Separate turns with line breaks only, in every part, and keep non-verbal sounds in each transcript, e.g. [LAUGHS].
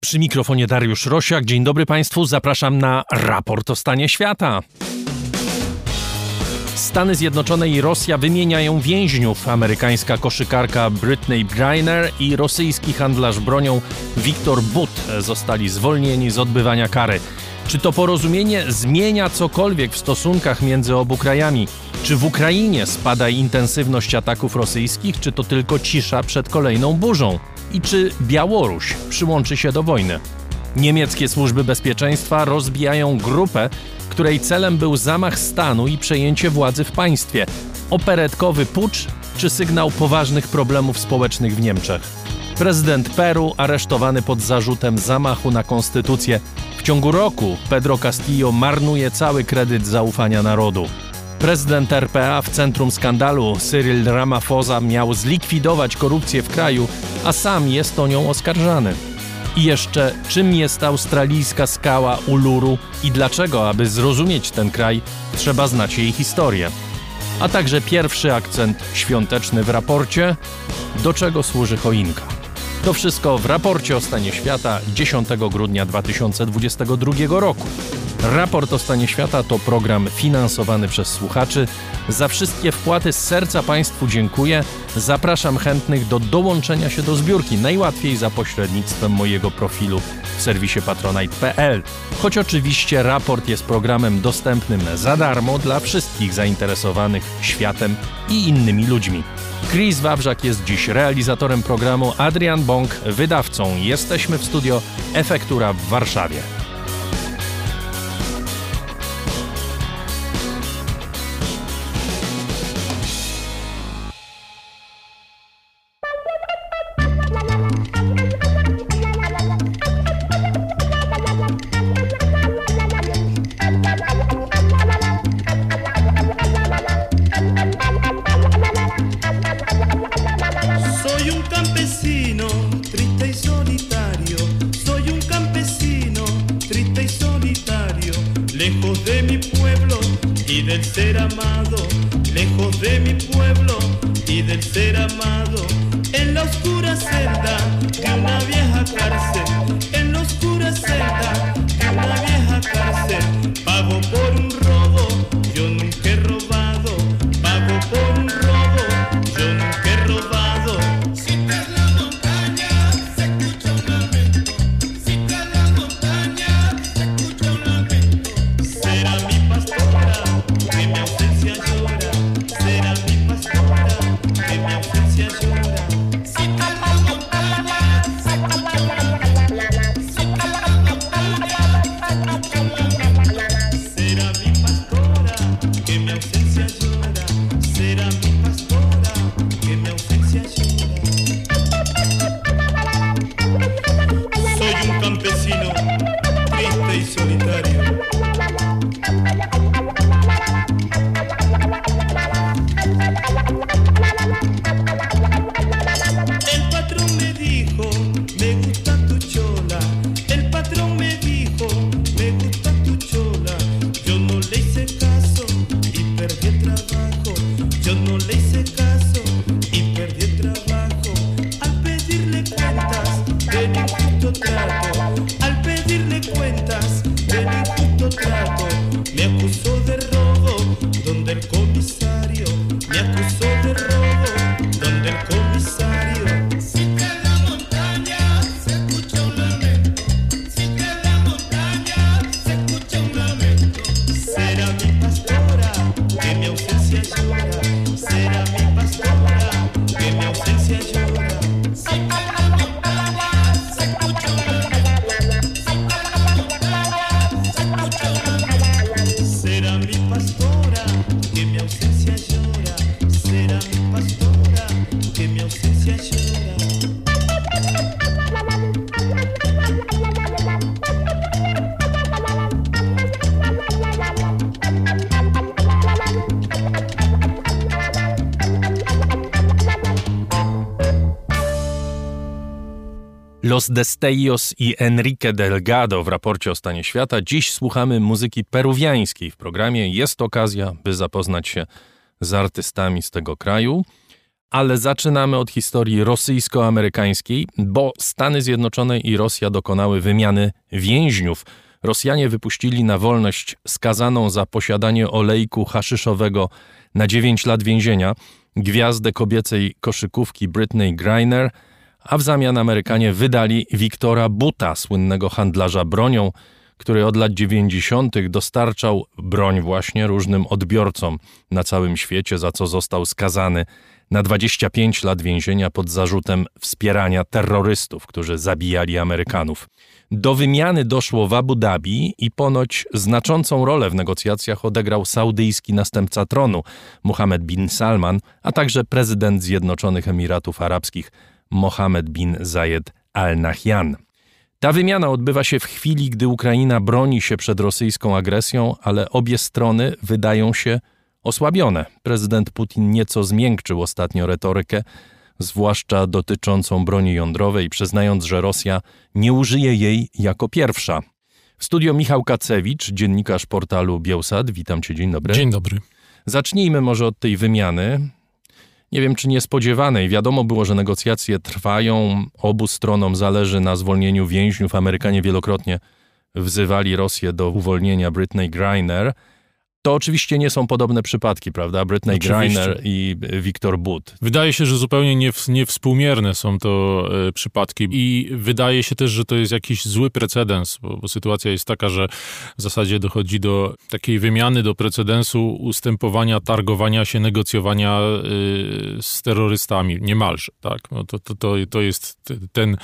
Przy mikrofonie Dariusz Rosiak. Dzień dobry Państwu. Zapraszam na raport o stanie świata. Stany Zjednoczone i Rosja wymieniają więźniów. Amerykańska koszykarka Britney Griner i rosyjski handlarz bronią Viktor But zostali zwolnieni z odbywania kary. Czy to porozumienie zmienia cokolwiek w stosunkach między obu krajami? Czy w Ukrainie spada intensywność ataków rosyjskich, czy to tylko cisza przed kolejną burzą? I czy Białoruś przyłączy się do wojny? Niemieckie służby bezpieczeństwa rozbijają grupę, której celem był zamach stanu i przejęcie władzy w państwie. Operetkowy pucz czy sygnał poważnych problemów społecznych w Niemczech? Prezydent Peru aresztowany pod zarzutem zamachu na konstytucję. W ciągu roku Pedro Castillo marnuje cały kredyt zaufania narodu. Prezydent RPA w centrum skandalu Cyril Ramaphosa miał zlikwidować korupcję w kraju, a sam jest o nią oskarżany. I jeszcze, czym jest australijska skała Uluru i dlaczego, aby zrozumieć ten kraj, trzeba znać jej historię. A także pierwszy akcent świąteczny w raporcie, do czego służy choinka. To wszystko w raporcie o stanie świata 10 grudnia 2022 roku. Raport o stanie świata to program finansowany przez słuchaczy. Za wszystkie wpłaty z serca Państwu dziękuję. Zapraszam chętnych do dołączenia się do zbiórki, najłatwiej za pośrednictwem mojego profilu w serwisie patronite.pl. Choć oczywiście raport jest programem dostępnym za darmo dla wszystkich zainteresowanych światem i innymi ludźmi. Chris Wawrzak jest dziś realizatorem programu, Adrian Bąk wydawcą. Jesteśmy w studio Efektura w Warszawie. Los i Enrique Delgado w raporcie o stanie świata. Dziś słuchamy muzyki peruwiańskiej w programie. Jest okazja, by zapoznać się z artystami z tego kraju. ale zaczynamy od historii rosyjsko-amerykańskiej, bo Stany Zjednoczone i Rosja dokonały wymiany więźniów. Rosjanie wypuścili na wolność skazaną za posiadanie olejku haszyszowego na 9 lat więzienia gwiazdę kobiecej koszykówki Britney Griner, a w zamian Amerykanie wydali Wiktora Buta, słynnego handlarza bronią, który od lat 90. dostarczał broń właśnie różnym odbiorcom na całym świecie, za co został skazany na 25 lat więzienia pod zarzutem wspierania terrorystów, którzy zabijali Amerykanów. Do wymiany doszło w Abu Dhabi i ponoć znaczącą rolę w negocjacjach odegrał saudyjski następca tronu Mohammed bin Salman, a także prezydent Zjednoczonych Emiratów Arabskich Mohammed bin Zayed Al Nahyan. Ta wymiana odbywa się w chwili, gdy Ukraina broni się przed rosyjską agresją, ale obie strony wydają się osłabione. Prezydent Putin nieco zmiękczył ostatnio retorykę, zwłaszcza dotyczącą broni jądrowej, przyznając, że Rosja nie użyje jej jako pierwsza. W studio Michał Kacewicz, dziennikarz portalu Bielsat. Witam cię, dzień dobry.
Dzień dobry.
Zacznijmy może od tej wymiany. Nie wiem, czy niespodziewanej. Wiadomo było, że negocjacje trwają. Obu stronom zależy na zwolnieniu więźniów. Amerykanie wielokrotnie wzywali Rosję do uwolnienia Britney Griner. To oczywiście nie są podobne przypadki, prawda? Britney oczywiście. Griner i Victor Butt.
Wydaje się, że zupełnie nie, niewspółmierne są to e, przypadki i wydaje się też, że to jest jakiś zły precedens, bo, bo, sytuacja jest taka, że w zasadzie dochodzi do takiej wymiany, do precedensu ustępowania, targowania się, negocjowania y, z terrorystami, niemalże, tak? No to, to, to, to jest ten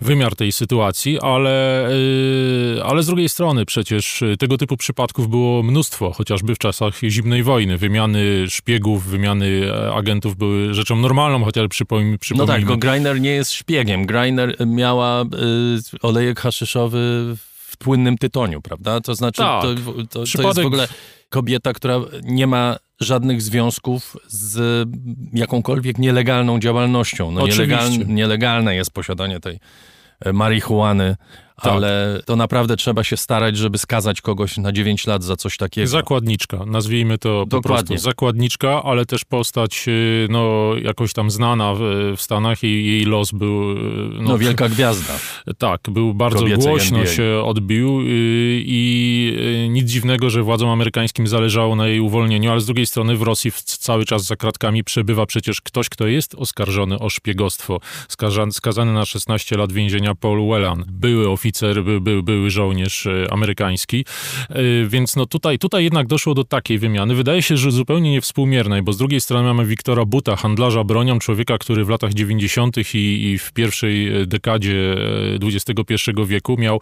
wymiar tej sytuacji, ale, y, ale z drugiej strony przecież tego typu przypadków było mnóstwo, chociażby w czasach zimnej wojny. Wymiany szpiegów, wymiany e, agentów były rzeczą normalną, chociaż przypomnijmy...
No tak, bo Greiner nie jest szpiegiem. Greiner miała y, olejek haszyszowy w płynnym tytoniu, prawda? To znaczy, tak. to, to, Przypadek... to jest w ogóle kobieta, która nie ma żadnych związków z jakąkolwiek nielegalną działalnością. No nielegalne, nielegalne jest posiadanie tej marihuany tak. ale to naprawdę trzeba się starać, żeby skazać kogoś na 9 lat za coś takiego.
Zakładniczka, nazwijmy to Dokładnie. po prostu zakładniczka, ale też postać y, no, jakoś tam znana w, w Stanach i jej los był... Y,
no, no wielka gwiazda.
Tak, był bardzo Kobiecej głośno NBA. się odbił y, i nic dziwnego, że władzom amerykańskim zależało na jej uwolnieniu, ale z drugiej strony w Rosji cały czas za kratkami przebywa przecież ktoś, kto jest oskarżony o szpiegostwo, skazany na 16 lat więzienia Paul Whelan, były oficer oficer, by, by, były żołnierz e, amerykański. E, więc no tutaj, tutaj jednak doszło do takiej wymiany. Wydaje się, że zupełnie niewspółmiernej, bo z drugiej strony mamy Wiktora Buta, handlarza bronią, człowieka, który w latach 90. I, i w pierwszej e, dekadzie XXI wieku miał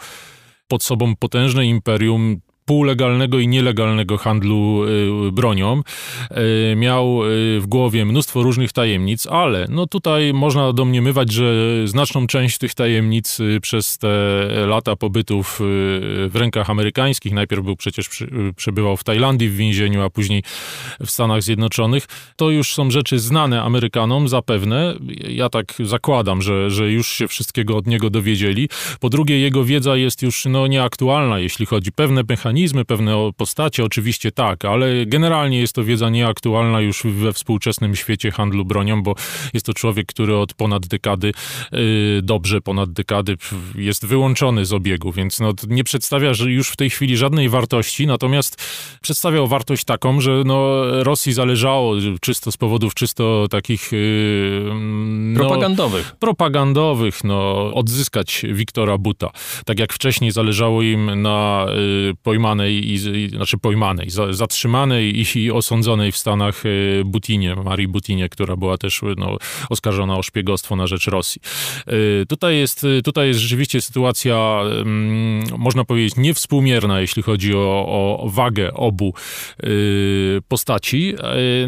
pod sobą potężne imperium półlegalnego i nielegalnego handlu y, bronią. Y, miał y, w głowie mnóstwo różnych tajemnic, ale no tutaj można domniemywać, że znaczną część tych tajemnic przez te lata pobytów w rękach amerykańskich, najpierw był przecież przebywał w Tajlandii w więzieniu, a później w Stanach Zjednoczonych, to już są rzeczy znane Amerykanom zapewne. Ja tak zakładam, że, że już się wszystkiego od niego dowiedzieli. Po drugie, jego wiedza jest już no, nieaktualna, jeśli chodzi pewne mechanizmy mechanizmy, pewne postacie, oczywiście tak, ale generalnie jest to wiedza nieaktualna już we współczesnym świecie handlu bronią, bo jest to człowiek, który od ponad dekady, yy, dobrze ponad dekady jest wyłączony z obiegu, więc no, nie przedstawia już w tej chwili żadnej wartości, natomiast przedstawiał wartość taką, że no, Rosji zależało czysto z powodów czysto takich yy,
no, propagandowych.
Propagandowych, no, odzyskać Wiktora Buta. Tak jak wcześniej zależało im na yy, i, i, znaczy pojmanej, za, zatrzymanej i, i, osądzonej w Stanach e, Butinie, Marii Butinie, która była też no, oskarżona o szpiegostwo na rzecz Rosji. E, tutaj jest, tutaj jest rzeczywiście sytuacja, mm, można powiedzieć, niewspółmierna, jeśli chodzi o, o wagę obu e, postaci,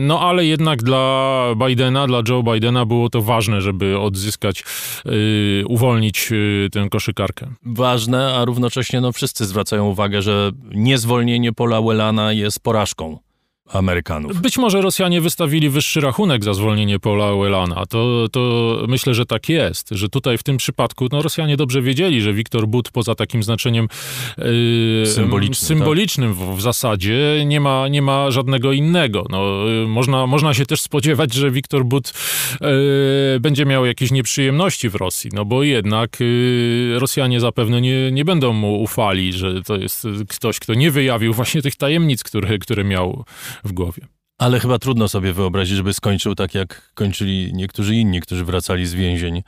no ale jednak dla Bidena, dla Joe Bidena było to ważne, żeby odzyskać, uwolnić tę koszykarkę.
Ważne, a równocześnie no, wszyscy zwracają uwagę, że niezwolnienie Pola Wellana jest porażką Amerykanów.
Być może Rosjanie wystawili wyższy rachunek za zwolnienie Paula Uelana. To, to myślę, że tak jest, że tutaj w tym przypadku no, Rosjanie dobrze wiedzieli, że Wiktor But poza takim znaczeniem
yy, symbolicznym,
symbolicznym tak? w, w, zasadzie nie ma, nie ma żadnego innego. No, yy, można, można się też spodziewać, że Wiktor But yy, będzie miał jakieś nieprzyjemności w Rosji, no bo jednak yy, Rosjanie zapewne nie, nie będą mu ufali, że to jest ktoś, kto nie wyjawił właśnie tych tajemnic, które, które miał w głowie.
Ale chyba trudno sobie wyobrazić, żeby skończył tak, jak kończyli niektórzy inni, którzy wracali z więzień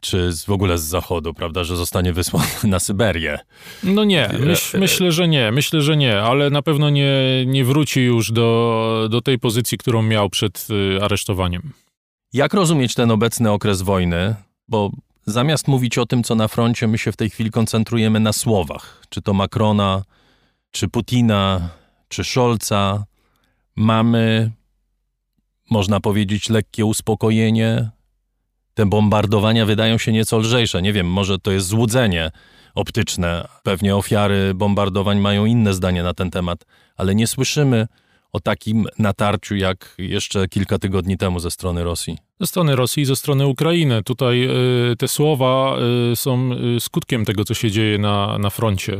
czy z, w ogóle z zachodu, prawda, że zostanie wysłany na Syberię.
No nie, myśl, myślę, że nie, myślę, że nie, ale na pewno nie, nie wróci już do, do tej pozycji, którą miał przed y, aresztowaniem.
Jak rozumieć ten obecny okres wojny? Bo zamiast mówić o tym, co na froncie, my się w tej chwili koncentrujemy na słowach. Czy to Macrona, czy Putina, czy Scholza, mamy, można powiedzieć, lekkie uspokojenie. Te bombardowania wydają się nieco lżejsze. Nie wiem, może to jest złudzenie optyczne. Pewnie ofiary bombardowań mają inne zdanie na ten temat, ale nie słyszymy o takim natarciu jak jeszcze kilka tygodni temu ze strony Rosji
ze strony Rosji i ze strony Ukrainy. Tutaj y, te słowa y, są y, skutkiem tego, co się dzieje na, na froncie,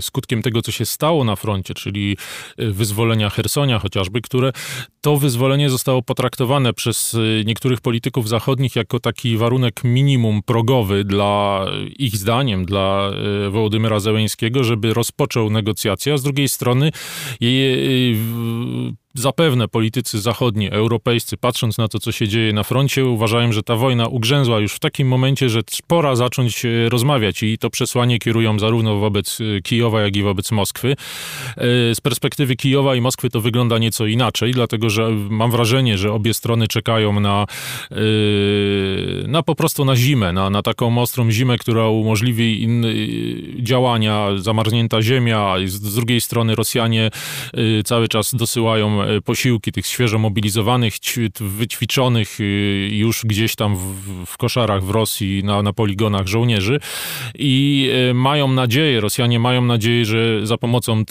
skutkiem tego, co się stało na froncie, czyli wyzwolenia Hersonia chociażby, które to wyzwolenie zostało potraktowane przez niektórych polityków zachodnich jako taki warunek minimum progowy dla ich zdaniem, dla Wołodymyra Zełęńskiego, żeby rozpoczął negocjacje, a z drugiej strony Zapewne politycy zachodni, europejscy, patrząc na to, co się dzieje na froncie, uważają, że ta wojna ugrzęzła już w takim momencie, że pora zacząć e, rozmawiać i to przesłanie kierują zarówno wobec e, Kijowa, jak i wobec Moskwy. E, z perspektywy Kijowa i Moskwy to wygląda nieco inaczej, dlatego że mam wrażenie, że obie strony czekają na, na po prostu na zimę, na, na taką ostrą zimę, która umożliwi działania, zamarznięta ziemia. Z drugiej strony Rosjanie cały czas dosyłają posiłki tych świeżo mobilizowanych, wyćwiczonych y, już gdzieś tam w, w koszarach w Rosji, na, na poligonach żołnierzy i e, mają nadzieję, Rosjanie mają nadzieję, że za pomocą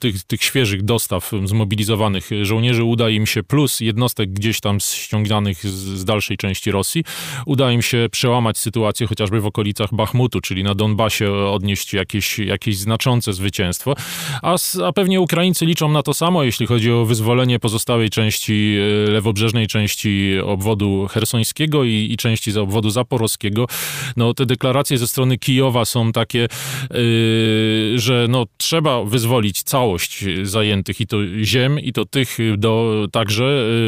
tych, tych świeżych dostaw zmobilizowanych żołnierzy uda im się, plus jednostek gdzieś tam ściąganych z, z dalszej części Rosji, uda im się przełamać sytuację chociażby w okolicach Bachmutu, czyli na Donbasie odnieść jakieś, jakieś znaczące zwycięstwo. A, a pewnie Ukraińcy liczą na to samo, jeśli chodzi o wyzwolenie wyzwolenie pozostałej części, e, lewobrzeżnej części obwodu hersońskiego i, i części obwodu zaporowskiego. No, te deklaracje ze strony Kijowa są takie, yy, że no, trzeba wyzwolić całość zajętych i to ziem, i to tych do, także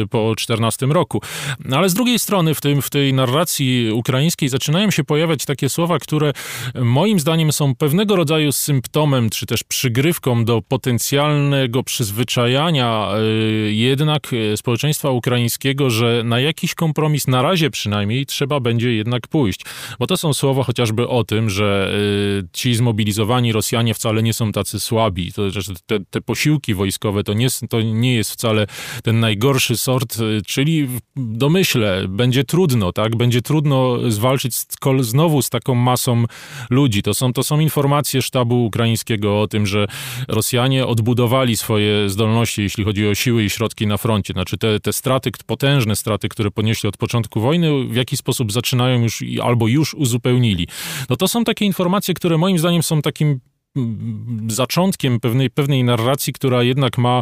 po 14 roku. No, ale z drugiej strony w, tym, w tej narracji ukraińskiej zaczynają się pojawiać takie słowa, które moim zdaniem są pewnego rodzaju symptomem, czy też przygrywką do potencjalnego przyzwyczajania jednak y, społeczeństwa ukraińskiego, że na jakiś kompromis, na razie przynajmniej, trzeba będzie jednak pójść. Bo to są słowa chociażby o tym, że y, ci zmobilizowani Rosjanie wcale nie są tacy słabi. To, że te, te posiłki wojskowe to nie, to nie jest wcale ten najgorszy sort, czyli domyślę, będzie trudno, tak? Będzie trudno zwalczyć z, znowu z taką masą ludzi. To są, to są informacje sztabu ukraińskiego o tym, że Rosjanie odbudowali swoje zdolności, jeśli chodzi o siły i środki na froncie. Znaczy te, te straty, potężne straty, które ponieśli od początku wojny, w jakiś sposób zaczynają już albo już uzupełnili. No to są takie informacje, które moim zdaniem są takim mm, zaczątkiem pewnej, pewnej narracji, która jednak ma,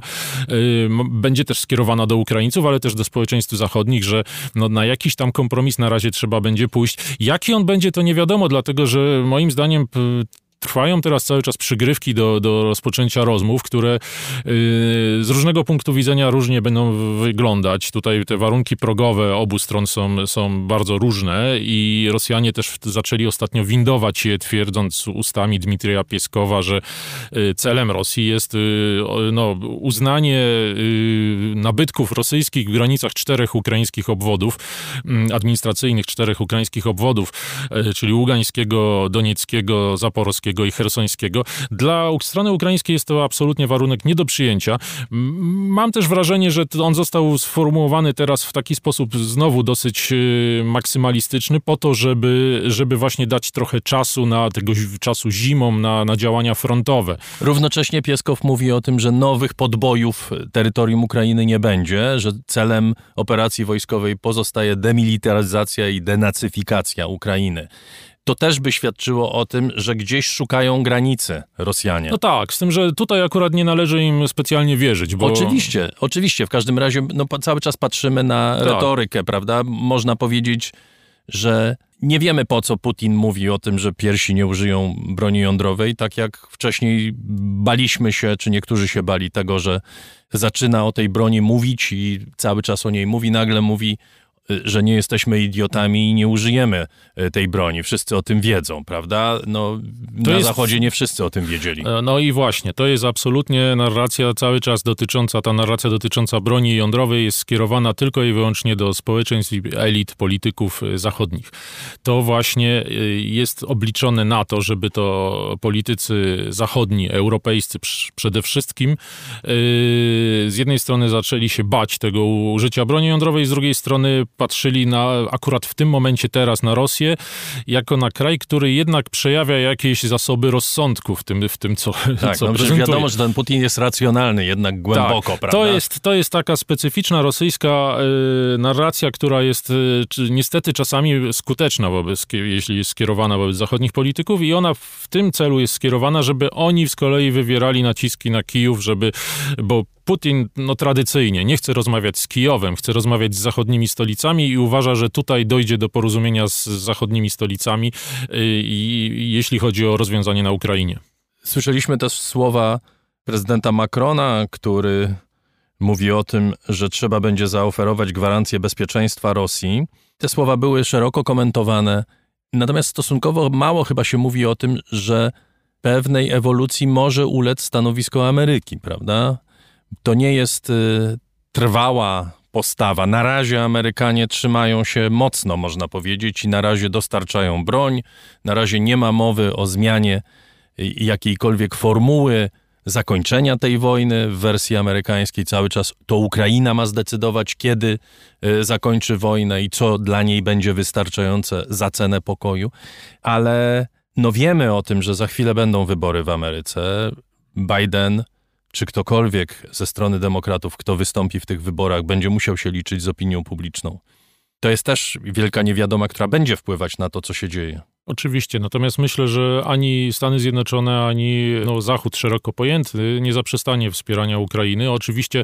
y, będzie też skierowana do Ukraińców, ale też do społeczeństw zachodnich, że no, na jakiś tam kompromis na razie trzeba będzie pójść. Jaki on będzie, to nie wiadomo, dlatego że moim zdaniem trwają teraz cały czas przygrywki do, do rozpoczęcia rozmów, które yy, z różnego punktu widzenia różnie będą wyglądać. Tutaj te warunki progowe obu stron są, są bardzo różne i Rosjanie też zaczęli ostatnio windować je, twierdząc ustami Dmitrija Pieskowa, że yy, celem Rosji jest yy, no, uznanie nabytków rosyjskich w granicach czterech ukraińskich obwodów, mm, administracyjnych czterech ukraińskich obwodów, czyli Ługańskiego, Donieckiego, Zaporowskiego I Hersońskiego. Dla strony ukraińskiej jest to absolutnie warunek nie do przyjęcia. Mam też wrażenie, że on został sformułowany teraz w taki sposób znowu dosyć y, maksymalistyczny po to, żeby, żeby właśnie dać trochę czasu na tego czasu zimą, na, na działania frontowe.
Równocześnie Pieskow mówi o tym, że nowych podbojów terytorium Ukrainy nie będzie, że celem operacji wojskowej pozostaje demilitaryzacja i denacyfikacja Ukrainy to też by świadczyło o tym, że gdzieś szukają granicy Rosjanie.
No tak, z tym, że tutaj akurat nie należy im specjalnie wierzyć, bo...
Oczywiście, oczywiście. W każdym razie no, cały czas patrzymy na tak. retorykę, prawda? Można powiedzieć, że nie wiemy po co Putin mówi o tym, że piersi nie użyją broni jądrowej, tak jak wcześniej baliśmy się, czy niektórzy się bali tego, że zaczyna o tej broni mówić i cały czas o niej mówi, nagle mówi że nie jesteśmy idiotami i nie użyjemy e, tej broni. Wszyscy o tym wiedzą, prawda? No, na jest... Zachodzie nie wszyscy o tym wiedzieli.
E, no i właśnie, to jest absolutnie narracja cały czas dotycząca, ta narracja dotycząca broni jądrowej jest skierowana tylko i wyłącznie do społeczeństw i elit polityków e, zachodnich. To właśnie jest obliczone na to, żeby to politycy zachodni, europejscy przede wszystkim z jednej strony zaczęli się bać tego użycia broni jądrowej, z drugiej strony patrzyli na, akurat w tym momencie teraz na Rosję, jako na kraj, który jednak przejawia jakieś zasoby rozsądku w tym, w tym co, [LAUGHS]
tak,
co
no, prezentuje. wiadomo, że ten Putin jest racjonalny, jednak głęboko, tak, prawda?
To jest, to jest taka specyficzna rosyjska y, narracja, która jest y, niestety czasami skuteczna wobec, jeśli jest skierowana wobec zachodnich polityków i ona w tym celu jest skierowana, żeby oni z kolei wywierali naciski na Kijów, żeby, bo Putin no, tradycyjnie nie chce rozmawiać z Kijowem, chce rozmawiać z zachodnimi stolicami i uważa, że tutaj dojdzie do porozumienia z zachodnimi stolicami, yy, jeśli chodzi o rozwiązanie na Ukrainie.
Słyszeliśmy też słowa prezydenta Macrona, który mówi o tym, że trzeba będzie zaoferować gwarancję bezpieczeństwa Rosji. Te słowa były szeroko komentowane, natomiast stosunkowo mało chyba się mówi o tym, że pewnej ewolucji może ulec stanowisko Ameryki, prawda? To nie jest y, trwała postawa. Na razie Amerykanie trzymają się mocno, można powiedzieć, i na razie dostarczają broń. Na razie nie ma mowy o zmianie jakiejkolwiek formuły zakończenia tej wojny. W wersji amerykańskiej cały czas to Ukraina ma zdecydować, kiedy y, zakończy wojnę i co dla niej będzie wystarczające za cenę pokoju. Ale no wiemy o tym, że za chwilę będą wybory w Ameryce. Biden czy ktokolwiek ze strony demokratów, kto wystąpi w tych wyborach, będzie musiał się liczyć z opinią publiczną. To jest też wielka niewiadoma, która będzie wpływać na to, co się dzieje.
Oczywiście, natomiast myślę, że ani Stany Zjednoczone, ani no, Zachód szeroko pojęty nie zaprzestanie wspierania Ukrainy. Oczywiście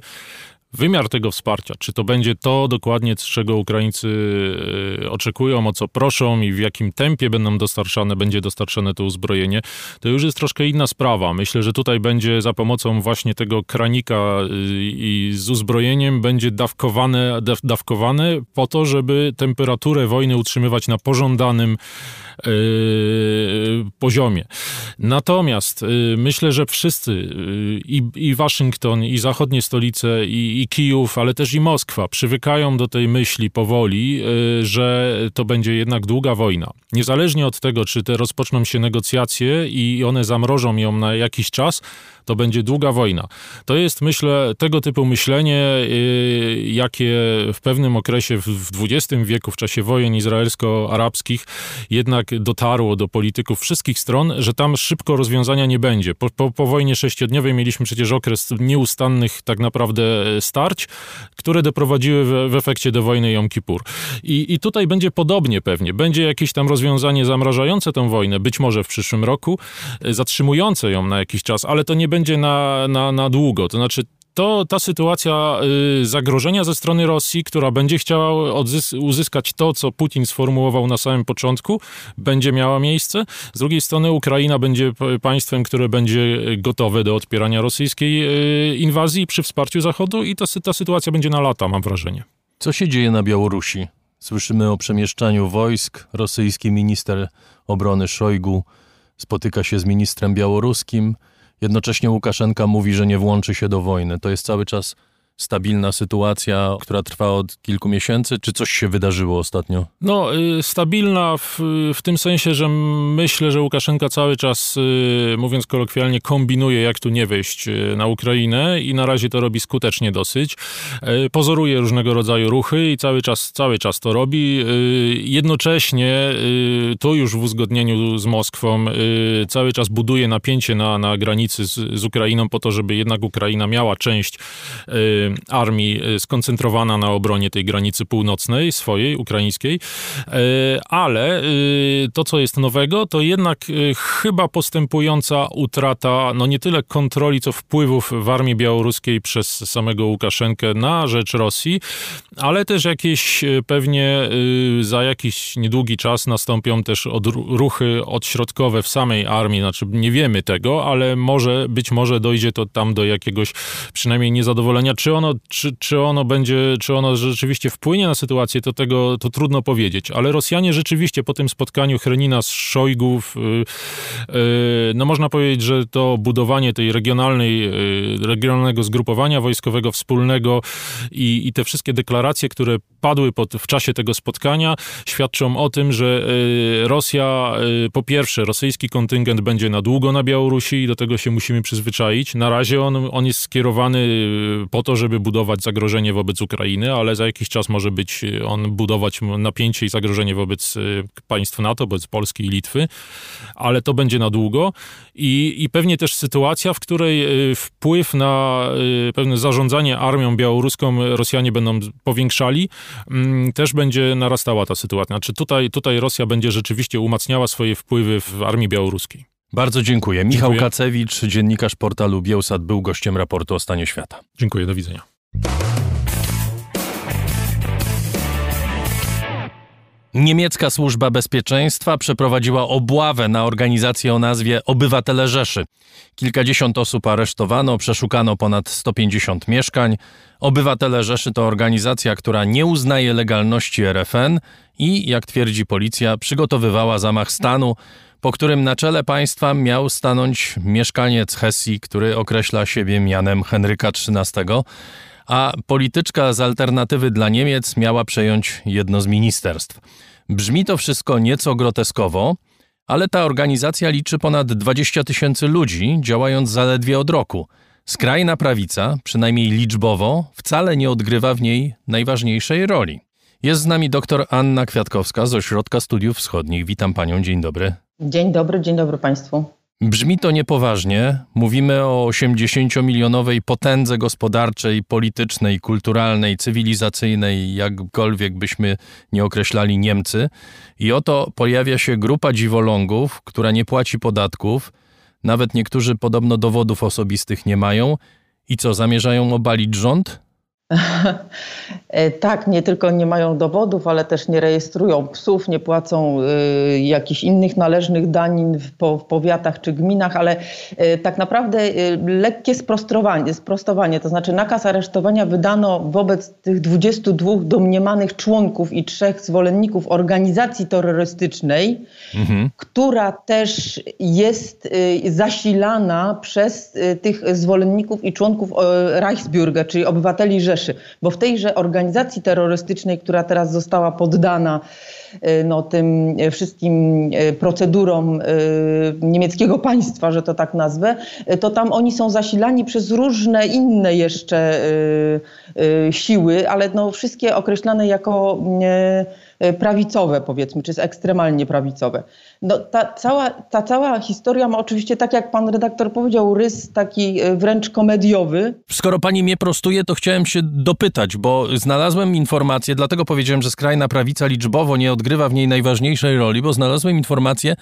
wymiar tego wsparcia, czy to będzie to dokładnie, czego Ukraińcy e, oczekują, o co proszą i w jakim tempie będą dostarczane, będzie dostarczane to uzbrojenie, to już jest troszkę inna sprawa. Myślę, że tutaj będzie za pomocą właśnie tego kranika e, i z uzbrojeniem będzie dawkowane, dawkowane po to, żeby temperaturę wojny utrzymywać na pożądanym yy, poziomie. Natomiast myślę, że wszyscy i, i Waszyngton, i zachodnie stolice, i, i Kijów, ale też i Moskwa przywykają do tej myśli powoli, że to będzie jednak długa wojna. Niezależnie od tego, czy te rozpoczną się negocjacje i one zamrożą ją na jakiś czas, to będzie długa wojna. To jest, myślę, tego typu myślenie, jakie w pewnym okresie w XX wieku, w czasie wojen izraelsko-arabskich, jednak dotarło do polityków wszystkich stron, że tam szybko rozwiązania nie będzie. Po, po, po wojnie sześciodniowej mieliśmy przecież okres nieustannych tak naprawdę starć, które doprowadziły w, w efekcie do wojny Jom Kippur. I, I tutaj będzie podobnie pewnie. Będzie jakieś tam rozwiązanie zamrażające tę wojnę, być może w przyszłym roku, zatrzymujące ją na jakiś czas, ale to nie będzie na, na, na długo. To znaczy to ta sytuacja y, zagrożenia ze strony Rosji, która będzie chciała uzyskać to, co Putin sformułował na samym początku, będzie miała miejsce. Z drugiej strony Ukraina będzie państwem, które będzie gotowe do odpierania rosyjskiej y, inwazji przy wsparciu Zachodu i ta, ta sytuacja będzie na lata, mam wrażenie.
Co się dzieje na Białorusi? Słyszymy o przemieszczaniu wojsk. Rosyjski minister obrony Szojgu spotyka się z ministrem białoruskim. Jednocześnie Łukaszenka mówi, że nie włączy się do wojny. To jest cały czas stabilna sytuacja, która trwa od kilku miesięcy, czy coś się wydarzyło ostatnio?
No, y, stabilna w, w tym sensie, że myślę, że Łukaszenka cały czas, y, mówiąc kolokwialnie, kombinuje, jak tu nie wejść y, na Ukrainę i na razie to robi skutecznie dosyć. Pozoruje różnego rodzaju ruchy i cały czas, cały czas to robi. Jednocześnie, to już w uzgodnieniu z Moskwą, cały czas buduje napięcie na, na granicy z, z Ukrainą po to, żeby jednak Ukraina miała część armii e, skoncentrowana na obronie tej granicy północnej, swojej, ukraińskiej, e, ale e, to, co jest nowego, to jednak chyba postępująca utrata, no nie tyle kontroli, co wpływów w armii białoruskiej przez samego Łukaszenkę na rzecz Rosji, ale też jakieś pewnie za jakiś niedługi czas nastąpią też ruchy odśrodkowe w samej armii, znaczy nie wiemy tego, ale może, być może dojdzie to tam do jakiegoś przynajmniej niezadowolenia, czy ono, czy, czy ono będzie, czy ono rzeczywiście wpłynie na sytuację, to tego to trudno powiedzieć. Ale Rosjanie rzeczywiście po tym spotkaniu Chrenina z Szojgów, yy, yy, no można powiedzieć, że to budowanie tej regionalnej, yy, regionalnego zgrupowania wojskowego wspólnego i, i te wszystkie deklaracje, które padły pod, w czasie tego spotkania, świadczą o tym, że y, Rosja, y, po pierwsze, rosyjski kontyngent będzie na długo na Białorusi i do tego się musimy przyzwyczaić. Na razie on, on jest skierowany y, po to, żeby budować zagrożenie wobec Ukrainy, ale za jakiś czas może być on budować napięcie i zagrożenie wobec państw NATO, wobec Polski i Litwy, ale to będzie na długo i, i pewnie też sytuacja, w której wpływ na pewne zarządzanie armią białoruską Rosjanie będą powiększali, Mm, też będzie narastała ta sytuacja. Znaczy tutaj, tutaj Rosja będzie rzeczywiście umacniała swoje wpływy w armii białoruskiej.
Bardzo dziękuję. Michał dziękuję. Kacewicz, dziennikarz portalu Bielsat, był gościem raportu o stanie świata.
Dziękuję, do widzenia.
Niemiecka Służba Bezpieczeństwa przeprowadziła obławę na organizację o nazwie Obywatele Rzeszy. Kilkadziesiąt osób aresztowano, przeszukano ponad 150 mieszkań. Obywatele Rzeszy to organizacja, która nie uznaje legalności RFN i, jak twierdzi policja, przygotowywała zamach stanu, po którym na czele państwa miał stanąć mieszkaniec Hesji, który określa siebie mianem Henryka XIII, a polityczka z alternatywy dla Niemiec miała przejąć jedno z ministerstw. Brzmi to wszystko nieco groteskowo, ale ta organizacja liczy ponad 20 tysięcy ludzi, działając zaledwie od roku. Skrajna prawica, przynajmniej liczbowo, wcale nie odgrywa w niej najważniejszej roli. Jest z nami dr Anna Kwiatkowska z Ośrodka Studiów Wschodnich. Witam panią, dzień dobry.
Dzień dobry, dzień dobry państwu.
Brzmi to niepoważnie. Mówimy o 80-milionowej potędze gospodarczej, politycznej, kulturalnej, cywilizacyjnej, jakkolwiek byśmy nie określali Niemcy. I oto pojawia się grupa dziwolągów, która nie płaci podatków. Nawet niektórzy podobno dowodów osobistych nie mają. I co, zamierzają obalić rząd? [LAUGHS]
E, tak, nie tylko nie mają dowodów, ale też nie rejestrują psów, nie płacą y, jakichś innych należnych danin w, po, w powiatach czy gminach, ale y, tak naprawdę y, lekkie sprostowanie, sprostowanie, to znaczy nakaz aresztowania wydano wobec tych 22 domniemanych członków i trzech zwolenników organizacji terrorystycznej, mhm. która też jest zasilana przez tych zwolenników i członków Reichsbürger, czyli obywateli Rzeszy, bo w tejże organizacji terrorystycznej, która teraz została poddana y, no, tym wszystkim y, procedurom niemieckiego państwa, że to tak nazwę, to tam oni są zasilani przez różne inne jeszcze siły, ale no, wszystkie określane jako prawicowe, powiedzmy, czy ekstremalnie prawicowe. No, ta, cała, ta cała historia ma oczywiście, tak jak pan redaktor powiedział, rys taki e, wręcz komediowy.
Skoro pani mnie prostuje, to chciałem się dopytać, bo znalazłem informację, dlatego powiedziałem, że skrajna prawica liczbowo nie odgrywa w niej najważniejszej roli, bo znalazłem informację,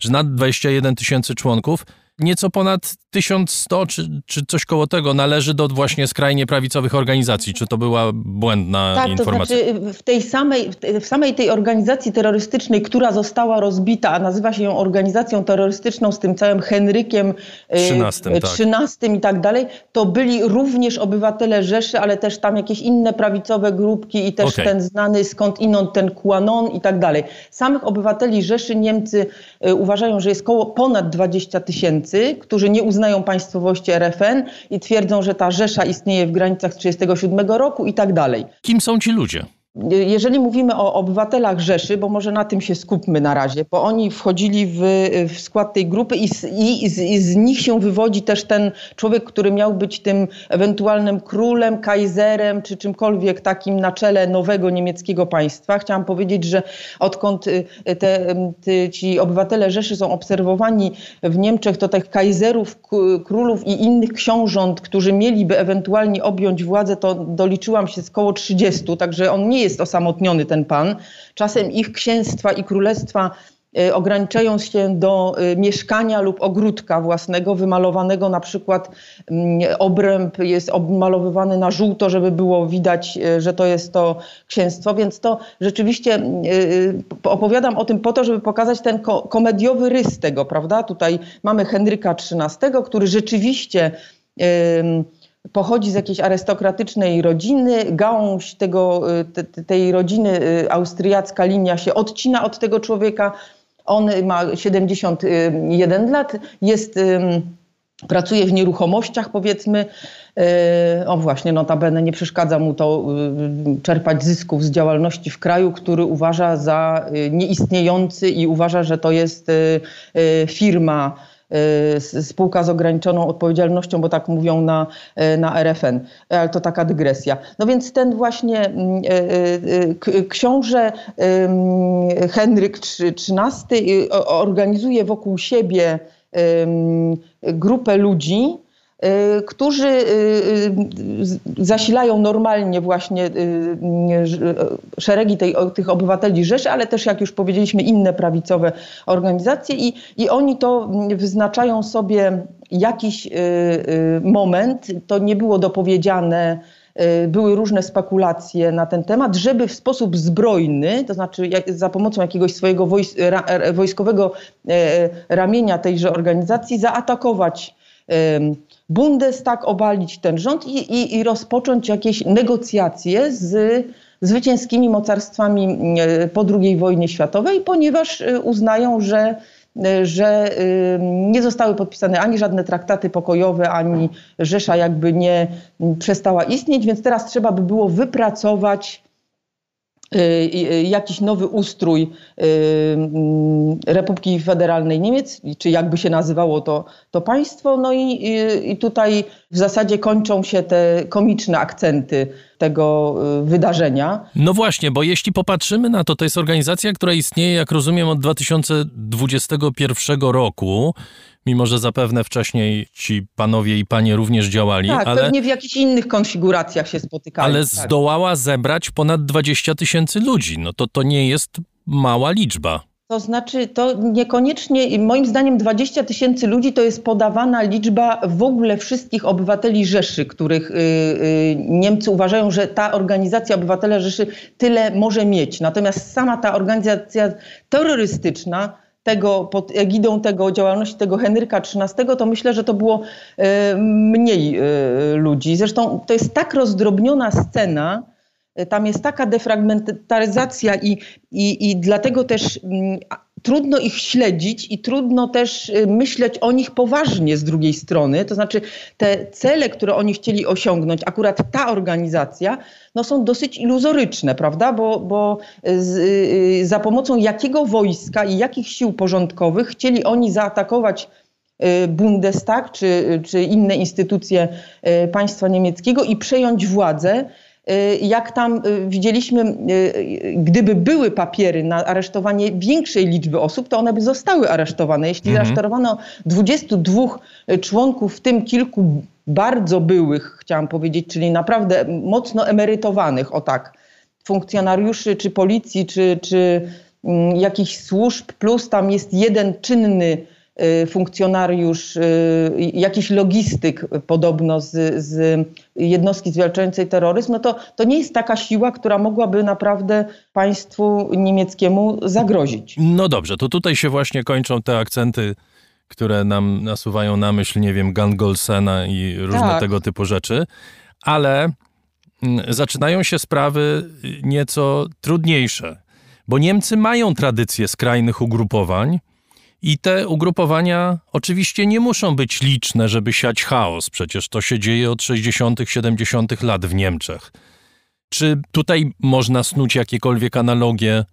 że nad 21 tysięcy członków nieco ponad 1100 czy, czy coś koło tego należy do właśnie skrajnie prawicowych organizacji. Czy to była błędna
tak,
informacja?
Tak, to znaczy w tej samej, w samej tej organizacji terrorystycznej, która została rozbita, a nazywa się ją organizacją terrorystyczną z tym całym Henrykiem
XIII,
tak. i tak dalej, to byli również obywatele Rzeszy, ale też tam jakieś inne prawicowe grupki i też okay. ten znany skąd inąd ten Quanon i tak dalej. Samych obywateli Rzeszy Niemcy uważają, że jest koło ponad 20 tysięcy, którzy nie uznają przyznają państwowość RFN i twierdzą, że ta Rzesza istnieje w granicach 1937 roku i tak dalej.
Kim są ci ludzie?
Jeżeli mówimy o obywatelach Rzeszy, bo może na tym się skupmy na razie, bo oni wchodzili w, w skład tej grupy i z, i, z, i z, nich się wywodzi też ten człowiek, który miał być tym ewentualnym królem, kajzerem czy czymkolwiek takim na czele nowego niemieckiego państwa. Chciałam powiedzieć, że odkąd y, te, te, ci obywatele Rzeszy są obserwowani w Niemczech, to tych kajzerów, królów i innych książąt, którzy mieliby ewentualnie objąć władzę, to doliczyłam się z koło 30, także on nie jest osamotniony ten pan. Czasem ich księstwa i królestwa e, ograniczają się do e, mieszkania lub ogródka własnego, wymalowanego na przykład mm, obręb jest obmalowywany na żółto, żeby było widać, e, że to jest to księstwo, więc to rzeczywiście opowiadam o tym po to, żeby pokazać ten komediowy rys tego, prawda? Tutaj mamy Henryka XIII, który rzeczywiście pochodzi z jakiejś arystokratycznej rodziny, gałąź tego, y, te, tej rodziny y, austriacka linia się odcina od tego człowieka. On ma 71 lat, jest, pracuje w nieruchomościach powiedzmy. Y, o właśnie, notabene nie przeszkadza mu to czerpać zysków z działalności w kraju, który uważa za nieistniejący i uważa, że to jest firma spółka z ograniczoną odpowiedzialnością, bo tak mówią na, y, na RFN. Ale to taka dygresja. No więc ten właśnie mm, y, książę Henryk XIII organizuje wokół siebie grupę ludzi, Y, którzy y, y, zasilają normalnie właśnie szeregi tej, tych obywateli Rzeszy, ale też, jak już powiedzieliśmy, inne prawicowe organizacje i, i oni to wyznaczają sobie jakiś moment, to nie było dopowiedziane, były różne spekulacje na ten temat, żeby w sposób zbrojny, to znaczy za pomocą jakiegoś swojego wojskowego e, ramienia tejże organizacji zaatakować Bundestag obalić ten rząd i, i, i rozpocząć jakieś negocjacje z zwycięskimi mocarstwami e, po II wojnie światowej, ponieważ e, uznają, że e, że nie zostały podpisane ani żadne traktaty pokojowe, ani Rzesza jakby nie przestała istnieć, więc teraz trzeba by było wypracować jakiś nowy ustrój y, mm, Republiki Federalnej Niemiec, czy jakby się nazywało to, to państwo. No i, i tutaj w zasadzie kończą się te komiczne akcenty tego wydarzenia.
No właśnie, bo jeśli popatrzymy na to, to jest organizacja, która istnieje, jak rozumiem, od 2021 roku mimo że zapewne wcześniej ci panowie i panie również działali.
Tak, ale, pewnie w jakichś innych konfiguracjach się spotykali.
Ale
tak.
zdołała zebrać ponad 20 tysięcy ludzi. No to to nie jest mała liczba.
To znaczy, to niekoniecznie, moim zdaniem 20 tysięcy ludzi to jest podawana liczba w ogóle wszystkich obywateli Rzeszy, których y, y, Niemcy uważają, że ta organizacja Obywatele Rzeszy tyle może mieć. Natomiast sama ta organizacja terrorystyczna tego, pod egidą tego działalności tego Henryka XIII, to myślę, że to było e, mniej e, ludzi. Zresztą to jest tak rozdrobniona scena, e, tam jest taka defragmentaryzacja i, i, i dlatego też mm, trudno ich śledzić i trudno też y, myśleć o nich poważnie z drugiej strony. To znaczy te cele, które oni chcieli osiągnąć, akurat ta organizacja, no są dosyć iluzoryczne, prawda? Bo, bo z, y, za pomocą jakiego wojska i jakich sił porządkowych chcieli oni zaatakować y, Bundestag czy, czy inne instytucje państwa niemieckiego i przejąć władzę Y, jak tam y, widzieliśmy, y, gdyby były papiery na aresztowanie większej liczby osób, to one by zostały aresztowane. Jeśli mhm. aresztowano 22 członków, w tym kilku bardzo byłych, chciałam powiedzieć, czyli naprawdę mocno emerytowanych, o tak, funkcjonariuszy czy policji, czy, czy mm, jakichś służb, plus tam jest jeden czynny Y, funkcjonariusz, y, jakiś logistyk podobno z, z jednostki zwalczającej terroryzm, no to, to nie jest taka siła, która mogłaby naprawdę państwu niemieckiemu zagrozić.
No dobrze, to tutaj się właśnie kończą te akcenty, które nam nasuwają na myśl, nie wiem, Gangolsena i różne tak. tego typu rzeczy, ale mm, zaczynają się sprawy nieco trudniejsze, bo Niemcy mają tradycję skrajnych ugrupowań, I te ugrupowania oczywiście nie muszą być liczne, żeby siać chaos. Przecież to się dzieje od 60., 70. lat w Niemczech. Czy tutaj można snuć jakiekolwiek analogie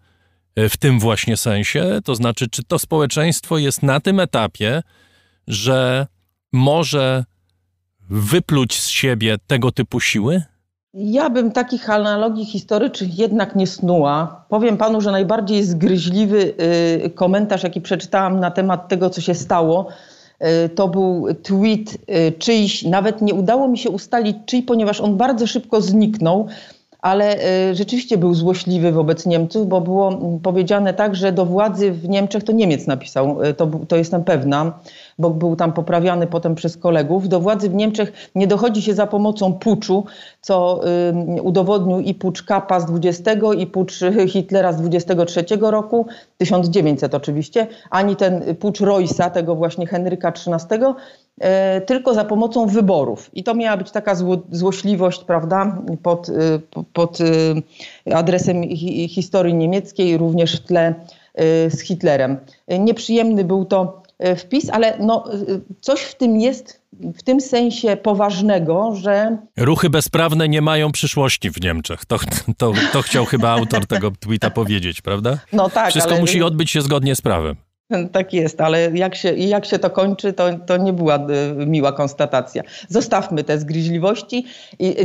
e, w tym właśnie sensie? To znaczy, czy to społeczeństwo jest na tym etapie, że może wypluć z siebie tego typu siły?
Ja bym takich analogii historycznych jednak nie snuła. Powiem panu, że najbardziej zgryźliwy y, komentarz, jaki przeczytałam na temat tego, co się stało, y, to był tweet y, czyjś, nawet nie udało mi się ustalić czyj, ponieważ on bardzo szybko zniknął ale rzeczywiście był złośliwy wobec Niemców, bo było powiedziane tak, że do władzy w Niemczech to Niemiec napisał, to, to jestem pewna, bo był tam poprawiany potem przez kolegów. Do władzy w Niemczech nie dochodzi się za pomocą puczu, co y, udowodnił i pucz Kapa z 20 i pucz [LAUGHS] Hitlera z 23 roku, 1900 oczywiście, ani ten pucz Roysa, tego właśnie Henryka XIII, y, tylko za pomocą wyborów. I to miała być taka zło, złośliwość, prawda, pod, y, pod y, adresem hi, historii niemieckiej, również w tle y, z Hitlerem. Nieprzyjemny był to E, wpis, ale no, e, coś w tym jest w tym sensie poważnego, że.
Ruchy bezprawne nie mają przyszłości w Niemczech. To, to, to chciał chyba autor tego tweeta powiedzieć, prawda?
No tak.
Wszystko ale... musi odbyć się zgodnie z prawem. [LAUGHS]
Tak jest, ale jak się, jak się to kończy, to, to nie była e, miła konstatacja. Zostawmy te zgryźliwości.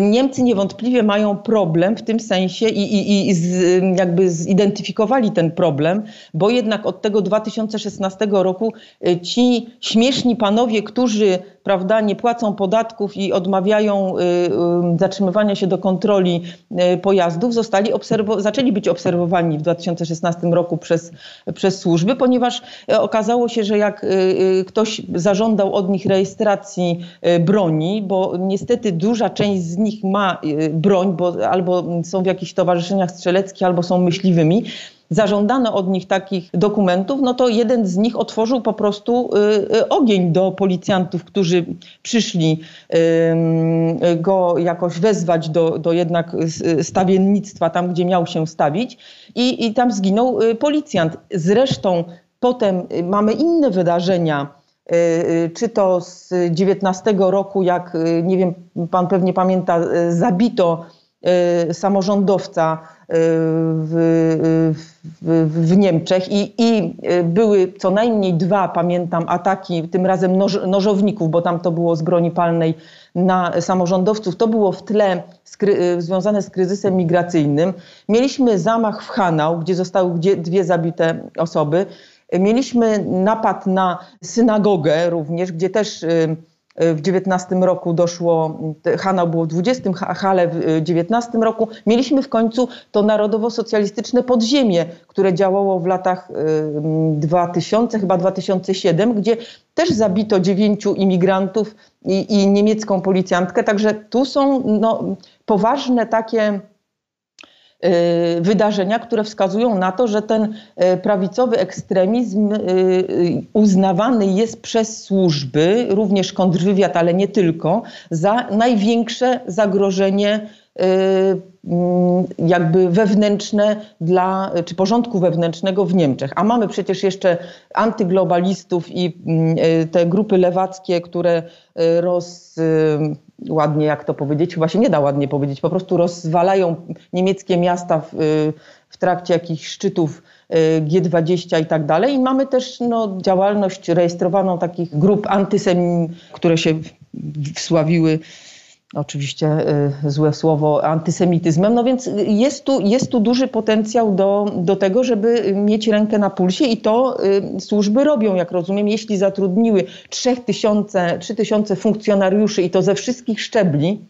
Niemcy niewątpliwie mają problem w tym sensie i, i, i z, jakby zidentyfikowali ten problem, bo jednak od tego 2016 roku e, ci śmieszni panowie, którzy prawda, nie płacą podatków i odmawiają y, y, zatrzymywania się do kontroli y, pojazdów, zostali zaczęli być obserwowani w 2016 roku przez, przez służby, ponieważ okazało się, że jak ktoś zażądał od nich rejestracji broni, bo niestety duża część z nich ma broń, bo albo są w jakichś towarzyszeniach strzeleckich, albo są myśliwymi, zażądano od nich takich dokumentów, no to jeden z nich otworzył po prostu y, y, ogień do policjantów, którzy przyszli go jakoś wezwać do, do jednak stawiennictwa, tam gdzie miał się stawić i, i tam zginął y, policjant. Zresztą potem mamy inne wydarzenia, czy to z 19 roku, jak nie wiem, pan pewnie pamięta, zabito samorządowca w, w, w Niemczech i, i, były co najmniej dwa, pamiętam, ataki, tym razem noż, nożowników, bo tam to było z broni palnej na samorządowców. To było w tle skry, związane z kryzysem migracyjnym. Mieliśmy zamach w Hanau, gdzie zostały dwie zabite osoby. Mieliśmy napad na synagogę również, gdzie też w 19 roku doszło, Hanau było w 20, Hale w 19 roku. Mieliśmy w końcu to narodowo-socjalistyczne podziemie, które działało w latach 2000, chyba 2007, gdzie też zabito dziewięciu imigrantów i, i niemiecką policjantkę. Także tu są no, poważne takie Y, wydarzenia, które wskazują na to, że ten y, prawicowy ekstremizm y, uznawany jest przez służby, również kontrwywiad, ale nie tylko, za największe zagrożenie mm, jakby wewnętrzne dla, czy porządku wewnętrznego w Niemczech. A mamy przecież jeszcze antyglobalistów i mm, te grupy lewackie, które roz ładnie, jak to powiedzieć, chyba się nie da ładnie powiedzieć, po prostu rozwalają niemieckie miasta w, w trakcie jakichś szczytów y, G20 i tak dalej. I mamy też no, działalność rejestrowaną takich grup antysem, które się wsławiły oczywiście y, złe słowo, antysemityzmem. No więc jest tu, jest tu duży potencjał do, do tego, żeby mieć rękę na pulsie i to y, służby robią, jak rozumiem, jeśli zatrudniły 3000, 3000 funkcjonariuszy i to ze wszystkich szczebli,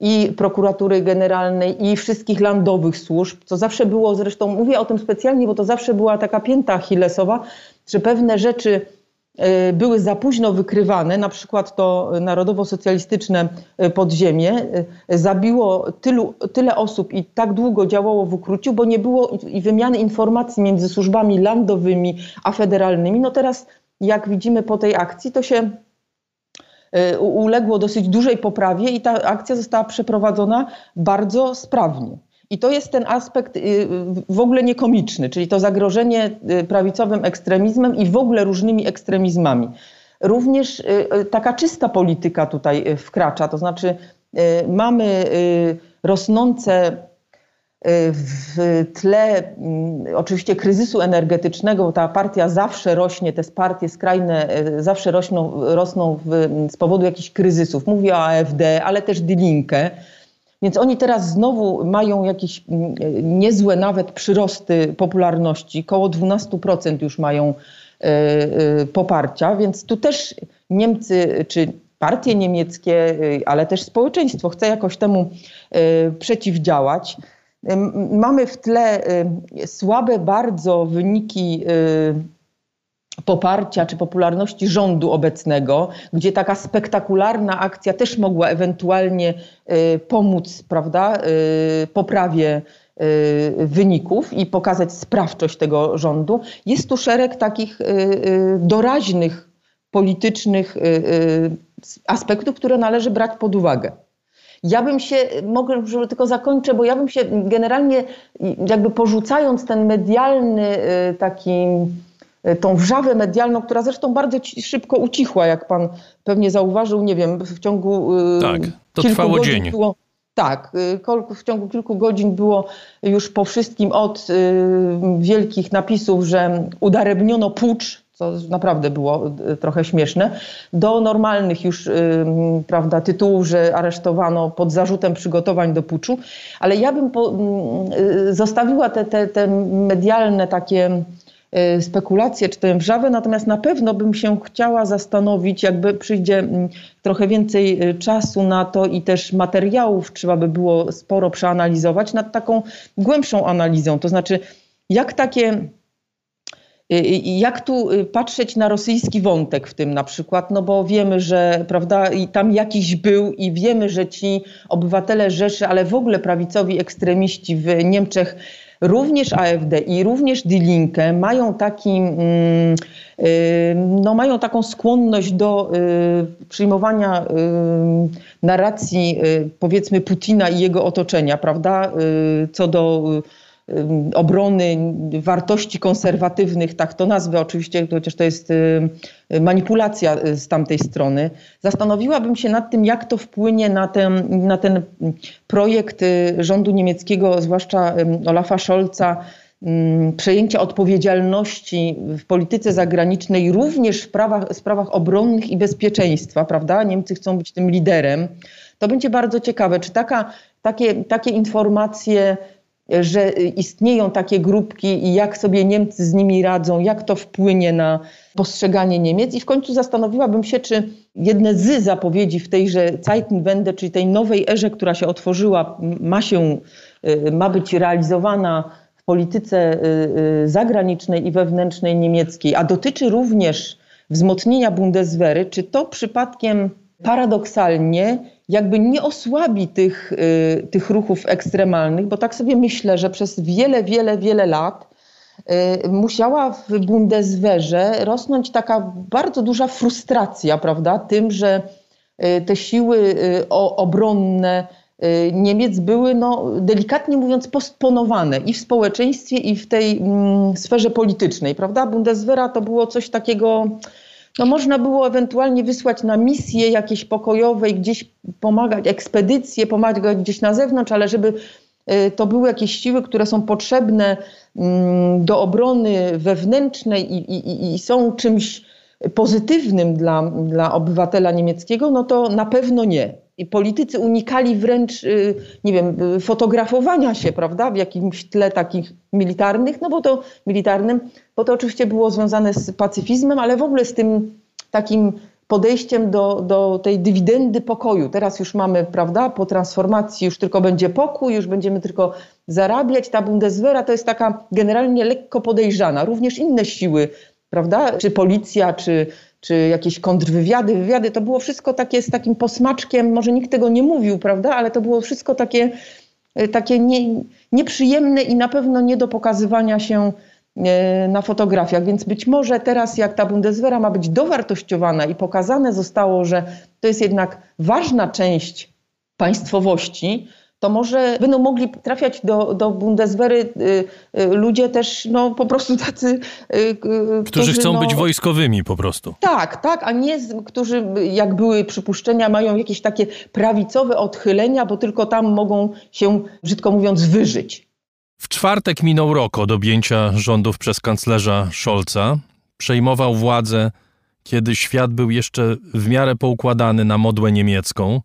i prokuratury generalnej, i wszystkich landowych służb, co zawsze było, zresztą mówię o tym specjalnie, bo to zawsze była taka pięta achillesowa, że pewne rzeczy były za późno wykrywane, na przykład to narodowo-socjalistyczne e, podziemie e, zabiło tylu, tyle osób i tak długo działało w ukróciu, bo nie było wymiany informacji między służbami landowymi a federalnymi. No teraz, jak widzimy po tej akcji, to się uległo dosyć dużej poprawie i ta akcja została przeprowadzona bardzo sprawnie. I to jest ten aspekt y, w ogóle niekomiczny, czyli to zagrożenie y, prawicowym ekstremizmem i w ogóle różnymi ekstremizmami. Również y, taka czysta polityka tutaj wkracza, to znaczy mamy rosnące w tle mm, oczywiście kryzysu energetycznego, bo ta partia zawsze rośnie, te partie skrajne zawsze rośną, rosną w, z powodu jakichś kryzysów. Mówię o AfD, ale też Die Linke. Więc oni teraz znowu mają jakieś mm, niezłe nawet przyrosty popularności, koło 12% już mają e, e, poparcia, więc tu też Niemcy czy partie niemieckie, e, ale też społeczeństwo chce jakoś temu przeciwdziałać. Mamy w tle słabe bardzo wyniki poparcia czy popularności rządu obecnego, gdzie taka spektakularna akcja też mogła ewentualnie y, pomóc prawda, y, poprawie y, wyników i pokazać sprawczość tego rządu. Jest tu szereg takich doraźnych politycznych aspektów, które należy brać pod uwagę. Ja bym się, mogę, tylko zakończę, bo ja bym się generalnie jakby porzucając ten medialny taki tą wrzawę medialną, która zresztą bardzo szybko ucichła, jak pan pewnie zauważył, nie wiem, w ciągu
e, tak, to kilku trwało godzin dzień. Było,
tak, e, w ciągu kilku godzin było już po wszystkim od wielkich napisów, że udarebniono pucz, co naprawdę było trochę śmieszne, do normalnych już prawda, tytułów, że aresztowano pod zarzutem przygotowań do puczu. Ale ja bym po, zostawiła te, te, te medialne takie Y, spekulacje czy tę wrzawę, natomiast na pewno bym się chciała zastanowić, jakby przyjdzie mm, trochę więcej y, czasu na to i też materiałów trzeba by było sporo przeanalizować nad taką głębszą analizą. To znaczy, jak takie y, jak tu patrzeć na rosyjski wątek w tym na przykład, no bo wiemy, że prawda, i tam jakiś był i wiemy, że ci obywatele Rzeszy, ale w ogóle prawicowi ekstremiści w Niemczech również AfD i również Die Linke mają, taki, mm, y, no mają taką skłonność do y, przyjmowania y, narracji powiedzmy Putina i jego otoczenia, prawda, co do obrony wartości konserwatywnych, tak to nazwę oczywiście, chociaż to jest manipulacja y, z tamtej strony. Zastanowiłabym się nad tym, jak to wpłynie na ten, na ten projekt y, rządu niemieckiego, zwłaszcza Olafa Scholza, przejęcia odpowiedzialności w polityce zagranicznej, również w sprawach, sprawach obronnych i bezpieczeństwa, prawda? Niemcy chcą być tym liderem. To będzie bardzo ciekawe, czy taka, takie, takie informacje że istnieją takie grupki i jak sobie Niemcy z nimi radzą, jak to wpłynie na postrzeganie Niemiec. I w końcu zastanowiłabym się, czy jedne z zapowiedzi w tejże Zeitenwende, czyli tej nowej erze, która się otworzyła, ma, się, y, ma być realizowana w polityce y, y, zagranicznej i wewnętrznej niemieckiej, a dotyczy również wzmocnienia Bundeswehry, czy to przypadkiem paradoksalnie jakby nie osłabi tych, y, tych ruchów ekstremalnych, bo tak sobie myślę, że przez wiele, wiele, wiele lat y, musiała w Bundeswehrze rosnąć taka bardzo duża frustracja, prawda, tym, że y, te siły obronne Niemiec były, no, delikatnie mówiąc, postponowane i w społeczeństwie, i w tej mm, sferze politycznej, prawda? Bundeswehra to było coś takiego no można było ewentualnie wysłać na misje jakieś pokojowe i gdzieś pomagać, ekspedycje, pomagać gdzieś na zewnątrz, ale żeby y, to były jakieś siły, które są potrzebne mm, do obrony wewnętrznej i, i, i są czymś pozytywnym dla, dla obywatela niemieckiego, no to na pewno nie. Politycy unikali wręcz, y, nie wiem, y, fotografowania się, prawda, w jakimś tle takich militarnych, no bo to militarnym, bo to oczywiście było związane z pacyfizmem, ale w ogóle z tym takim podejściem do, do tej dywidendy pokoju. Teraz już mamy, prawda, po transformacji już tylko będzie pokój, już będziemy tylko zarabiać. Ta Bundeswehra to jest taka generalnie lekko podejrzana. Również inne siły, prawda, czy policja, czy czy jakieś kontrwywiady, wywiady, to było wszystko takie z takim posmaczkiem, może nikt tego nie mówił, prawda, ale to było wszystko takie, e, takie nie, nieprzyjemne i na pewno nie do pokazywania się e, na fotografiach. Więc być może teraz, jak ta Bundeswehra ma być dowartościowana i pokazane zostało, że to jest jednak ważna część państwowości, to może będą mogli trafiać do, do Bundeswehry y, y, ludzie też no, po prostu tacy...
Y, którzy, którzy chcą no, być wojskowymi po prostu.
Tak, tak, a nie którzy, jak były przypuszczenia, mają jakieś takie prawicowe odchylenia, bo tylko tam mogą się, brzydko mówiąc, wyżyć.
W czwartek minął rok od objęcia rządów przez kanclerza Scholza. Przejmował władzę, kiedy świat był jeszcze w miarę poukładany na modłę niemiecką –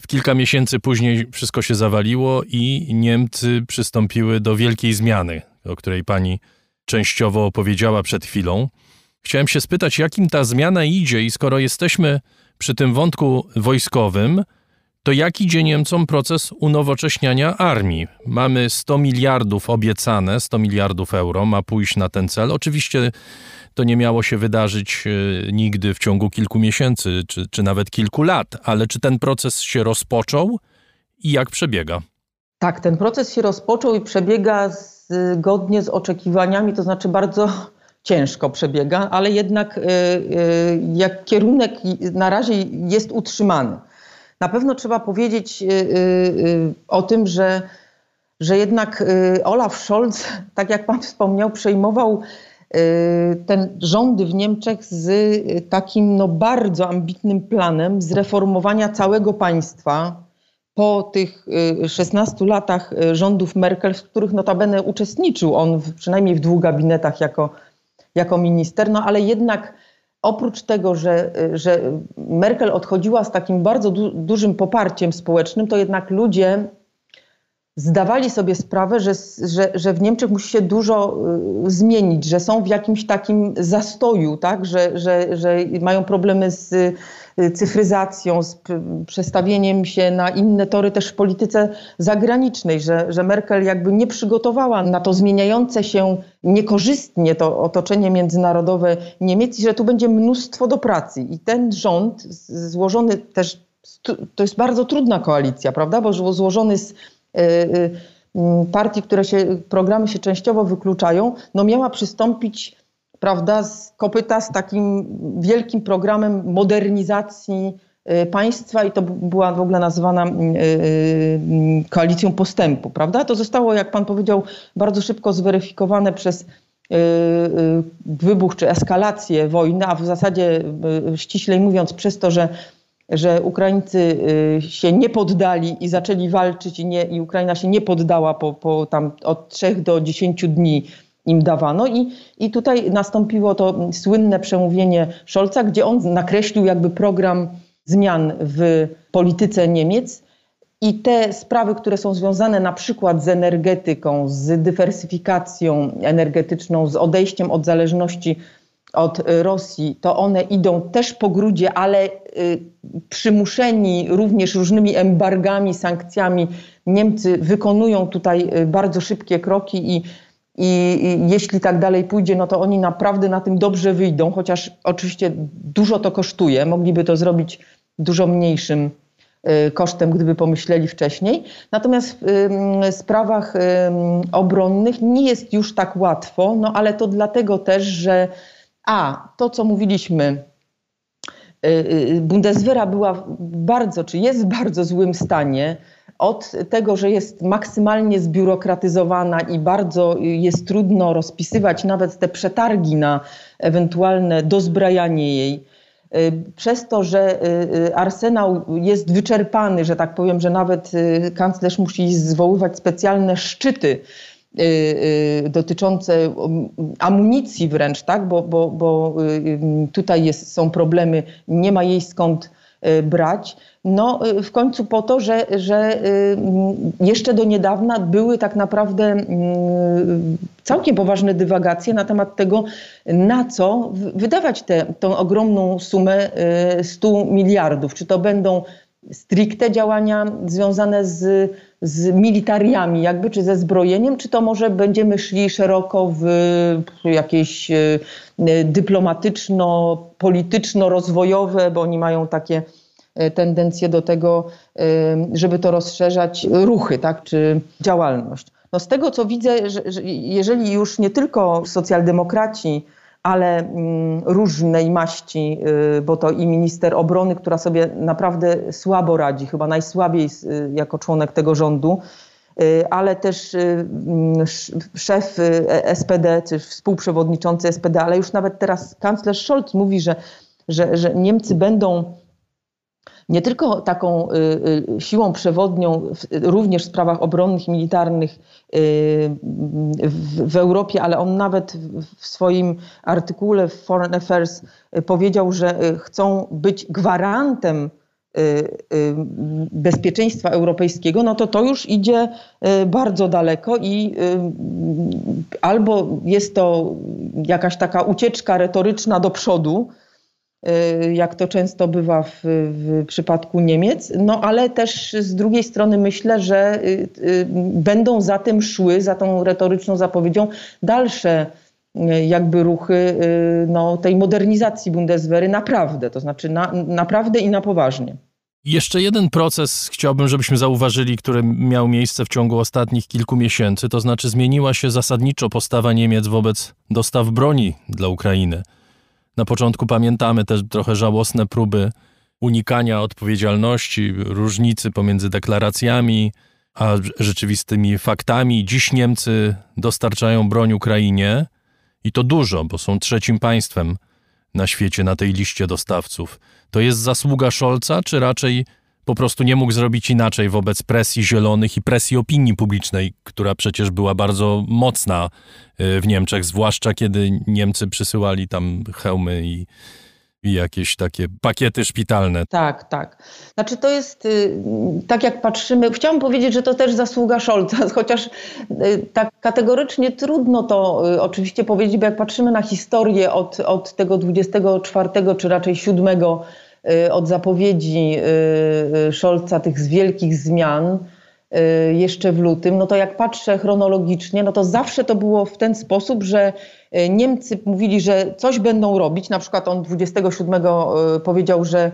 w kilka miesięcy później wszystko się zawaliło i Niemcy przystąpiły do wielkiej zmiany, o której pani częściowo opowiedziała przed chwilą. Chciałem się spytać, jakim ta zmiana idzie i skoro jesteśmy przy tym wątku wojskowym, to jak idzie Niemcom proces unowocześniania armii? Mamy 100 miliardów obiecane, 100 miliardów euro ma pójść na ten cel. Oczywiście to nie miało się wydarzyć e, nigdy w ciągu kilku miesięcy, czy, czy nawet kilku lat, ale czy ten proces się rozpoczął i jak przebiega?
Tak, ten proces się rozpoczął i przebiega zgodnie z oczekiwaniami, to znaczy bardzo ciężko przebiega, ale jednak e, e, jak kierunek na razie jest utrzymany. Na pewno trzeba powiedzieć o tym, że, że jednak Olaf Scholz, [LAUGHS] tak jak pan wspomniał, przejmował Y, ten rządy w Niemczech z y, takim no, bardzo ambitnym planem zreformowania całego państwa po tych 16 y, latach rządów Merkel, w których notabene uczestniczył on w, przynajmniej w dwóch gabinetach jako, jako minister, no ale jednak oprócz tego, że, że Merkel odchodziła z takim bardzo du dużym poparciem społecznym, to jednak ludzie zdawali sobie sprawę, że, że, że w Niemczech musi się dużo y, zmienić, że są w jakimś takim zastoju, tak? że, że, że mają problemy z cyfryzacją, z przestawieniem się na inne tory też w polityce zagranicznej, że, że Merkel jakby nie przygotowała na to zmieniające się niekorzystnie to otoczenie międzynarodowe Niemiec i że tu będzie mnóstwo do pracy. I ten rząd złożony też, to jest bardzo trudna koalicja, prawda, bo złożony z Y, y, mm, partii, które się, programy się częściowo wykluczają, no miała przystąpić prawda, z kopyta z takim wielkim programem modernizacji y, państwa i to była w ogóle nazywana koalicją postępu, prawda? To zostało, jak pan powiedział, bardzo szybko zweryfikowane przez wybuch czy eskalację wojny, a w zasadzie ściślej mówiąc przez to, że że Ukraińcy y, się nie poddali i zaczęli walczyć i, nie, i Ukraina się nie poddała po, po tam od 3 do 10 dni im dawano i, i tutaj nastąpiło to słynne przemówienie Scholza, gdzie on nakreślił jakby program zmian w polityce Niemiec i te sprawy, które są związane na przykład z energetyką, z dywersyfikacją energetyczną, z odejściem od zależności od Rosji, to one idą też po grudzie, ale y, przymuszeni również różnymi embargami, sankcjami, Niemcy wykonują tutaj y, bardzo szybkie kroki i, i, jeśli tak dalej pójdzie, no to oni naprawdę na tym dobrze wyjdą, chociaż oczywiście dużo to kosztuje. Mogliby to zrobić dużo mniejszym kosztem, gdyby pomyśleli wcześniej. Natomiast w sprawach obronnych nie jest już tak łatwo, no ale to dlatego też, że a to, co mówiliśmy, y, y, Bundeswehra była bardzo, czy jest w bardzo złym stanie. Od tego, że jest maksymalnie zbiurokratyzowana i bardzo jest trudno rozpisywać nawet te przetargi na ewentualne dozbrajanie jej, y, przez to, że arsenał jest wyczerpany, że tak powiem, że nawet kanclerz musi zwoływać specjalne szczyty Y, y, dotyczące um, amunicji wręcz, tak? bo, bo, bo y, tutaj jest, są problemy, nie ma jej skąd brać. No w końcu po to, że, że jeszcze do niedawna były tak naprawdę całkiem poważne dywagacje na temat tego, na co wydawać tę ogromną sumę 100 miliardów. Czy to będą stricte działania związane z, z militariami, jakby, czy ze zbrojeniem, czy to może będziemy szli szeroko w jakieś dyplomatyczno-polityczno-rozwojowe, bo oni mają takie e, tendencje do tego, e, żeby to rozszerzać, ruchy, tak, czy działalność. No z tego, co widzę, że, że jeżeli już nie tylko socjaldemokraci ale mm, różnej maści, y, bo to i minister obrony, która sobie naprawdę słabo radzi, chyba najsłabiej y, jako członek tego rządu, y, ale też mm, szef SPD, czy współprzewodniczący SPD, ale już nawet teraz kanclerz Scholz mówi, że, że, że Niemcy będą nie tylko taką y, y, siłą przewodnią również w sprawach obronnych militarnych y, w Europie, ale on nawet w swoim artykule w Foreign Affairs powiedział, że chcą być gwarantem bezpieczeństwa europejskiego, no to to już idzie bardzo daleko i albo jest to jakaś taka ucieczka retoryczna do przodu, jak to często bywa w, w, przypadku Niemiec, no ale też z drugiej strony myślę, że y, y, będą za tym szły, za tą retoryczną zapowiedzią dalsze jakby ruchy no, tej modernizacji Bundeswehry naprawdę, to znaczy na, naprawdę i na poważnie.
Jeszcze jeden proces chciałbym, żebyśmy zauważyli, który miał miejsce w ciągu ostatnich kilku miesięcy, to znaczy zmieniła się zasadniczo postawa Niemiec wobec dostaw broni dla Ukrainy. Na początku pamiętamy też trochę żałosne próby unikania odpowiedzialności, różnicy pomiędzy deklaracjami a rzeczywistymi faktami. Dziś Niemcy dostarczają broń Ukrainie i to dużo, bo są trzecim państwem na świecie na tej liście dostawców. To jest zasługa Scholza, czy raczej po prostu nie mógł zrobić inaczej wobec presji zielonych i presji opinii publicznej, która przecież była bardzo mocna y, w Niemczech, zwłaszcza kiedy Niemcy przysyłali tam hełmy i, i jakieś takie pakiety szpitalne.
Tak, tak. Znaczy to jest, y, tak jak patrzymy, chciałam powiedzieć, że to też zasługa Scholza, [LAUGHS] chociaż y, tak kategorycznie trudno to oczywiście powiedzieć, bo jak patrzymy na historię od, od tego 24 czy raczej 7 Y, od zapowiedzi y, y, Scholza tych wielkich zmian jeszcze w lutym, no to jak patrzę chronologicznie, no to zawsze to było w ten sposób, że Niemcy mówili, że coś będą robić. Na przykład on 27 powiedział, że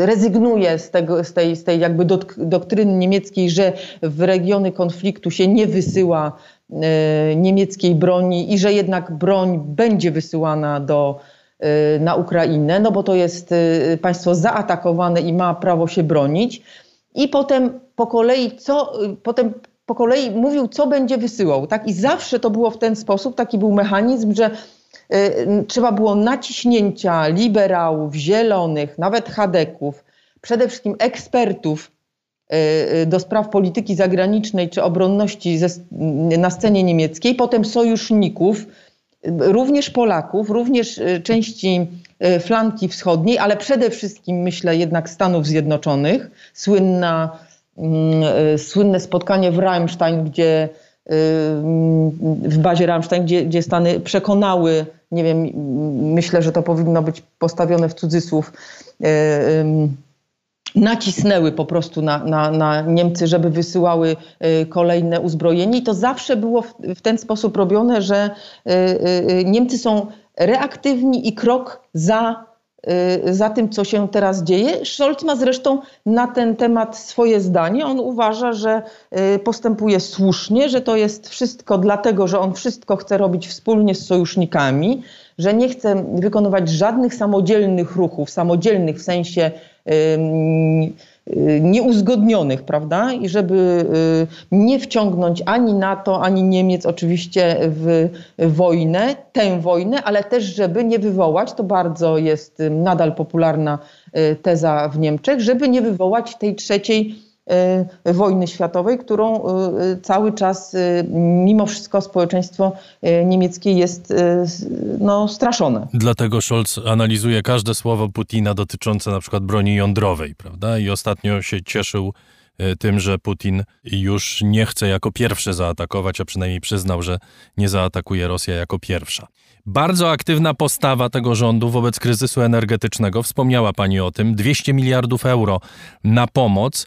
rezygnuje z, tego, z, tej, z tej jakby doktryny niemieckiej, że w regiony konfliktu się nie wysyła niemieckiej broni i że jednak broń będzie wysyłana do Y, na Ukrainę, no bo to jest y, państwo zaatakowane i ma prawo się bronić. I potem po kolei, co, y, potem po kolei mówił, co będzie wysyłał. Tak? I zawsze to było w ten sposób, taki był mechanizm, że y, trzeba było naciśnięcia liberałów, zielonych, nawet chadeków, przede wszystkim ekspertów y, do spraw polityki zagranicznej czy obronności na scenie niemieckiej, potem sojuszników, również Polaków, również y, części y, flanki wschodniej, ale przede wszystkim myślę jednak Stanów Zjednoczonych. Słynna, mm, y, słynne spotkanie w Rammstein, gdzie w bazie Rammstein, gdzie, gdzie Stany przekonały, nie wiem, myślę, że to powinno być postawione w cudzysłów, nacisnęły po prostu na, na, na, Niemcy, żeby wysyłały y, kolejne uzbrojenie. I to zawsze było w, w ten sposób robione, że y, y, Niemcy są reaktywni i krok za, za tym, co się teraz dzieje. Scholz ma zresztą na ten temat swoje zdanie. On uważa, że postępuje słusznie, że to jest wszystko dlatego, że on wszystko chce robić wspólnie z sojusznikami, że nie chce wykonywać żadnych samodzielnych ruchów, samodzielnych w sensie nieuzgodnionych, prawda? I żeby y, nie wciągnąć ani NATO, ani Niemiec oczywiście w wojnę, tę wojnę, ale też żeby nie wywołać, to bardzo jest nadal popularna y, teza w Niemczech, żeby nie wywołać tej trzeciej Y, wojny światowej, którą y, cały czas y, mimo wszystko społeczeństwo niemieckie jest no, straszone.
Dlatego Scholz analizuje każde słowo Putina dotyczące na przykład broni jądrowej, prawda? I ostatnio się cieszył tym, że Putin już nie chce jako pierwszy zaatakować, a przynajmniej przyznał, że nie zaatakuje Rosja jako pierwsza. Bardzo aktywna postawa tego rządu wobec kryzysu energetycznego. Wspomniała Pani o tym. 200 miliardów euro na pomoc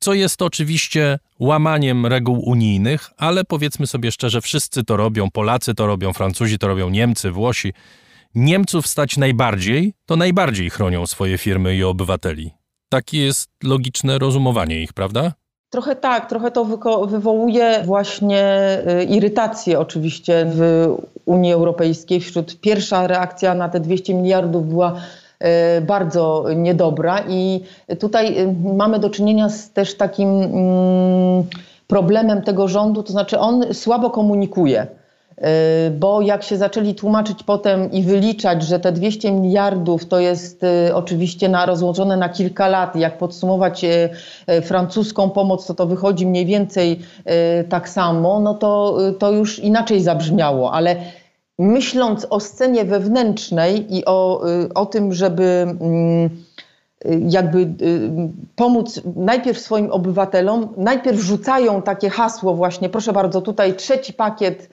co jest oczywiście łamaniem reguł unijnych, ale powiedzmy sobie szczerze, wszyscy to robią, Polacy to robią, Francuzi to robią, Niemcy, Włosi. Niemców stać najbardziej, to najbardziej chronią swoje firmy i obywateli. Takie jest logiczne rozumowanie ich, prawda?
Trochę tak, trochę to wywołuje właśnie y, irytację oczywiście w Unii Europejskiej. Wśród pierwsza reakcja na te 200 miliardów była bardzo niedobra i tutaj y, mamy do czynienia z też takim mm, problemem tego rządu, to znaczy on słabo komunikuje. Y, bo jak się zaczęli tłumaczyć potem i wyliczać, że te 200 miliardów to jest oczywiście na, rozłożone na kilka lat, jak podsumować francuską pomoc, to to wychodzi mniej więcej tak samo, no to, to już inaczej zabrzmiało, ale myśląc o scenie wewnętrznej i o, o tym, żeby mm, jakby pomóc najpierw swoim obywatelom, najpierw rzucają takie hasło właśnie, proszę bardzo, tutaj trzeci pakiet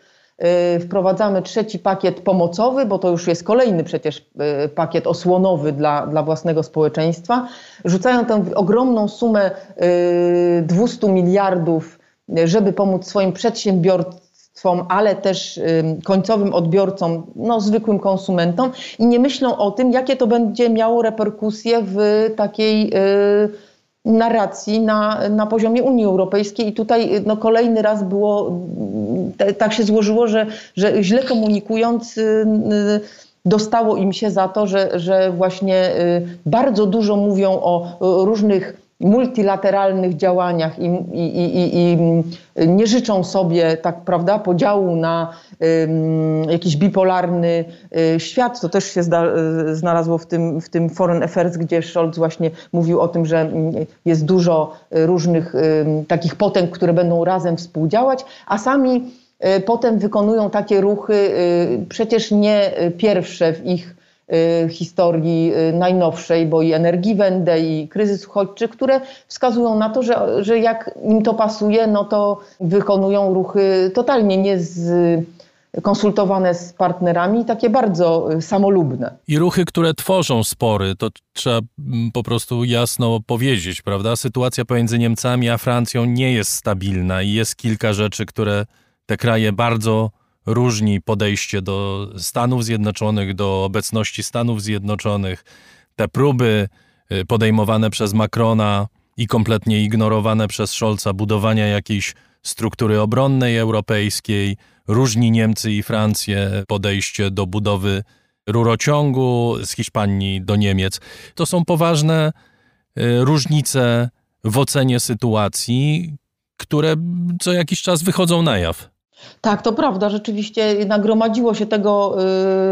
Y, wprowadzamy trzeci pakiet pomocowy, bo to już jest kolejny przecież y, pakiet osłonowy dla, dla własnego społeczeństwa. Rzucają tę ogromną sumę 200 y, miliardów, żeby pomóc swoim ale też końcowym odbiorcom, no, zwykłym konsumentom i nie myślą o tym, jakie to będzie miało reperkusje w takiej narracji na, na poziomie Unii Europejskiej. I tutaj no, kolejny raz było, tak się złożyło, że, że źle komunikując y, y, dostało im się za to, że, że właśnie y, bardzo dużo mówią o różnych multilateralnych działaniach i, i, i, i, nie życzą sobie tak prawda, podziału na jakiś bipolarny y, świat. To też się zda, y, znalazło w tym, w tym Foreign Affairs, gdzie Scholz właśnie mówił o tym, że mm, jest dużo różnych takich potęg, które będą razem współdziałać, a sami y, potem wykonują takie ruchy, przecież nie pierwsze w ich Y, historii y, najnowszej, bo i Energiewende, i kryzys uchodźczy, które wskazują na to, że, że jak im to pasuje, no to wykonują ruchy totalnie nie z konsultowane z partnerami, takie bardzo y, samolubne.
I ruchy, które tworzą spory, to trzeba mm, po prostu jasno powiedzieć, prawda? Sytuacja pomiędzy Niemcami a Francją nie jest stabilna i jest kilka rzeczy, które te kraje bardzo różni podejście do Stanów Zjednoczonych, do obecności Stanów Zjednoczonych. Te próby y, podejmowane przez Macrona i kompletnie ignorowane przez Scholza budowania jakiejś struktury obronnej europejskiej, różni Niemcy i Francję podejście do budowy rurociągu z Hiszpanii do Niemiec. To są poważne y, różnice w ocenie sytuacji, które co jakiś czas wychodzą na jaw.
Tak, to prawda. Rzeczywiście nagromadziło się tego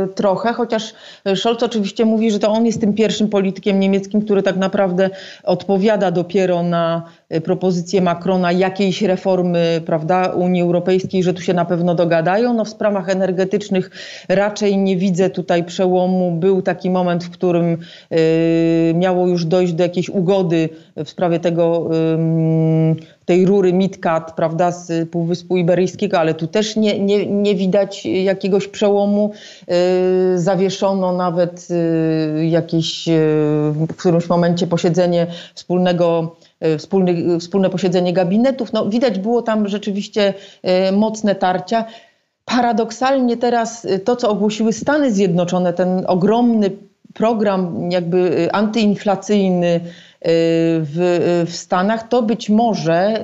y, trochę, chociaż Scholz oczywiście mówi, że to on jest tym pierwszym politykiem niemieckim, który tak naprawdę odpowiada dopiero na y, propozycję Macrona jakiejś reformy prawda, Unii Europejskiej, że tu się na pewno dogadają. No, w sprawach energetycznych raczej nie widzę tutaj przełomu. Był taki moment, w którym y, miało już dojść do jakiejś ugody w sprawie tego tej rury Midcat, prawda, z Półwyspu Iberyjskiego, ale tu też nie, nie, nie widać jakiegoś przełomu. Y, zawieszono nawet y, jakieś y, w którymś momencie posiedzenie wspólnego wspólny, wspólne posiedzenie gabinetów. No, widać było tam rzeczywiście mocne tarcia. Paradoksalnie teraz to, co ogłosiły Stany Zjednoczone, ten ogromny program jakby antyinflacyjny, w, w Stanach, to być może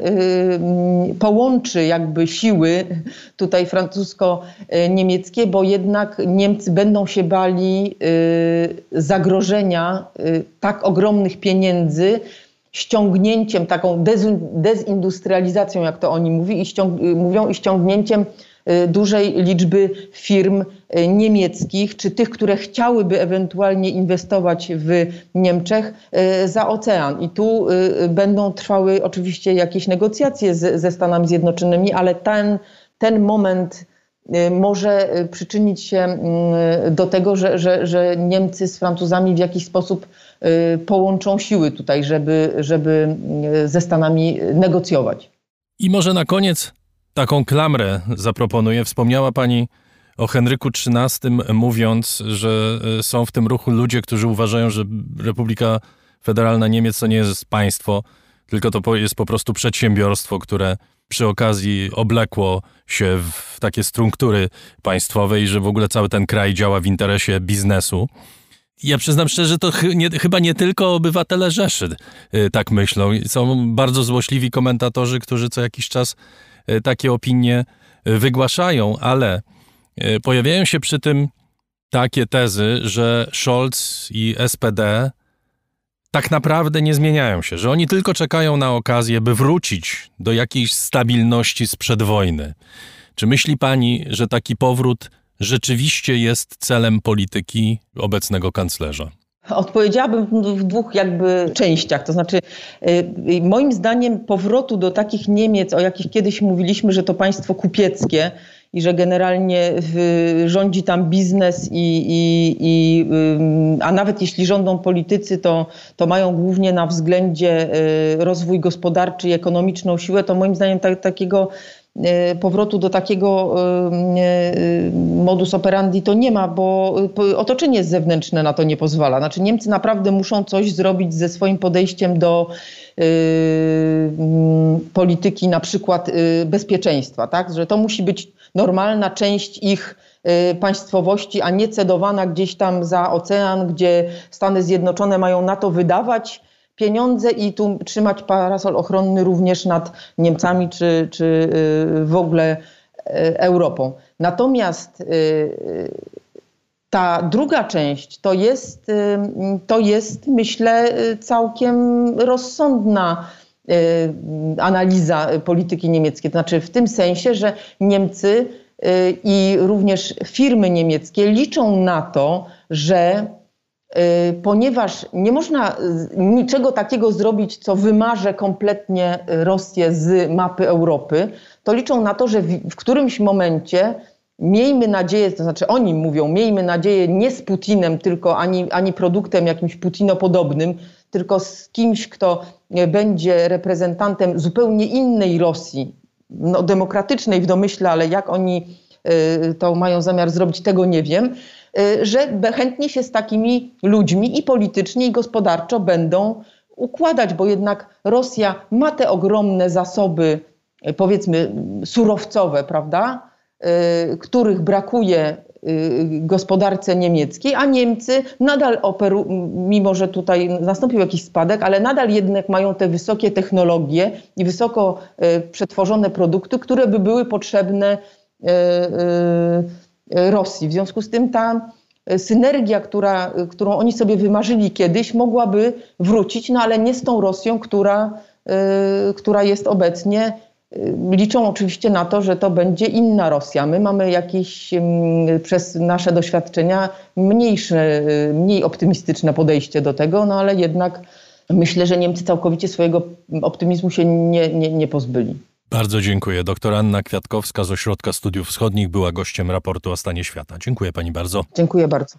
y, połączy jakby siły tutaj francusko-niemieckie, bo jednak Niemcy będą się bali y, zagrożenia y, tak ogromnych pieniędzy, ściągnięciem, taką dezindustrializacją, jak to oni mówi, i ściąg, mówią, i ściągnięciem dużej liczby firm y, niemieckich, czy tych, które chciałyby ewentualnie inwestować w Niemczech y, za ocean. I tu będą trwały oczywiście jakieś negocjacje z, ze Stanami Zjednoczonymi, ale ten, ten moment może przyczynić się mm, do tego, że, że, że Niemcy z Francuzami w jakiś sposób połączą siły tutaj, żeby, żeby ze Stanami negocjować.
I może na koniec taką klamrę zaproponuję. Wspomniała Pani o Henryku XIII, mówiąc, że e, są w tym ruchu ludzie, którzy uważają, że Republika Federalna Niemiec to nie jest państwo, tylko to jest po prostu przedsiębiorstwo, które przy okazji oblekło się w takie struktury państwowe i że w ogóle cały ten kraj działa w interesie biznesu. Ja przyznam szczerze, to ch nie, chyba nie tylko obywatele Rzeszy y, tak myślą. Są bardzo złośliwi komentatorzy, którzy co jakiś czas takie opinie y, wygłaszają, ale pojawiają się przy tym takie tezy, że Scholz i SPD tak naprawdę nie zmieniają się, że oni tylko czekają na okazję, by wrócić do jakiejś stabilności sprzed wojny. Czy myśli pani, że taki powrót rzeczywiście jest celem polityki obecnego kanclerza?
Odpowiedziałabym w dwóch jakby częściach. To znaczy, y, moim zdaniem powrotu do takich Niemiec, o jakich kiedyś mówiliśmy, że to państwo kupieckie i że generalnie rządzi tam biznes i, i, i a nawet jeśli rządzą politycy, to, to mają głównie na względzie y, rozwój gospodarczy i ekonomiczną siłę, to moim zdaniem tak, takiego powrotu do takiego e, e, modus operandi to nie ma, bo otoczenie zewnętrzne na to nie pozwala. Znaczy Niemcy naprawdę muszą coś zrobić ze swoim podejściem do polityki na przykład bezpieczeństwa, tak? że to musi być normalna część ich państwowości, a nie cedowana gdzieś tam za ocean, gdzie Stany Zjednoczone mają na to wydawać pieniądze i tu trzymać parasol ochronny również nad Niemcami czy, czy y, w ogóle y, Europą. Natomiast y, ta druga część to jest, to jest myślę, całkiem rozsądna analiza polityki niemieckiej. To znaczy w tym sensie, że Niemcy i również firmy niemieckie liczą na to, że ponieważ nie można niczego takiego zrobić, co wymarze kompletnie Rosję z mapy Europy, to liczą na to, że w, którymś momencie miejmy nadzieję, to znaczy oni mówią, miejmy nadzieję nie z Putinem, tylko ani, ani produktem jakimś putinopodobnym, tylko z kimś, kto będzie reprezentantem zupełnie innej Rosji, no, demokratycznej w domyśle, ale jak oni y, to mają zamiar zrobić, tego nie wiem. Y, że chętnie się z takimi ludźmi i politycznie, i gospodarczo będą układać, bo jednak Rosja ma te ogromne zasoby, y, powiedzmy, surowcowe, prawda, y, których brakuje gospodarce niemieckiej, a Niemcy nadal operują, mimo że tutaj nastąpił jakiś spadek, ale nadal jednak mają te wysokie technologie i wysoko przetworzone produkty, które by były potrzebne Rosji. W związku z tym ta e, synergia, która, którą oni sobie wymarzyli kiedyś, mogłaby wrócić, no ale nie z tą Rosją, która, e, która jest obecnie. E, liczą oczywiście na to, że to będzie inna Rosja. My mamy jakieś przez nasze doświadczenia mniejsze, mniej optymistyczne podejście do tego, no ale jednak myślę, że Niemcy całkowicie swojego optymizmu się nie, nie, nie pozbyli.
Bardzo dziękuję. Doktor Anna Kwiatkowska z Ośrodka Studiów Wschodnich była gościem raportu o stanie świata. Dziękuję pani bardzo.
Dziękuję bardzo.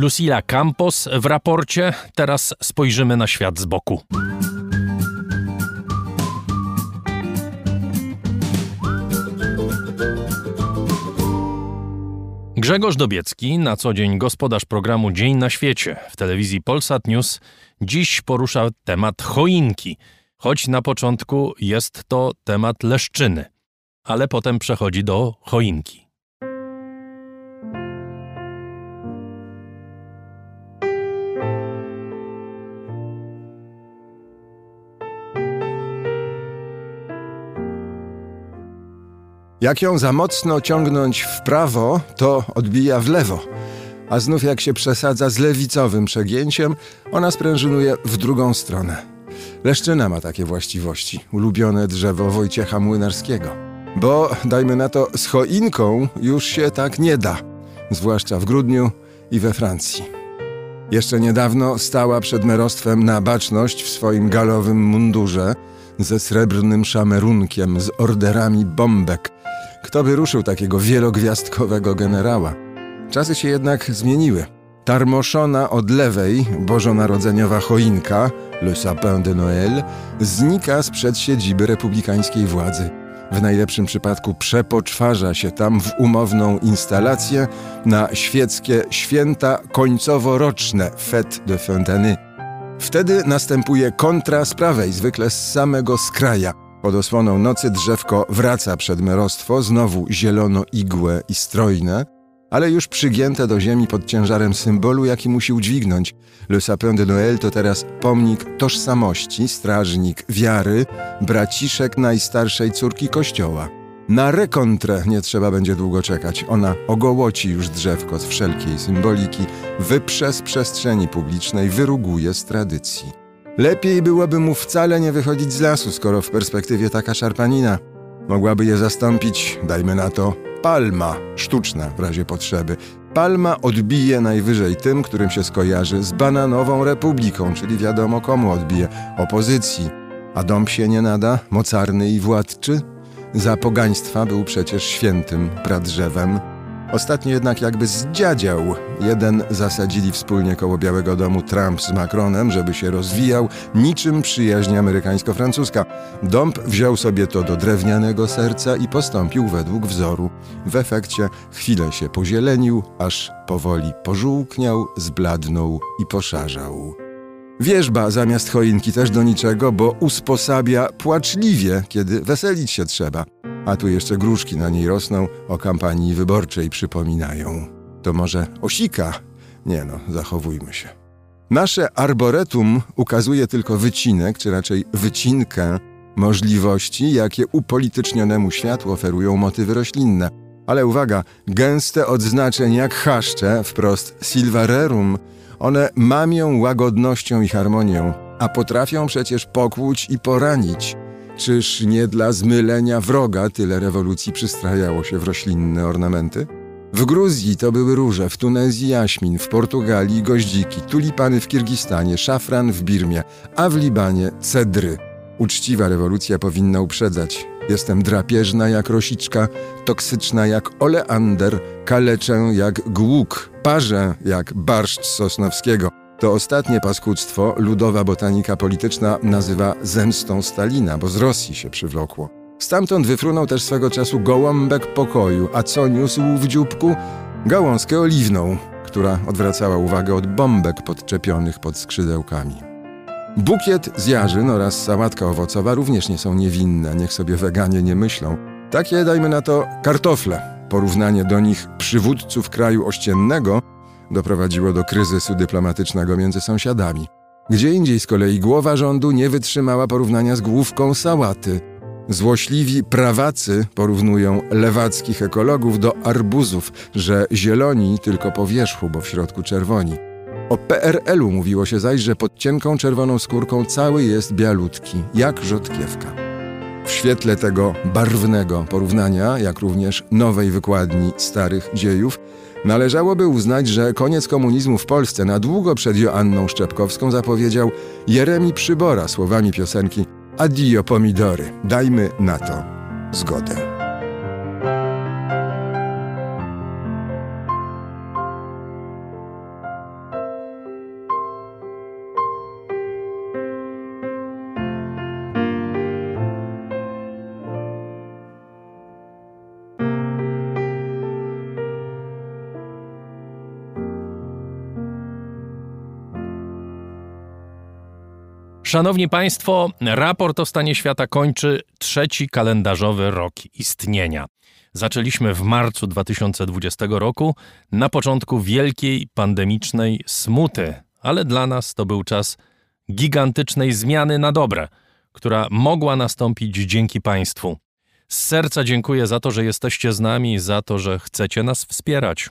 Lucila Campos w raporcie. Teraz spojrzymy na świat z boku. Grzegorz Dobiecki, na co dzień gospodarz programu Dzień na świecie w telewizji Polsat News, dziś porusza temat choinki, choć na początku jest to temat leszczyny, ale potem przechodzi do choinki.
Jak ją za mocno ciągnąć w prawo, to odbija w lewo. A znów jak się przesadza z lewicowym przegięciem, ona sprężynuje w drugą stronę. Leszczyna ma takie właściwości, ulubione drzewo Wojciecha Młynarskiego. Bo, dajmy na to, z choinką już się tak nie da, zwłaszcza w grudniu i we Francji. Jeszcze niedawno stała przed merostwem na baczność w swoim galowym mundurze ze srebrnym szamerunkiem, z orderami bombek, kto by ruszył takiego wielogwiazdkowego generała? Czasy się jednak zmieniły. Tarmoszona od lewej bożonarodzeniowa choinka, Le Sapin de Noël, znika sprzed siedziby republikańskiej władzy. W najlepszym przypadku przepoczwarza się tam w umowną instalację na świeckie święta końcowo-roczne Fête de fin d'année. Wtedy następuje kontra z prawej, zwykle z samego skraja. Pod osłoną nocy drzewko wraca przed merostwo, znowu zielono igłe i strojne, ale już przygięte do ziemi pod ciężarem symbolu, jaki musi udźwignąć. Le Sapin de Noël to teraz pomnik tożsamości, strażnik wiary, braciszek najstarszej córki kościoła. Na rekontrę nie trzeba będzie długo czekać. Ona ogołoci już drzewko z wszelkiej symboliki, wyprze z przestrzeni publicznej, wyruguje z tradycji. Lepiej byłoby mu wcale nie wychodzić z lasu, skoro w perspektywie taka szarpanina. Mogłaby je zastąpić, dajmy na to, palma, sztuczna w razie potrzeby. Palma odbije najwyżej tym, którym się skojarzy z bananową republiką, czyli wiadomo komu odbije opozycji. A dąb się nie nada, mocarny i władczy? Za pogaństwa był przecież świętym pradrzewem. Ostatnio jednak jakby zdziadział. Jeden zasadzili wspólnie koło Białego Domu Trump z Macronem, żeby się rozwijał, niczym przyjaźń amerykańsko-francuska. Dąb wziął sobie to do drewnianego serca i postąpił według wzoru. W efekcie chwilę się pozielenił, aż powoli pożółkniał, zbladnął i poszarzał. Wierzba zamiast choinki też do niczego, bo usposabia płaczliwie, kiedy weselić się trzeba. A tu jeszcze gruszki na niej rosną, o kampanii wyborczej przypominają. To może osika? Nie no, zachowujmy się. Nasze arboretum ukazuje tylko wycinek, czy raczej wycinkę możliwości, jakie upolitycznionemu światu oferują motywy roślinne. Ale uwaga, gęste odznaczeń jak chaszcze, wprost silvarerum, one mamią łagodnością i harmonią, a potrafią przecież pokłuć i poranić. Czyż nie dla zmylenia wroga tyle rewolucji przystrajało się w roślinne ornamenty? W Gruzji to były róże, w Tunezji jaśmin, w Portugalii goździki, tulipany w Kirgistanie, szafran w Birmie, a w Libanie cedry. Uczciwa rewolucja powinna uprzedzać. Jestem drapieżna jak rosiczka, toksyczna jak oleander, kaleczę jak głuk, parzę jak barszcz sosnowskiego. To ostatnie paskudztwo ludowa botanika polityczna nazywa zemstą Stalina, bo z Rosji się przywlokło. Stamtąd wyfrunął też swego czasu gołąbek pokoju, a co niósł w dzióbku? Gałązkę oliwną, która odwracała uwagę od bombek podczepionych pod skrzydełkami. Bukiet z jarzyn oraz sałatka owocowa również nie są niewinne, niech sobie weganie nie myślą. Takie, dajmy na to, kartofle. Porównanie do nich przywódców kraju ościennego doprowadziło do kryzysu dyplomatycznego między sąsiadami. Gdzie indziej z kolei głowa rządu nie wytrzymała porównania z główką sałaty. Złośliwi prawacy porównują lewackich ekologów do arbuzów, że zieloni tylko po wierzchu, bo w środku czerwoni. O PRL-u mówiło się zaś, że pod cienką czerwoną skórką cały jest bialutki, jak rzodkiewka. W świetle tego barwnego porównania, jak również nowej wykładni starych dziejów, Należałoby uznać, że koniec komunizmu w Polsce na długo przed Joanną Szczepkowską zapowiedział Jeremi Przybora słowami piosenki Addio pomidory, dajmy na to zgodę.
Szanowni Państwo, raport o stanie świata kończy trzeci kalendarzowy rok istnienia. Zaczęliśmy w marcu 2020 roku, na początku wielkiej pandemicznej smuty, ale dla nas to był czas gigantycznej zmiany na dobre, która mogła nastąpić dzięki Państwu. Z serca dziękuję za to, że jesteście z nami, za to, że chcecie nas wspierać.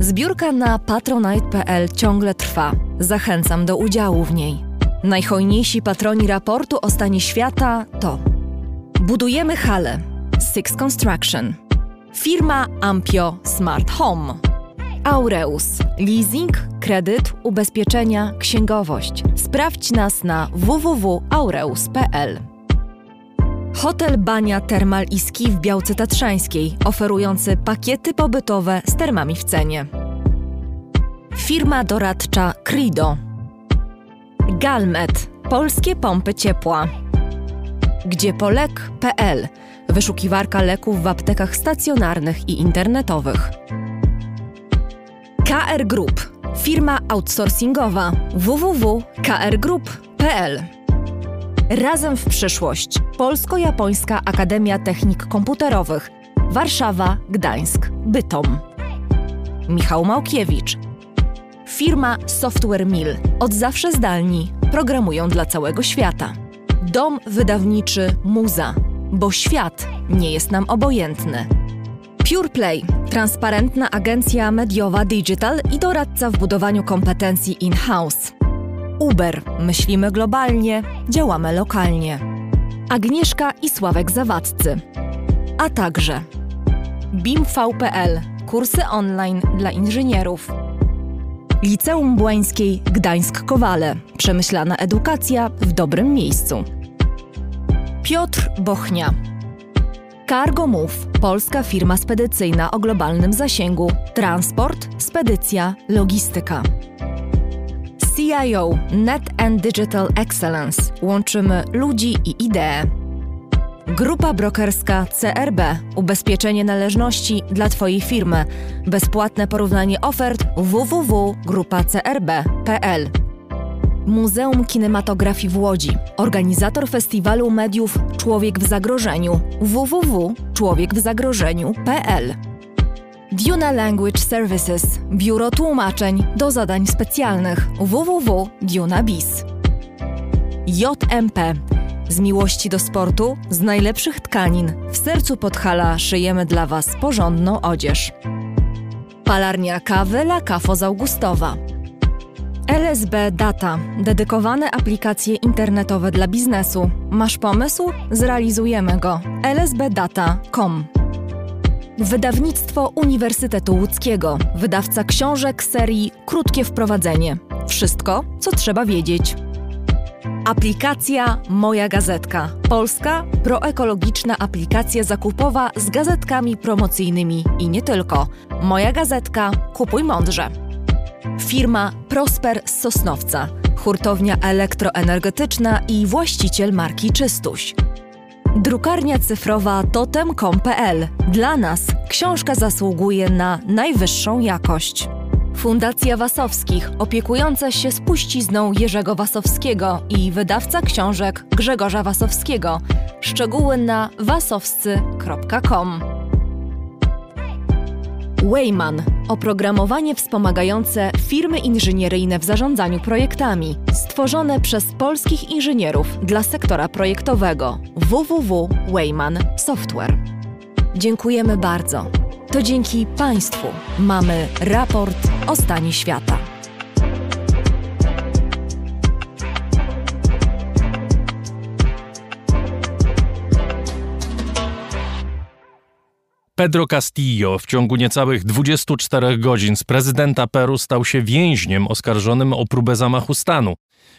Zbiórka na patronite.pl ciągle trwa. Zachęcam do udziału w niej. Najhojniejsi patroni raportu o stanie świata to Budujemy hale Six Construction Firma Ampio Smart Home Aureus Leasing, kredyt, ubezpieczenia, księgowość. Sprawdź nas na www.aureus.pl Hotel Bania Termal i Ski w Białce Tatrzańskiej, oferujący pakiety pobytowe z termami w cenie. Firma doradcza Crido. Galmet. Polskie pompy ciepła. Gdziepolek.pl. Wyszukiwarka leków w aptekach stacjonarnych i internetowych. KR Group. Firma outsourcingowa www.krgroup.pl Razem w przyszłość. Polsko-Japońska Akademia Technik Komputerowych. Warszawa, Gdańsk, Bytom. Michał Małkiewicz. Firma Software Mill. Od zawsze zdalni. Programują dla całego świata. Dom wydawniczy Muza. Bo świat nie jest nam obojętny. PurePlay. Transparentna agencja mediowa digital i doradca w budowaniu kompetencji in-house. Uber. Myślimy globalnie, działamy lokalnie. Agnieszka i Sławek Zawadzcy. A także BIMV.pl. Kursy online dla inżynierów. Liceum Błańskiej Gdańsk-Kowale. Przemyślana edukacja w dobrym miejscu. Piotr Bochnia. Cargo Move, polska firma spedycyjna o globalnym zasięgu. Transport, spedycja, logistyka. CIO Net and Digital Excellence łączymy ludzi i idee. Grupa brokerska CRB Ubezpieczenie należności dla Twojej firmy. Bezpłatne porównanie ofert www.grupacrb.pl Muzeum Kinematografii w Łodzi. Organizator festiwalu mediów Człowiek w zagrożeniu www.człowiekwzagrożeniu.pl Duna Language Services Biuro Tłumaczeń do zadań specjalnych www.dunabis JMP z miłości do sportu, z najlepszych tkanin, w sercu Podhala szyjemy dla Was porządną odzież. Palarnia kawy La Cafo z Augustowa. LSB Data. Dedykowane aplikacje internetowe dla biznesu. Masz pomysł? Zrealizujemy go. lsbdata.com Wydawnictwo Uniwersytetu Łódzkiego. Wydawca książek serii Krótkie Wprowadzenie. Wszystko, co trzeba wiedzieć. Aplikacja Moja Gazetka. Polska proekologiczna aplikacja zakupowa z gazetkami promocyjnymi i nie tylko. Moja Gazetka. Kupuj mądrze. Firma Prosper z Sosnowca. Hurtownia elektroenergetyczna i właściciel marki Czystuś. Drukarnia cyfrowa totem.com.pl. Dla nas książka zasługuje na najwyższą jakość. Fundacja Wasowskich, opiekująca się spuścizną Jerzego Wasowskiego i wydawca książek Grzegorza Wasowskiego. Szczegóły na wasowscy.com. Wayman oprogramowanie wspomagające firmy inżynieryjne w zarządzaniu projektami, stworzone przez polskich inżynierów dla sektora projektowego www.wayman Software. Dziękujemy bardzo. To dzięki Państwu mamy raport o stanie świata.
Pedro Castillo w ciągu niecałych 24 godzin z prezydenta Peru stał się więźniem oskarżonym o próbę zamachu stanu.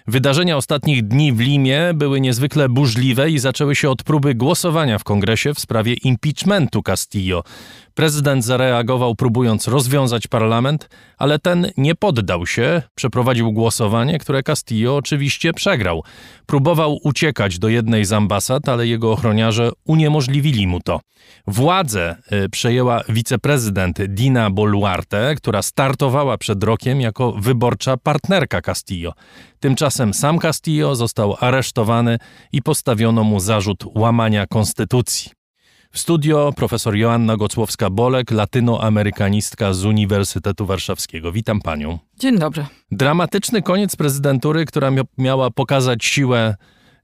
Wydarzenia ostatnich dni w Limie były niezwykle burzliwe i zaczęły się od próby głosowania w kongresie w sprawie impeachmentu Castillo. Prezydent zareagował próbując rozwiązać parlament, ale ten nie poddał się, przeprowadził głosowanie, które Castillo oczywiście przegrał. Próbował uciekać do jednej z ambasad, ale jego ochroniarze uniemożliwili mu to. Władzę y, przejęła wiceprezydent Dina Boluarte, która startowała przed rokiem jako wyborcza partnerka Castillo. Tymczasem sam Castillo został aresztowany i postawiono mu zarzut łamania konstytucji. W studio profesor Joanna Gocłowska-Bolek, latynoamerykanistka z Uniwersytetu Warszawskiego. Witam panią.
Dzień dobry.
Dramatyczny koniec prezydentury, która miała pokazać siłę,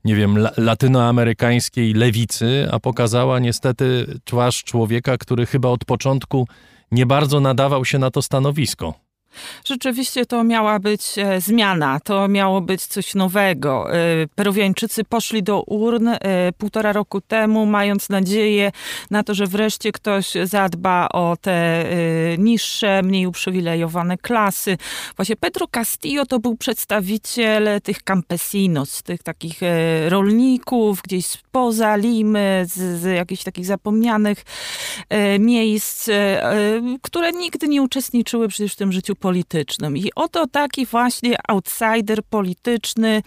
nie wiem, latynoamerykańskiej lewicy, a pokazała niestety twarz człowieka, który chyba od początku nie bardzo nadawał się na to stanowisko.
Rzeczywiście to miała być e, zmiana, to miało być coś nowego. E, Peruwiańczycy poszli do urn e, półtora roku temu, mając nadzieję na to, że wreszcie ktoś zadba o te niższe, mniej uprzywilejowane klasy. Właśnie Pedro Castillo to był przedstawiciel tych campesinos, tych takich rolników gdzieś spoza Limy, z, z jakichś takich zapomnianych miejsc, które nigdy nie uczestniczyły przecież w tym życiu politycznym. I oto taki właśnie outsider polityczny,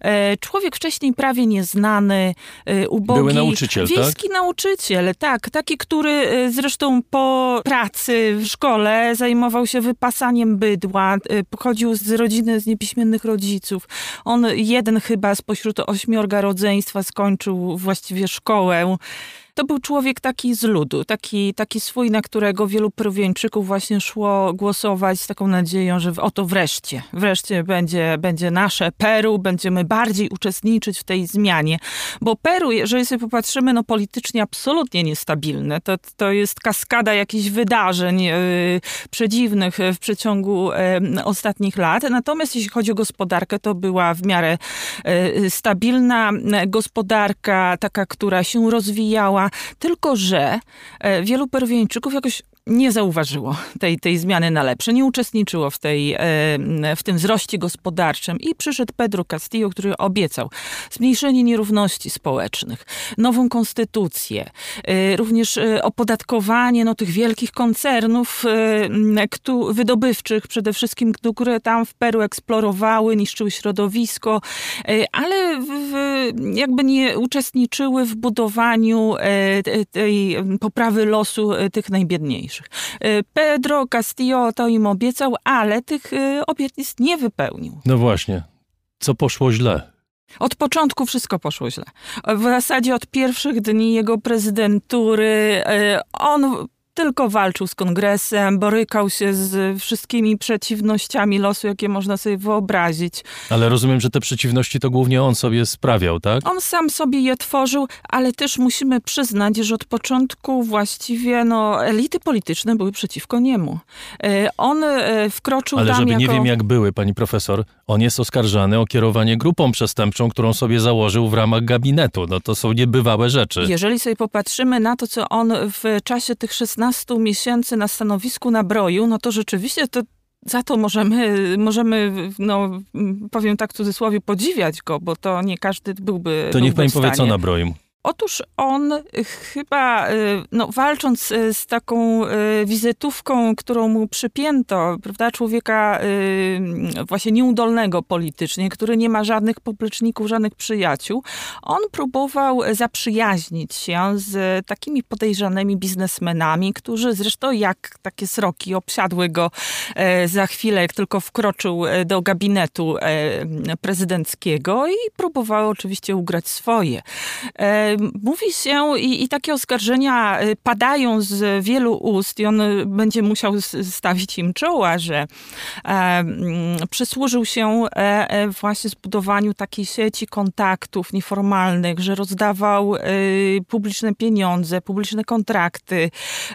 e, człowiek wcześniej prawie nieznany, e, ubogi.
Były nauczyciel,
tak? wiejski
tak?
nauczyciel, tak. Taki, który e, zresztą po pracy w szkole zajmował się wypasaniem bydła, pochodził z rodziny z niepiśmiennych rodziców. On jeden chyba spośród ośmiorga rodzeństwa skończył właściwie szkołę to był człowiek taki z ludu, taki, taki swój, na którego wielu Peruwieńczyków właśnie szło głosować z taką nadzieją, że oto wreszcie, wreszcie będzie, będzie nasze Peru, będziemy bardziej uczestniczyć w tej zmianie. Bo Peru, jeżeli sobie popatrzymy, no politycznie absolutnie niestabilne. To, to jest kaskada jakichś wydarzeń yy, przedziwnych w przeciągu yy, ostatnich lat. Natomiast jeśli chodzi o gospodarkę, to była w miarę yy, stabilna gospodarka, taka, która się rozwijała, tylko że e, wielu Peruwieńczyków jakoś nie zauważyło tej, tej zmiany na lepsze, nie uczestniczyło w, tej, w tym wzroście gospodarczym i przyszedł Pedro Castillo, który obiecał zmniejszenie nierówności społecznych, nową konstytucję, e, również e, opodatkowanie no, tych wielkich koncernów wydobywczych przede wszystkim, które tam w Peru eksplorowały, niszczyły środowisko, e, ale w, jakby nie uczestniczyły w budowaniu tej poprawy losu tych najbiedniejszych. Y, Pedro Castillo to im obiecał, ale tych y, obietnic nie wypełnił.
No właśnie. Co poszło źle?
Od początku wszystko poszło źle. W zasadzie od pierwszych dni jego prezydentury y, on tylko walczył z kongresem, borykał się z wszystkimi przeciwnościami losu, jakie można sobie wyobrazić.
Ale rozumiem, że te przeciwności to głównie on sobie sprawiał, tak?
On sam sobie je tworzył, ale też musimy przyznać, że od początku właściwie no, elity polityczne były przeciwko niemu. E, on e, wkroczył
ale
tam
żeby
jako...
nie wiem jak były, pani profesor, on jest oskarżany o kierowanie grupą przestępczą, którą sobie założył w ramach gabinetu. No to są niebywałe rzeczy.
Jeżeli sobie popatrzymy na to, co on w czasie tych 16 15 miesięcy na stanowisku nabroił, no to rzeczywiście to za to możemy, możemy, no powiem tak w cudzysłowie, podziwiać go, bo to nie każdy byłby.
To niech pani powie, co nabroił.
Otóż on chyba, y, no, walcząc y, z taką y, wizytówką, którą mu przypięto, prawda, człowieka właśnie nieudolnego politycznie, który nie ma żadnych popleczników, żadnych przyjaciół, on próbował zaprzyjaźnić się z takimi podejrzanymi biznesmenami, którzy zresztą jak takie sroki obsiadły go za chwilę, jak tylko wkroczył do gabinetu prezydenckiego i próbowały oczywiście ugrać swoje. Mówi się i, i, takie oskarżenia y, padają z wielu ust i on będzie musiał stawić im czoła, że e, mm, przysłużył się e, e, właśnie zbudowaniu takiej sieci kontaktów nieformalnych, że rozdawał e, publiczne pieniądze, publiczne kontrakty,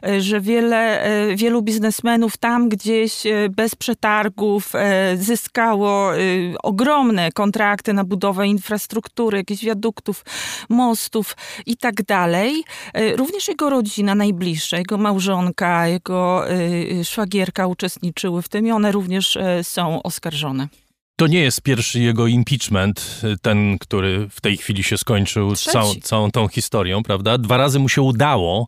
e, że wiele, e, wielu biznesmenów tam gdzieś bez przetargów zyskało ogromne kontrakty na budowę infrastruktury, jakichś wiaduktów, mostów, mediów i tak dalej. Również jego rodzina najbliższa, jego małżonka, jego szwagierka uczestniczyły w tym i one również są oskarżone.
To nie jest pierwszy jego impeachment, ten, który w tej chwili się skończył całą, całą tą historią, prawda? Dwa razy mu się udało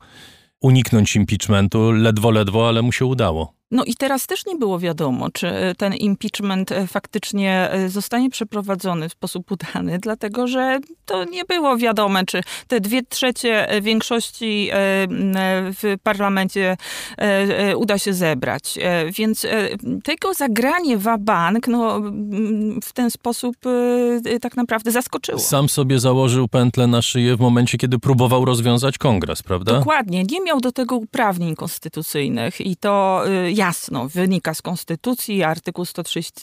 uniknąć impeachmentu, ledwo, ledwo, ale mu się udało.
No i teraz też nie było wiadomo, czy ten impeachment e, faktycznie e, zostanie przeprowadzony w sposób udany, dlatego że to nie było wiadome, czy te dwie trzecie e, większości w parlamencie uda się zebrać. Więc tego zagranie wabank no, w ten sposób tak naprawdę zaskoczyło.
Sam sobie założył pętlę na szyję w momencie, kiedy próbował rozwiązać kongres, prawda?
Dokładnie. Nie miał do tego uprawnień konstytucyjnych i to jasno wynika z Konstytucji, artykuł 130,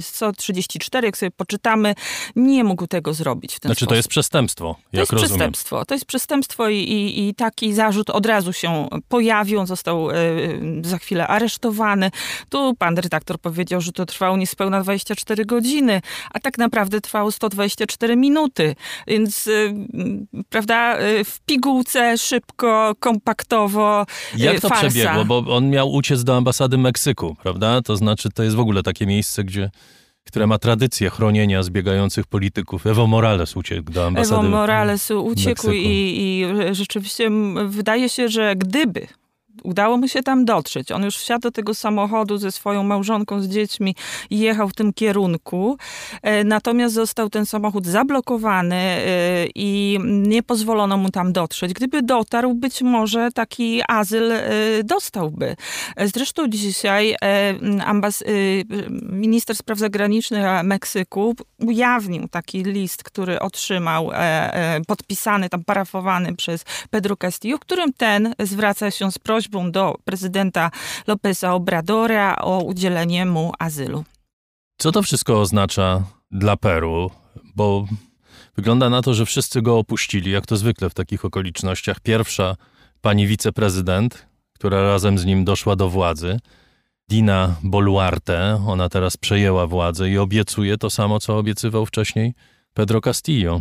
134, jak sobie poczytamy, nie mógł tego zrobić w ten
znaczy,
sposób.
to jest przestępstwo,
To jest
rozumiem.
przestępstwo. To jest przestępstwo i, i, i, taki zarzut od razu się pojawił. On został y, za chwilę aresztowany. Tu pan redaktor powiedział, że to trwało niespełna 24 godziny, a tak naprawdę trwało 124 minuty. Więc, y, prawda, y, w pigułce, szybko, kompaktowo,
Jak to
farsa.
przebiegło? Bo on miał uciec do ambasady Meksyku, prawda? To znaczy, to jest w ogóle takie miejsce, gdzie które ma tradycję chronienia zbiegających polityków. Evo Morales uciekł do ambasady
Evo Morales uciekł i, i rzeczywiście wydaje się, że gdyby Udało mu się tam dotrzeć. On już wsiadł do tego samochodu ze swoją małżonką, z dziećmi i jechał w tym kierunku. E, natomiast został ten samochód zablokowany e, i nie pozwolono mu tam dotrzeć. Gdyby dotarł, być może taki azyl e, dostałby. Zresztą dzisiaj ambas- minister spraw zagranicznych Meksyku ujawnił taki list, który otrzymał podpisany, tam parafowany przez Pedro Castillo, którym ten zwraca się z prośbą prośbą do prezydenta Lopeza Obradora o udzielenie mu azylu.
Co to wszystko oznacza dla Peru? Bo wygląda na to, że wszyscy go opuścili, jak to zwykle w takich okolicznościach. Pierwsza pani wiceprezydent, która razem z nim doszła do władzy, Dina Boluarte, ona teraz przejęła władzę i obiecuje to samo, co obiecywał wcześniej Pedro Castillo.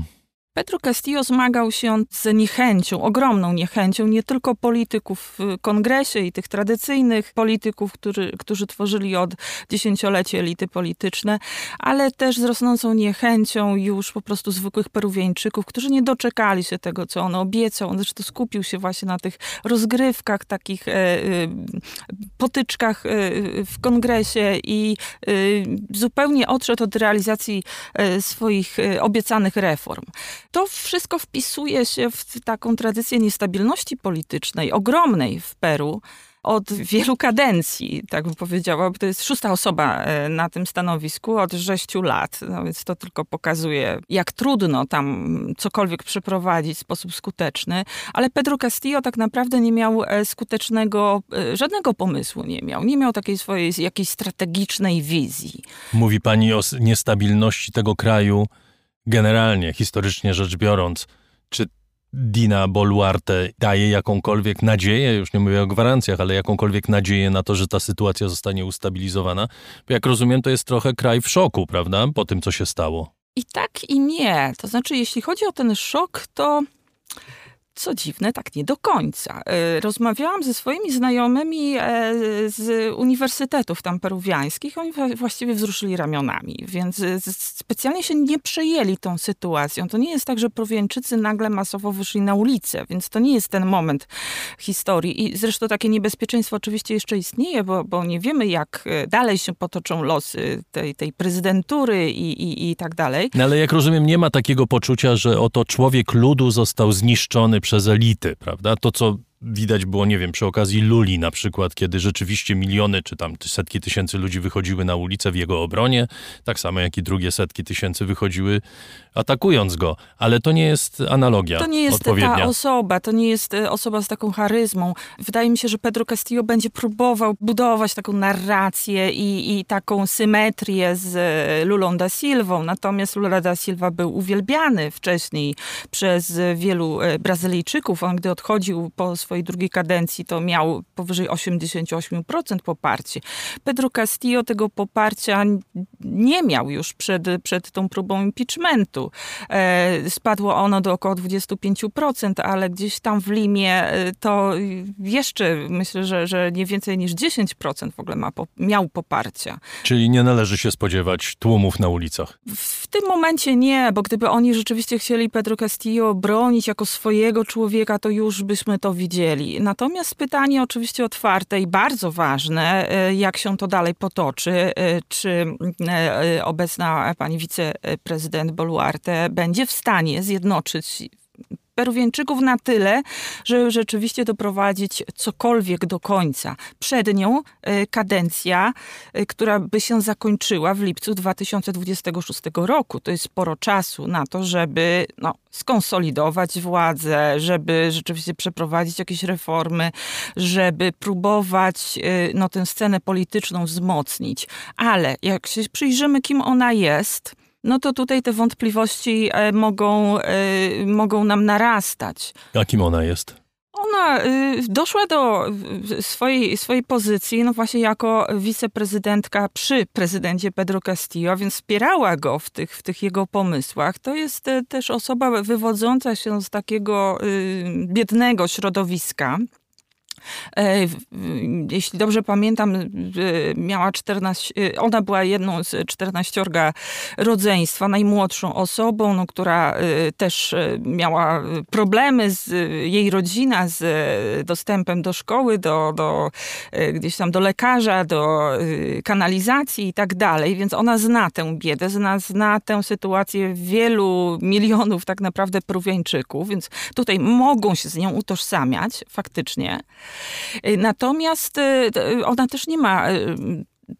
Pedro Castillo zmagał się z niechęcią, ogromną niechęcią nie tylko polityków w kongresie i tych tradycyjnych polityków, którzy, którzy tworzyli od dziesięcioleci elity polityczne, ale też z rosnącą niechęcią już po prostu zwykłych Peruwieńczyków, którzy nie doczekali się tego, co on obiecał. On zresztą skupił się właśnie na tych rozgrywkach, takich e, e, potyczkach e, w kongresie i e, zupełnie odszedł od realizacji e, swoich e, obiecanych reform. To wszystko wpisuje się w taką tradycję niestabilności politycznej, ogromnej w Peru od wielu kadencji, tak bym powiedziała. To jest szósta osoba e, na tym stanowisku od sześciu lat, no więc to tylko pokazuje, jak trudno tam cokolwiek przeprowadzić w sposób skuteczny. Ale Pedro Castillo tak naprawdę nie miał e, skutecznego, e, żadnego pomysłu nie miał. Nie miał takiej swojej jakiejś strategicznej wizji.
Mówi pani o niestabilności tego kraju generalnie, historycznie rzecz biorąc, czy Dina Boluarte daje jakąkolwiek nadzieję, już nie mówię o gwarancjach, ale jakąkolwiek nadzieję na to, że ta sytuacja zostanie ustabilizowana? Jak rozumiem, to jest trochę kraj w szoku, prawda, po tym, co się stało.
I tak, i nie. To znaczy, jeśli chodzi o ten szok, to co dziwne, tak nie do końca. E, rozmawiałam ze swoimi znajomymi e, z uniwersytetów tam peruwiańskich. Oni właściwie wzruszyli ramionami, więc e, specjalnie się nie przejęli tą sytuacją. To nie jest tak, że Peruwiańczycy nagle masowo wyszli na ulicę, więc to nie jest ten moment historii. I zresztą takie niebezpieczeństwo oczywiście jeszcze istnieje, bo, bo nie wiemy, jak dalej się potoczą losy tej, tej prezydentury i, i, i tak dalej.
No ale jak rozumiem, nie ma takiego poczucia, że oto człowiek ludu został zniszczony przez elity, prawda? To, co widać było, nie wiem, przy okazji Luli na przykład, kiedy rzeczywiście miliony czy tam setki tysięcy ludzi wychodziły na ulicę w jego obronie, tak samo jak i drugie setki tysięcy wychodziły atakując go. Ale to nie jest analogia
To nie jest ta osoba, to nie jest e, osoba z taką charyzmą. Wydaje mi się, że Pedro Castillo będzie próbował budować taką narrację i, i taką symetrię z e, Lulą da Silvą. Natomiast Lula da Silva był uwielbiany wcześniej przez wielu e, Brazylijczyków. On, gdy odchodził po swojej swojej drugiej kadencji to miał powyżej 88% poparcie. Pedro Castillo tego poparcia nie miał już przed, przed tą próbą impeachmentu. E, spadło ono do około 25%, ale gdzieś tam w Limie e, to jeszcze myślę, że, że nie więcej niż 10% w ogóle ma, miał poparcia.
Czyli nie należy się spodziewać tłumów na ulicach?
W tym momencie nie, bo gdyby oni rzeczywiście chcieli Pedro Castillo bronić jako swojego człowieka, to już byśmy to widzieli. Natomiast pytanie oczywiście otwarte i bardzo ważne, e, jak się to dalej potoczy, czy obecna pani wiceprezydent Boluarte będzie w stanie zjednoczyć Peruwieńczyków na tyle, żeby rzeczywiście doprowadzić cokolwiek do końca. Przed nią e, kadencja, e, która by się zakończyła w lipcu 2026 roku. To jest sporo czasu na to, żeby no, skonsolidować władzę, żeby rzeczywiście przeprowadzić jakieś reformy, żeby próbować e, no, tę scenę polityczną wzmocnić. Ale jak się przyjrzymy, kim ona jest, no to tutaj te wątpliwości e, mogą, e, mogą nam narastać.
Jakim ona jest?
Ona e, doszła do swojej, swojej pozycji, no właśnie jako wiceprezydentka przy prezydencie Pedro Castillo, więc wspierała go w tych, w tych jego pomysłach. To jest też osoba wywodząca się z takiego biednego środowiska. E, jeśli dobrze pamiętam, miała 14, e, ona była jedną z 14 rodzeństwa, najmłodszą osobą, no, która e, też miała problemy z jej rodzina z dostępem do szkoły, do, do gdzieś tam do lekarza, do kanalizacji i tak dalej, więc ona zna tę biedę, zna, zna tę sytuację wielu milionów tak naprawdę Peruwiańczyków, więc tutaj mogą się z nią utożsamiać faktycznie. Natomiast y, ona też nie ma y,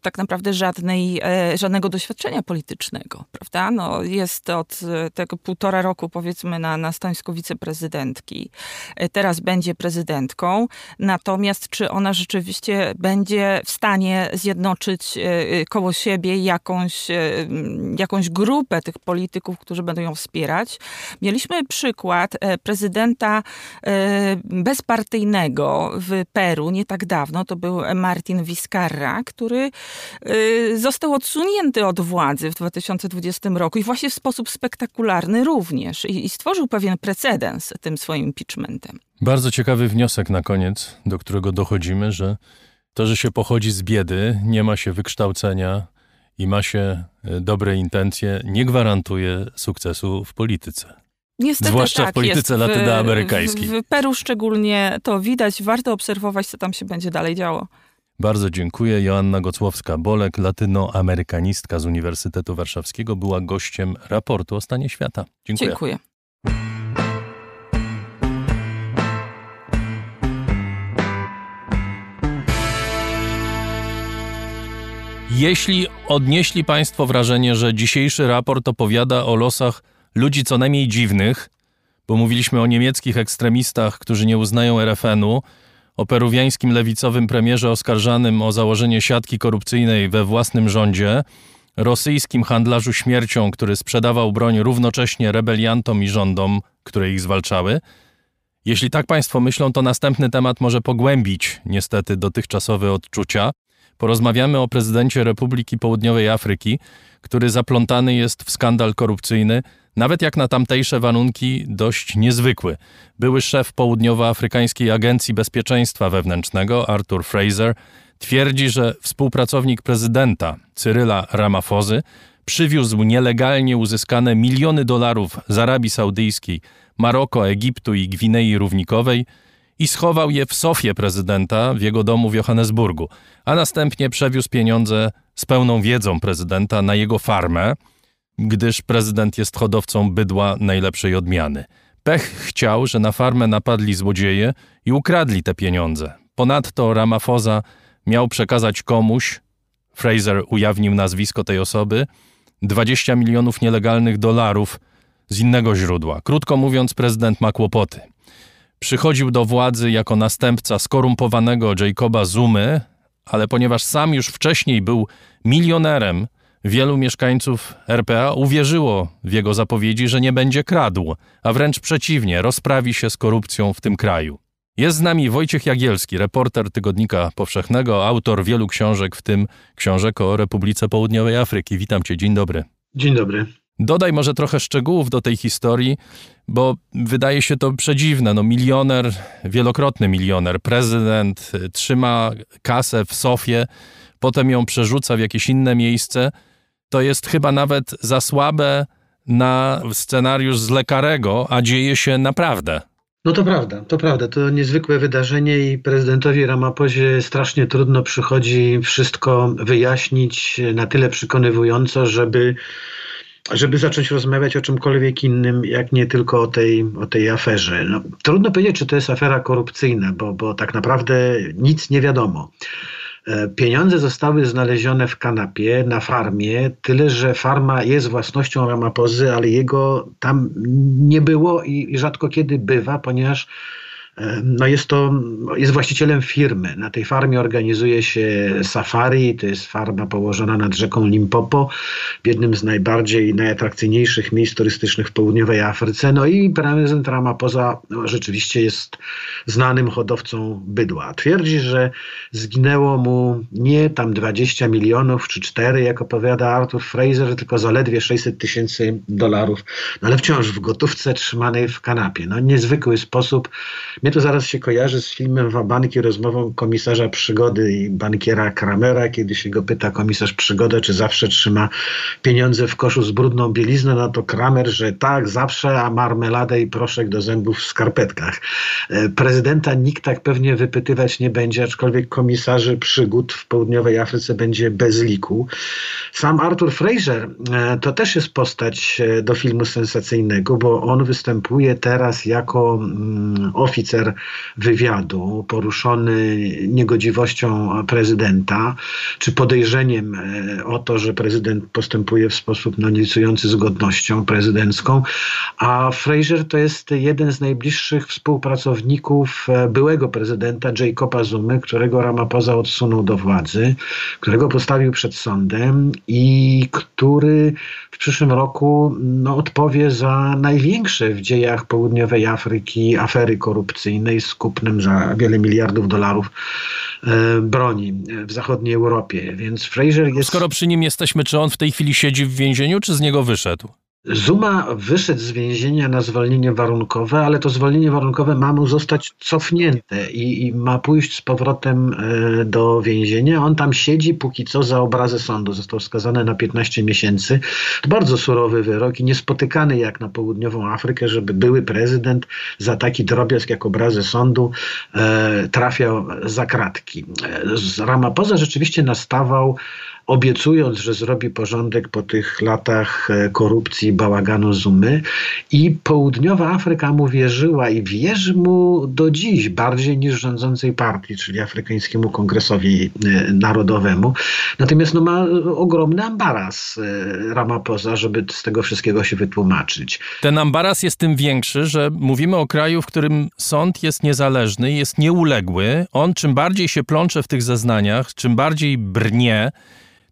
tak naprawdę żadnej, e, żadnego doświadczenia politycznego, prawda? No, jest od e, tego półtora roku powiedzmy na, na stanowisku wiceprezydentki. E, teraz będzie prezydentką. Natomiast czy ona rzeczywiście będzie w stanie zjednoczyć koło siebie jakąś, jakąś grupę tych polityków, którzy będą ją wspierać? Mieliśmy przykład prezydenta bezpartyjnego w Peru nie tak dawno. To był Martin Vizcarra, który został odsunięty od władzy w 2020 roku i właśnie w sposób spektakularny również i, i stworzył pewien precedens tym swoim impeachmentem.
Bardzo ciekawy wniosek na koniec, do którego dochodzimy, że to, że się pochodzi z biedy, nie ma się wykształcenia i ma się y, dobre intencje, nie gwarantuje sukcesu w polityce. Niestety Zwłaszcza tak, w polityce latynoamerykańskiej.
W, w Peru szczególnie to widać. Warto obserwować, co tam się będzie dalej działo.
Bardzo dziękuję. Joanna Gocłowska-Bolek, latynoamerykanistka z Uniwersytetu Warszawskiego, była gościem raportu o stanie świata. Dziękuję.
Dziękuję.
Jeśli odnieśli Państwo wrażenie, że dzisiejszy raport opowiada o losach ludzi co najmniej dziwnych, bo mówiliśmy o niemieckich ekstremistach, którzy nie uznają RFN-u, o peruwiańskim lewicowym premierze oskarżanym o założenie siatki korupcyjnej we własnym rządzie, rosyjskim handlarzu śmiercią, który sprzedawał broń równocześnie rebeliantom i rządom, które ich zwalczały. Jeśli tak Państwo myślą, to następny temat może pogłębić niestety dotychczasowe odczucia. Porozmawiamy o prezydencie Republiki Południowej Afryki, który zaplątany jest w skandal korupcyjny nawet jak na tamtejsze warunki dość niezwykły. Były szef Południowoafrykańskiej Agencji Bezpieczeństwa Wewnętrznego, Arthur Fraser, twierdzi, że współpracownik prezydenta Cyryla Ramafozy przywiózł nielegalnie uzyskane miliony dolarów z Arabii Saudyjskiej, Maroko, Egiptu i Gwinei Równikowej i schował je w sofie prezydenta w jego domu w Johannesburgu, a następnie przewiózł pieniądze z pełną wiedzą prezydenta na jego farmę, gdyż prezydent jest hodowcą bydła najlepszej odmiany. Pech chciał, że na farmę napadli złodzieje i ukradli te pieniądze. Ponadto Ramaphosa miał przekazać komuś, Fraser ujawnił nazwisko tej osoby, 20 milionów nielegalnych dolarów z innego źródła. Krótko mówiąc, prezydent ma kłopoty. Przychodził do władzy jako następca skorumpowanego Jacoba Zumy, ale ponieważ sam już wcześniej był milionerem, Wielu mieszkańców RPA uwierzyło w jego zapowiedzi, że nie będzie kradł, a wręcz przeciwnie, rozprawi się z korupcją w tym kraju. Jest z nami Wojciech Jagielski, reporter Tygodnika Powszechnego, autor wielu książek, w tym książek o Republice Południowej Afryki. Witam cię, dzień dobry.
Dzień dobry.
Dodaj może trochę szczegółów do tej historii, bo wydaje się to przedziwne. No, milioner, wielokrotny milioner, prezydent y, trzyma kasę w Sofie, potem ją przerzuca w jakieś inne miejsce. To jest chyba nawet za słabe na scenariusz z Lekarego, a dzieje się naprawdę.
No to prawda, to prawda. To niezwykłe wydarzenie i prezydentowi Ramapozie strasznie trudno przychodzi wszystko wyjaśnić na tyle przekonywująco, żeby żeby zacząć rozmawiać o czymkolwiek innym, jak nie tylko o tej, o tej aferze. No, trudno powiedzieć, czy to jest afera korupcyjna, bo, bo tak naprawdę nic nie wiadomo. E, pieniądze zostały znalezione w kanapie na farmie, tyle że farma jest własnością Ramapozy, ale jego tam nie było i rzadko kiedy bywa, ponieważ no jest to, jest właścicielem firmy. Na tej farmie organizuje się safari, to jest farma położona nad rzeką Limpopo, w jednym z najbardziej, najatrakcyjniejszych miejsc turystycznych w południowej Afryce. No i prezydent Ramaphosa no, rzeczywiście jest znanym hodowcą bydła. Twierdzi, że zginęło mu nie tam 20 milionów czy 4, jak opowiada Arthur Fraser, tylko zaledwie 600 tysięcy dolarów, no ale wciąż w gotówce trzymanej w kanapie. No niezwykły sposób mnie to zaraz się kojarzy z filmem Wabanki, rozmową komisarza przygody i bankiera Kramera, kiedy się go pyta komisarz przygoda, czy zawsze trzyma pieniądze w koszu z brudną bieliznę, no to Kramer, że tak, zawsze, a marmeladę i proszek do zębów w skarpetkach. E, prezydenta nikt tak pewnie wypytywać nie będzie, aczkolwiek komisarzy przygód w południowej Afryce będzie bez liku. Sam Arthur Fraser e, to też jest postać e, do filmu sensacyjnego, bo on występuje teraz jako mm, oficer oficer wywiadu, poruszony niegodziwością prezydenta, czy podejrzeniem e, o to, że prezydent postępuje w sposób no, nielicujący z godnością prezydencką, a Fraser to jest jeden z najbliższych współpracowników e, byłego prezydenta Jacoba Zumy, którego Ramaphosa odsunął do władzy, którego postawił przed sądem i który w przyszłym roku no, odpowie za największe w dziejach południowej Afryki afery korupcyjne komercyjnej z kupnem za wiele miliardów dolarów e, broni w zachodniej Europie. Więc Fraser jest.
Skoro przy nim jesteśmy, czy on w tej chwili siedzi w więzieniu, czy z niego wyszedł?
Zuma wyszedł z więzienia na zwolnienie warunkowe, ale to zwolnienie warunkowe ma mu zostać cofnięte i, i, ma pójść z powrotem e, do więzienia. On tam siedzi póki co za obrazy sądu. Został skazany na 15 miesięcy. To bardzo surowy wyrok i niespotykany jak na południową Afrykę, żeby były prezydent za taki drobiazg jak obrazy sądu e, trafiał za kratki. E, Ramaphosa rzeczywiście nastawał obiecując, że zrobi porządek po tych latach e, korupcji, bałaganu Zumy. I południowa Afryka mu wierzyła i wierzy mu do dziś bardziej niż rządzącej partii, czyli Afrykańskiemu Kongresowi e, Narodowemu. Natomiast no, ma ogromny ambaras e, Ramaphosa, żeby z tego wszystkiego się wytłumaczyć.
Ten ambaras jest tym większy, że mówimy o kraju, w którym sąd jest niezależny, jest nieuległy. On czym bardziej się plącze w tych zeznaniach, czym bardziej brnie,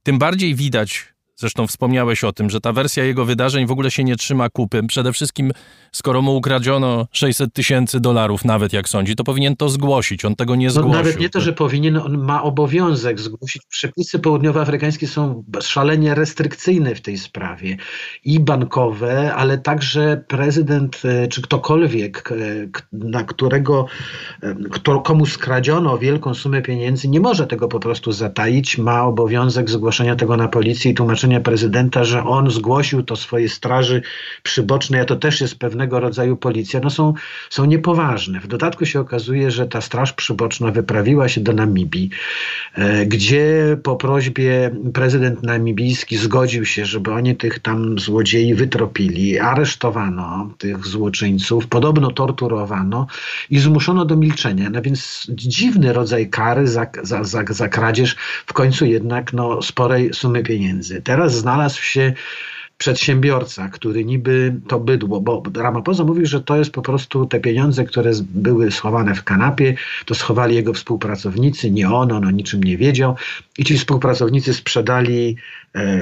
tym bardziej widać Zresztą wspomniałeś o tym, że ta wersja jego wydarzeń w ogóle się nie trzyma kupy. Przede wszystkim, skoro mu ukradziono 600 tysięcy dolarów, nawet jak sądzi, to powinien to zgłosić. On tego nie no, zgłosił.
Nawet nie to, że powinien, on ma obowiązek zgłosić. Przepisy południowoafrykańskie są szalenie restrykcyjne w tej sprawie. I bankowe, ale także prezydent, e, czy ktokolwiek, e, na którego, e, kto, komu skradziono wielką sumę pieniędzy, nie może tego po prostu zataić. Ma obowiązek zgłoszenia tego na policję i tłumaczenia prezydenta, że on zgłosił to swojej straży przybocznej, a to też jest pewnego rodzaju policja, no są, są niepoważne. W dodatku się okazuje, że ta straż przyboczna wyprawiła się do Namibii, e, gdzie po prośbie prezydent namibijski zgodził się, żeby oni tych tam złodziei wytropili, aresztowano tych złoczyńców, podobno torturowano i zmuszono do milczenia. No więc dziwny rodzaj kary za, za, za, za kradzież, w końcu jednak no, sporej sumy pieniędzy. Teraz znalazł się przedsiębiorca, który niby to bydło, bo Ramaphosa mówił, że to jest po prostu te pieniądze, które były schowane w kanapie, to schowali jego współpracownicy, nie on, on o niczym nie wiedział. I ci współpracownicy sprzedali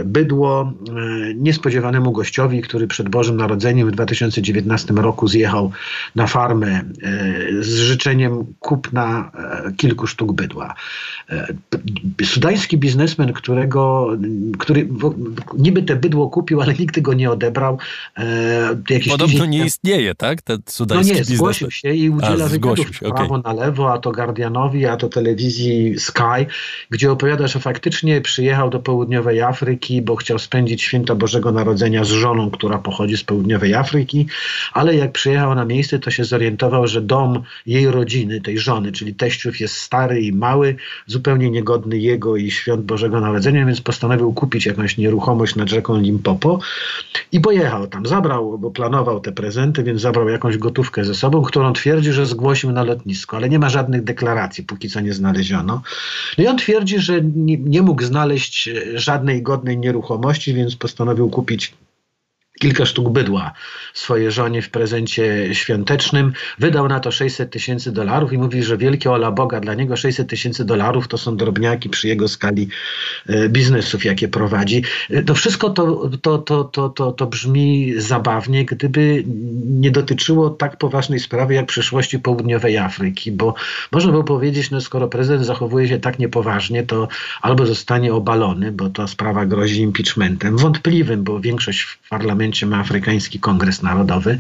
bydło e, niespodziewanemu gościowi, który przed Bożym Narodzeniem w 2019 roku zjechał na farmę e, z życzeniem kupna kilku sztuk bydła. Sudański biznesmen, którego, który niby te bydło kupił, ale nigdy go nie odebrał.
Podobno nie istnieje, tak? Ten sudański
no nie,
biznesmen.
zgłosił się i udziela wywiadów
się,
prawo okay. na lewo, a to Guardianowi, a to telewizji Sky, gdzie opowiada, że faktycznie przyjechał do południowej Afryki, bo chciał spędzić święto Bożego Narodzenia z żoną, która pochodzi z południowej Afryki, ale jak przyjechał na miejsce, to się zorientował, że dom jej rodziny, tej żony, czyli teściów jest stary i mały, zupełnie niegodny jego i świąt Bożego Narodzenia, więc postanowił kupić jakąś nieruchomość nad rzeką Limpopo i pojechał tam. Zabrał, bo planował te prezenty, więc zabrał jakąś gotówkę ze sobą, którą twierdzi, że zgłosił na lotnisko, ale nie ma żadnych deklaracji, póki co nie znaleziono. No i on twierdzi, że nie, nie mógł znaleźć żadnej godnej nieruchomości, więc postanowił kupić kilka sztuk bydła swojej żonie w prezencie świątecznym. Wydał na to 600 tysięcy dolarów i mówi, że wielkie ola Boga dla niego 600 tysięcy dolarów to są drobniaki przy jego skali e, biznesów, jakie prowadzi. E, to wszystko to, to, to, to, to, to brzmi zabawnie, gdyby nie dotyczyło tak poważnej sprawy jak przyszłości południowej Afryki, bo można by powiedzieć, no skoro prezydent zachowuje się tak niepoważnie, to albo zostanie obalony, bo to sprawa grozi impeachmentem, wątpliwym, bo większość w parlamencie momencie ma Afrykański Kongres Narodowy,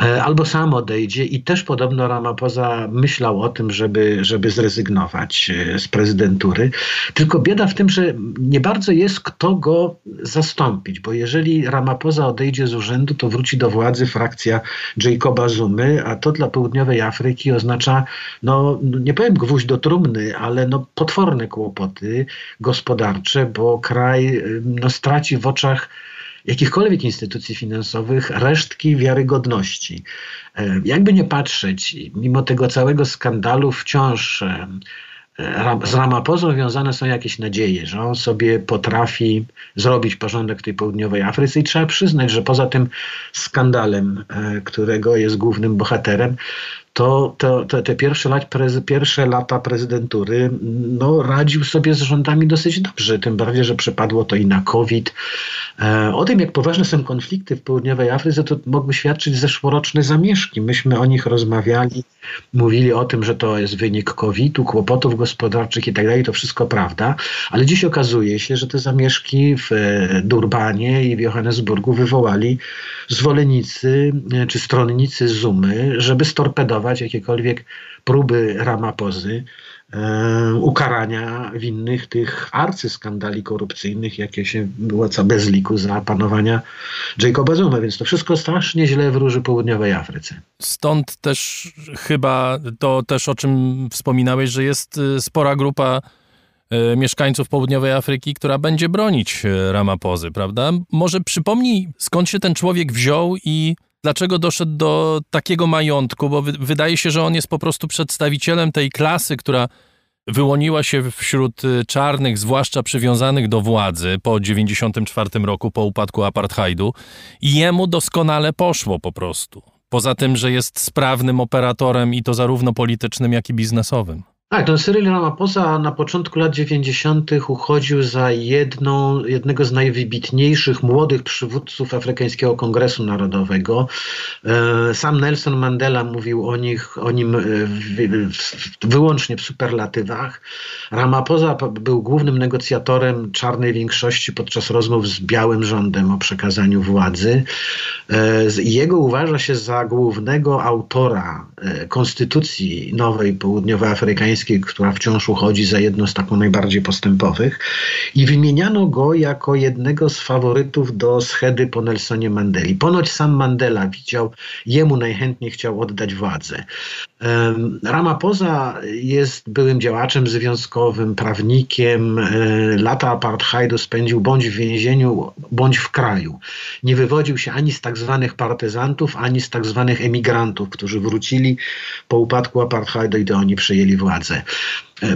e, albo sam odejdzie i też podobno Ramaphosa myślał o tym, żeby, żeby zrezygnować e, z prezydentury. Tylko bieda w tym, że nie bardzo jest kto go zastąpić, bo jeżeli Ramaphosa odejdzie z urzędu, to wróci do władzy frakcja Jacoba Zumy, a to dla południowej Afryki oznacza, no nie powiem gwóźdź do trumny, ale no potworne kłopoty gospodarcze, bo kraj no, straci w oczach jakichkolwiek instytucji finansowych resztki wiarygodności. E, jakby nie patrzeć, mimo tego całego skandalu wciąż e, z Ramapozą wiązane są jakieś nadzieje, że on sobie potrafi zrobić porządek w tej południowej Afryce i trzeba przyznać, że poza tym skandalem, e, którego jest głównym bohaterem, to, to, te pierwsze, lat, pierwsze lata prezydentury no, radził sobie z rządami dosyć dobrze, tym bardziej, że przypadło to i na COVID. E, o tym, jak poważne są konflikty w południowej Afryce, to mogły świadczyć zeszłoroczne zamieszki. Myśmy o nich rozmawiali, mówili o tym, że to jest wynik COVID-u, kłopotów gospodarczych i tak to wszystko prawda, ale dziś okazuje się, że te zamieszki w e, Durbanie i w Johannesburgu wywołali zwolennicy e, czy stronnicy Zumy, żeby storpedować jakiekolwiek próby Ramapozy e, ukarania winnych tych arcyskandali korupcyjnych, jakie się było co bez liku za panowania Jacoba Zuma, więc to wszystko strasznie źle wróży południowej Afryce.
Stąd też chyba to też o czym wspominałeś, że jest y, spora grupa y, mieszkańców południowej Afryki, która będzie bronić y, Ramapozy, prawda? Może przypomnij, skąd się ten człowiek wziął i dlaczego doszedł do takiego majątku, bo wydaje się, że on jest po prostu przedstawicielem tej klasy, która wyłoniła się wśród y, czarnych, zwłaszcza przywiązanych do władzy po 1994 roku, po upadku apartheidu i jemu doskonale poszło po prostu. Poza tym, że jest sprawnym operatorem i to zarówno politycznym, jak i biznesowym.
Tak, no Cyril Ramaphosa na początku lat 90. uchodził za jedną, jednego z najwybitniejszych młodych przywódców Afrykańskiego Kongresu Narodowego. E, sam Nelson Mandela mówił o, nich, o nim e, wyłącznie w superlatywach. Ramaphosa był głównym negocjatorem czarnej większości podczas rozmów z białym rządem o przekazaniu władzy. E, jego uważa się za głównego autora konstytucji nowej południowoafrykańskiej która wciąż uchodzi za jedną z taką najbardziej postępowych. I wymieniano go jako jednego z faworytów do schedy po Nelsonie Mandeli. Ponoć sam Mandela widział, jemu najchętniej chciał oddać władzę. Ramaphosa jest byłym działaczem związkowym, prawnikiem. E, lata apartheidu spędził bądź w więzieniu, bądź w kraju. Nie wywodził się ani z tak zwanych partyzantów, ani z tak zwanych emigrantów, którzy wrócili po upadku apartheidu i to oni przejęli władzę. Polsce.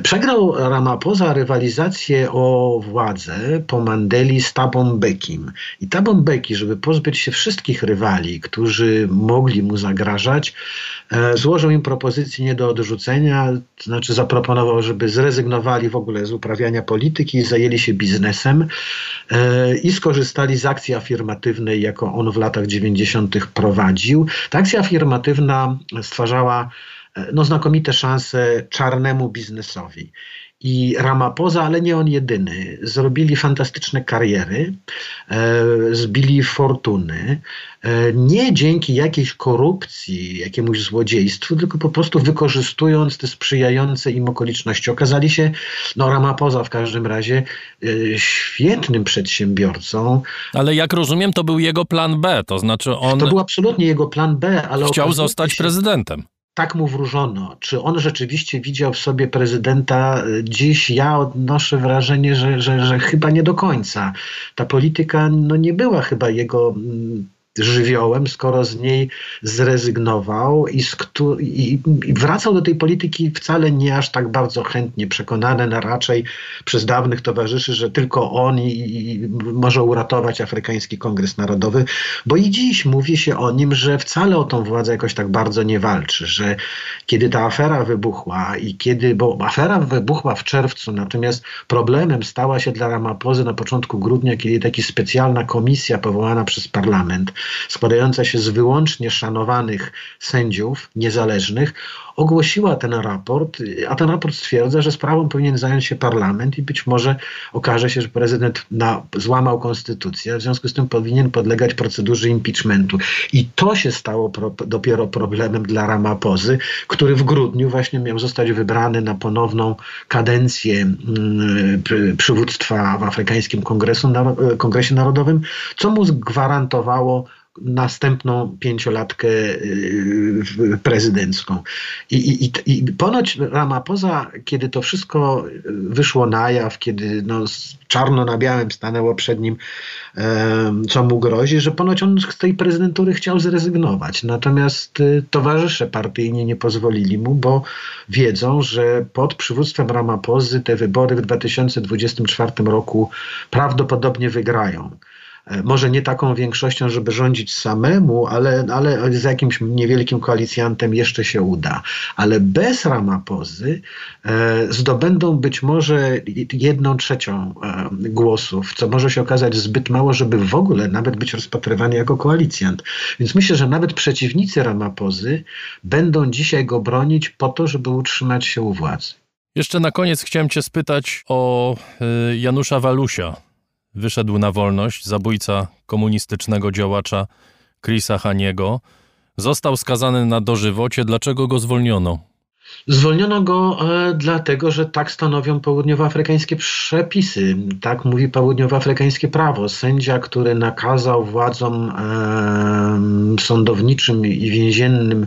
Przegrał Ramaphosa rywalizację o władzę po Mandeli z Tabą Bekim. I Tabą Beki, żeby pozbyć się wszystkich rywali, którzy mogli mu zagrażać, e, złożył im propozycję nie do odrzucenia, to znaczy zaproponował, żeby zrezygnowali w ogóle z uprawiania polityki, zajęli się biznesem e, i skorzystali z akcji afirmatywnej, jaką on w latach 90. prowadził. Ta akcja afirmatywna stwarzała no, znakomite szanse czarnemu biznesowi. I Ramaphosa, ale nie on jedyny, zrobili fantastyczne kariery, e, zbili fortuny, e, nie dzięki jakiejś korupcji, jakiemuś złodziejstwu, tylko po prostu wykorzystując te sprzyjające im okoliczności. Okazali się, no Ramaphosa w każdym razie, e, świetnym przedsiębiorcą.
Ale jak rozumiem, to był jego plan B, to znaczy on...
To był absolutnie jego plan B, ale...
Chciał zostać
się,
prezydentem
tak mu wróżono. Czy on rzeczywiście widział w sobie prezydenta? Dziś ja odnoszę wrażenie, że, że, że chyba nie do końca. Ta polityka no, nie była chyba jego mm, żywiołem, skoro z niej zrezygnował i, i, i, wracał do tej polityki wcale nie aż tak bardzo chętnie, przekonany na raczej przez dawnych towarzyszy, że tylko on i, i może uratować Afrykański Kongres Narodowy, bo i dziś mówi się o nim, że wcale o tą władzę jakoś tak bardzo nie walczy, że kiedy ta afera wybuchła i kiedy, bo afera wybuchła w czerwcu, natomiast problemem stała się dla Ramapozy na początku grudnia, kiedy taka specjalna komisja powołana przez parlament składająca się z wyłącznie szanowanych sędziów niezależnych, ogłosiła ten raport, a ten raport stwierdza, że sprawą powinien zająć się parlament i być może okaże się, że prezydent na, złamał konstytucję, w związku z tym powinien podlegać procedurze impeachmentu. I to się stało pro, dopiero problemem dla Ramapozy, który w grudniu właśnie miał zostać wybrany na ponowną kadencję yy, przywództwa w Afrykańskim Kongresu, Kongresie Narodowym, co mu gwarantowało następną pięciolatkę y, prezydencką. I, i, i ponoć Ramaphosa, kiedy to wszystko wyszło na jaw, kiedy no, czarno na białym stanęło przed nim, co mu grozi, że ponoć on z tej prezydentury chciał zrezygnować. Natomiast y, towarzysze partyjni nie pozwolili mu, bo wiedzą, że pod przywództwem Ramapozy te wybory w 2024 roku prawdopodobnie wygrają. E, może nie taką większością, żeby rządzić samemu, ale, ale z jakimś niewielkim koalicjantem jeszcze się uda. Ale bez Ramapozy e, zdobędą być może jedną trzecią e, głosów, co może się okazać zbyt mało, żeby w ogóle nawet być rozpatrywany jako koalicjant. Więc myślę, że nawet przeciwnicy Ramapozy będą dzisiaj go bronić po to, żeby utrzymać się u władzy.
Jeszcze na koniec chciałem Cię spytać o Janusza Walusia, wyszedł na wolność, zabójca komunistycznego działacza Chrisa Haniego. Został skazany na dożywocie. Dlaczego go zwolniono?
Zwolniono go e, dlatego, że tak stanowią południowoafrykańskie przepisy, tak mówi południowoafrykańskie prawo. Sędzia, który nakazał władzom e, sądowniczym i więziennym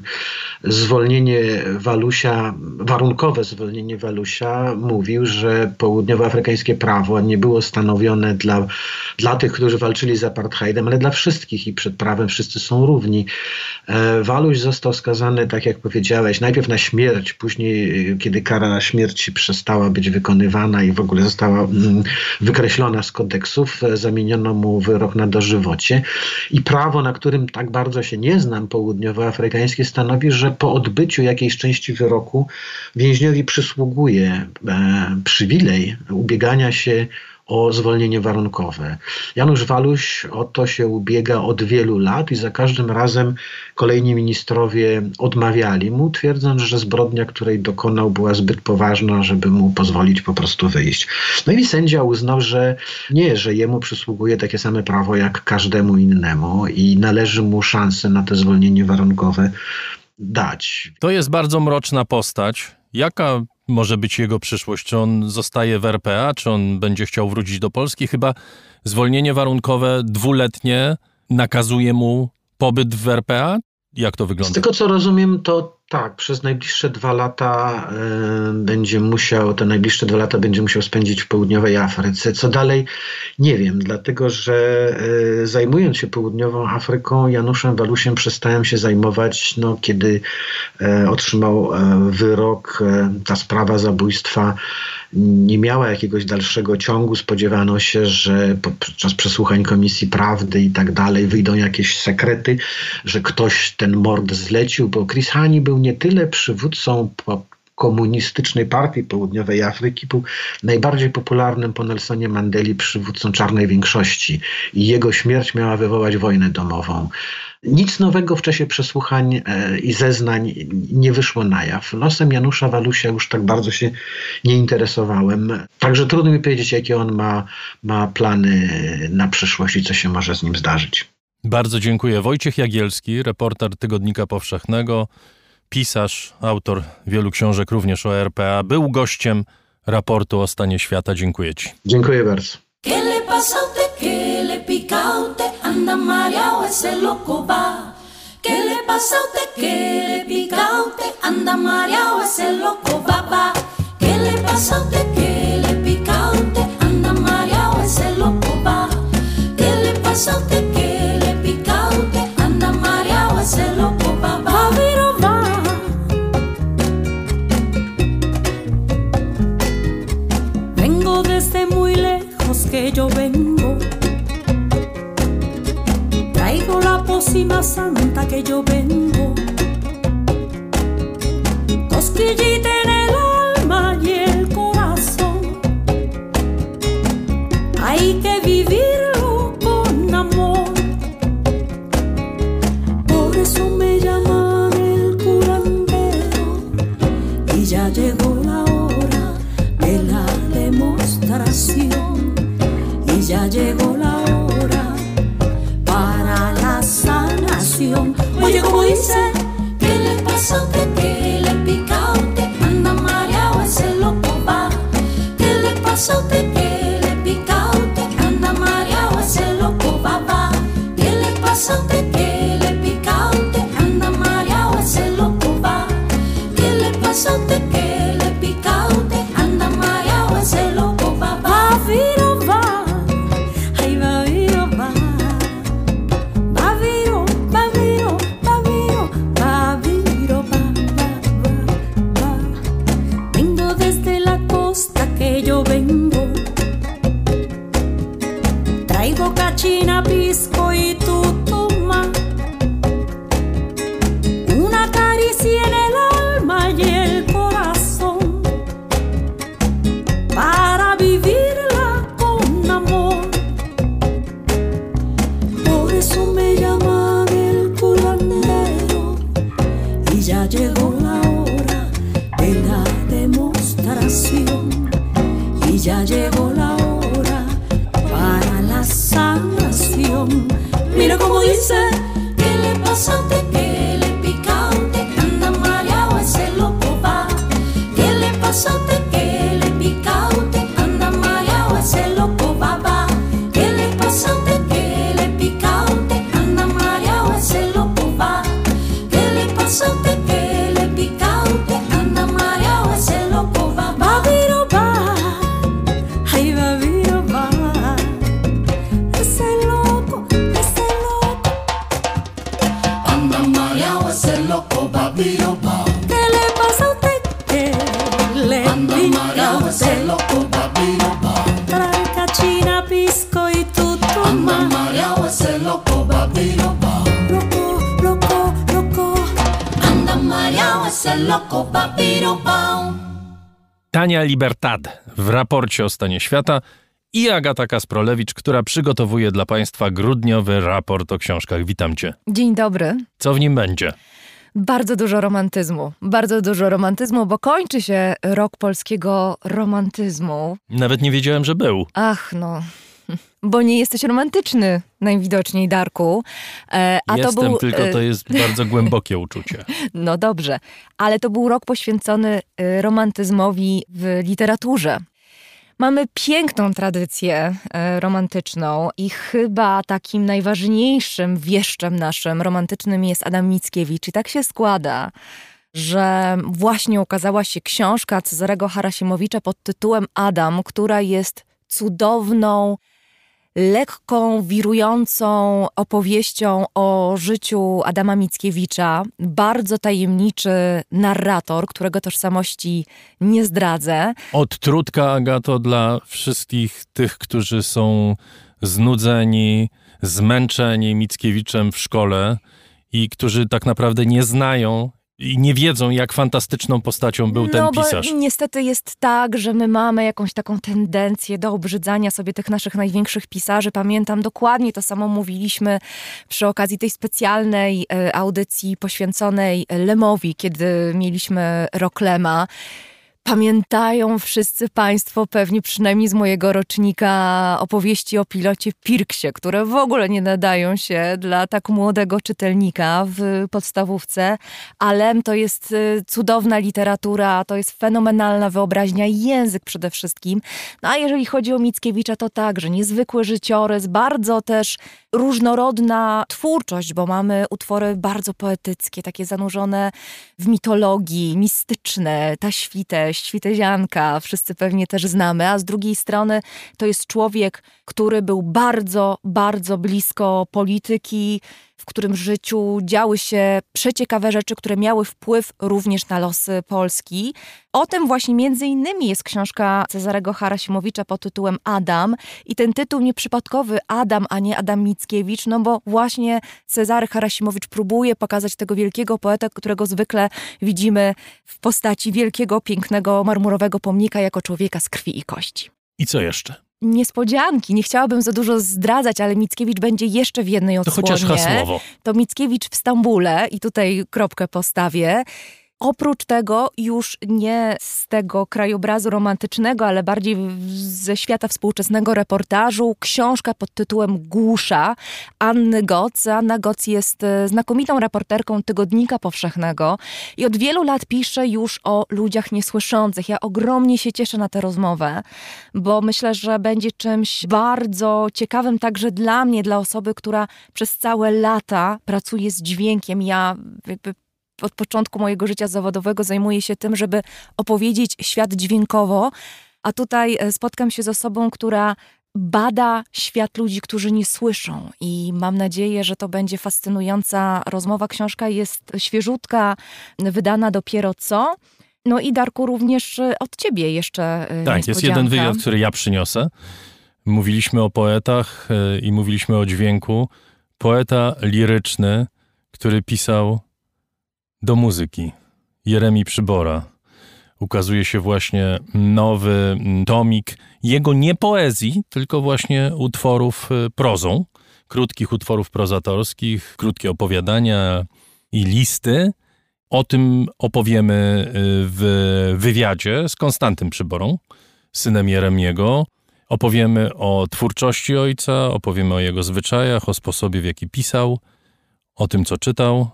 zwolnienie Walusia, warunkowe zwolnienie Walusia, mówił, że południowoafrykańskie prawo nie było stanowione dla, dla tych, którzy walczyli z apartheidem, ale dla wszystkich i przed prawem wszyscy są równi. E, Waluś został skazany, tak jak powiedziałeś, najpierw na śmierć, później, kiedy kara śmierci przestała być wykonywana i w ogóle została mm, wykreślona z kodeksów, e, zamieniono mu wyrok na dożywocie. I prawo, na którym tak bardzo się nie znam, południowoafrykańskie, stanowi, że po odbyciu jakiejś części wyroku więźniowi przysługuje e, przywilej ubiegania się o zwolnienie warunkowe. Janusz Waluś o to się ubiega od wielu lat i za każdym razem kolejni ministrowie odmawiali mu, twierdząc, że zbrodnia, której dokonał, była zbyt poważna, żeby mu pozwolić po prostu wyjść. No i sędzia uznał, że nie, że jemu przysługuje takie same prawo jak każdemu innemu i należy mu szansę na to zwolnienie warunkowe dać.
To jest bardzo mroczna postać. Jaka może być jego przyszłość? Czy on zostaje w RPA, czy on będzie chciał wrócić do Polski? Chyba zwolnienie warunkowe dwuletnie nakazuje mu pobyt w RPA? Jak to wygląda?
Z tego co rozumiem, to tak, przez najbliższe dwa lata y, będzie musiał, te najbliższe dwa lata będzie musiał spędzić w południowej Afryce. Co dalej? Nie wiem, dlatego że y, zajmując się południową Afryką, Januszem Walusiem przestałem się zajmować, no, kiedy y, otrzymał wyrok, ta sprawa zabójstwa nie miała jakiegoś dalszego ciągu. Spodziewano się, że podczas przesłuchań Komisji Prawdy i tak dalej wyjdą jakieś sekrety, że ktoś ten mord zlecił, bo Chris Hani był nie tyle przywódcą komunistycznej partii południowej Afryki, był najbardziej popularnym po Nelsonie Mandeli przywódcą czarnej większości i jego śmierć miała wywołać wojnę domową. Nic nowego w czasie przesłuchań e, i zeznań nie wyszło na jaw. Losem Janusza Walusia już tak bardzo się nie interesowałem. Także trudno mi powiedzieć, jakie on ma, ma plany na przyszłość i co się może z nim zdarzyć.
Bardzo dziękuję. Wojciech Jagielski, reporter Tygodnika Powszechnego, pisarz, autor wielu książek również o RPA, był gościem raportu o stanie świata. Dziękuję Ci.
Dziękuję bardzo.
anda mareado vengo la pócima santa que yo vengo. Cosquillita en el alma y el corazón. Hay que vivirlo ya llegó la Oye, como dice, ¿qué le pasa a usted?
Tania Libertad w raporcie o stanie świata i Agata Kasprolewicz, która przygotowuje dla Państwa grudniowy raport o książkach. Witam Cię.
Dzień dobry.
Co w nim będzie?
Bardzo dużo romantyzmu. Bardzo dużo romantyzmu, bo kończy się rok polskiego romantyzmu.
Nawet nie wiedziałem, że był.
Ach, no. Bo nie jesteś romantyczny, najwidoczniej, Darku.
E, a Jestem, to był, tylko to e, jest bardzo głębokie uczucie. [LAUGHS]
No dobrze, ale to był rok poświęcony e, romantyzmowi w literaturze. Mamy piękną tradycję e, romantyczną i chyba takim najważniejszym wieszczem naszym romantycznym jest Adam Mickiewicz. I tak się składa, że właśnie ukazała się książka Cezarego Harasimowicza pod tytułem Adam, która jest cudowną, lekką, wirującą opowieścią o życiu Adama Mickiewicza. Bardzo tajemniczy narrator, którego tożsamości nie zdradzę.
Odtrutka, Agato, dla wszystkich tych, którzy są znudzeni, zmęczeni Mickiewiczem w szkole i którzy tak naprawdę nie znają i nie wiedzą, jak fantastyczną postacią był
no,
ten pisarz.
Bo niestety jest tak, że my mamy jakąś taką tendencję do obrzydzania sobie tych naszych największych pisarzy. Pamiętam dokładnie to samo mówiliśmy przy okazji tej specjalnej e, audycji poświęconej Lemowi, kiedy mieliśmy rok Lema. Pamiętają wszyscy Państwo, pewnie przynajmniej z mojego rocznika, opowieści o pilocie Pirksie, które w ogóle nie nadają się dla tak młodego czytelnika w podstawówce, ale to jest y, cudowna literatura, to jest fenomenalna wyobraźnia i język przede wszystkim. No a jeżeli chodzi o Mickiewicza, to także niezwykły życiorys, bardzo też różnorodna twórczość, bo mamy utwory bardzo poetyckie, takie zanurzone w mitologii, mistyczne, ta świte, świtezianka, wszyscy pewnie też znamy, a z drugiej strony to jest człowiek, który był bardzo, bardzo blisko polityki, w którym życiu działy się przeciekawe rzeczy, które miały wpływ również na losy Polski. O tym właśnie między innymi jest książka Cezarego Harasimowicza pod tytułem Adam i ten tytuł nieprzypadkowy Adam, a nie Adam Mickiewicz, no bo właśnie Cezary Harasimowicz próbuje pokazać tego wielkiego poeta, którego zwykle widzimy w postaci wielkiego, pięknego, marmurowego pomnika jako człowieka z krwi i kości.
I co jeszcze?
Niespodzianki. Nie chciałabym za dużo zdradzać, ale Mickiewicz będzie jeszcze w jednej odsłonie.
To chociaż hasłowo.
To Mickiewicz w Stambule i tutaj kropkę postawię. Oprócz tego, już nie z tego krajobrazu romantycznego, ale bardziej ze świata współczesnego reportażu, książka pod tytułem Głusza Anny Goc. Anna Goc jest e, znakomitą reporterką Tygodnika Powszechnego i od wielu lat pisze już o ludziach niesłyszących. Ja ogromnie się cieszę na tę rozmowę, bo myślę, że będzie czymś bardzo ciekawym także dla mnie, dla osoby, która przez całe lata pracuje z dźwiękiem. Ja jakby od początku mojego życia zawodowego zajmuję się tym, żeby opowiedzieć świat dźwiękowo, a tutaj e, spotkam się z osobą, która bada świat ludzi, którzy nie słyszą i mam nadzieję, że to będzie fascynująca rozmowa. Książka jest świeżutka, wydana dopiero co. No i Darku, również e, od ciebie jeszcze
e, Tak, jest jeden wywiad, który ja przyniosę. Mówiliśmy o poetach i mówiliśmy o dźwięku. Poeta liryczny, który pisał do muzyki. Jeremi Przybora. Ukazuje się właśnie nowy tomik jego nie poezji, tylko właśnie utworów y, prozą, krótkich utworów prozatorskich, krótkie opowiadania i listy. O tym opowiemy y, w wywiadzie z Konstantym Przyborą, synem Jeremiego. Opowiemy o twórczości ojca, opowiemy o jego zwyczajach, o sposobie, w jaki pisał, o tym, co czytał,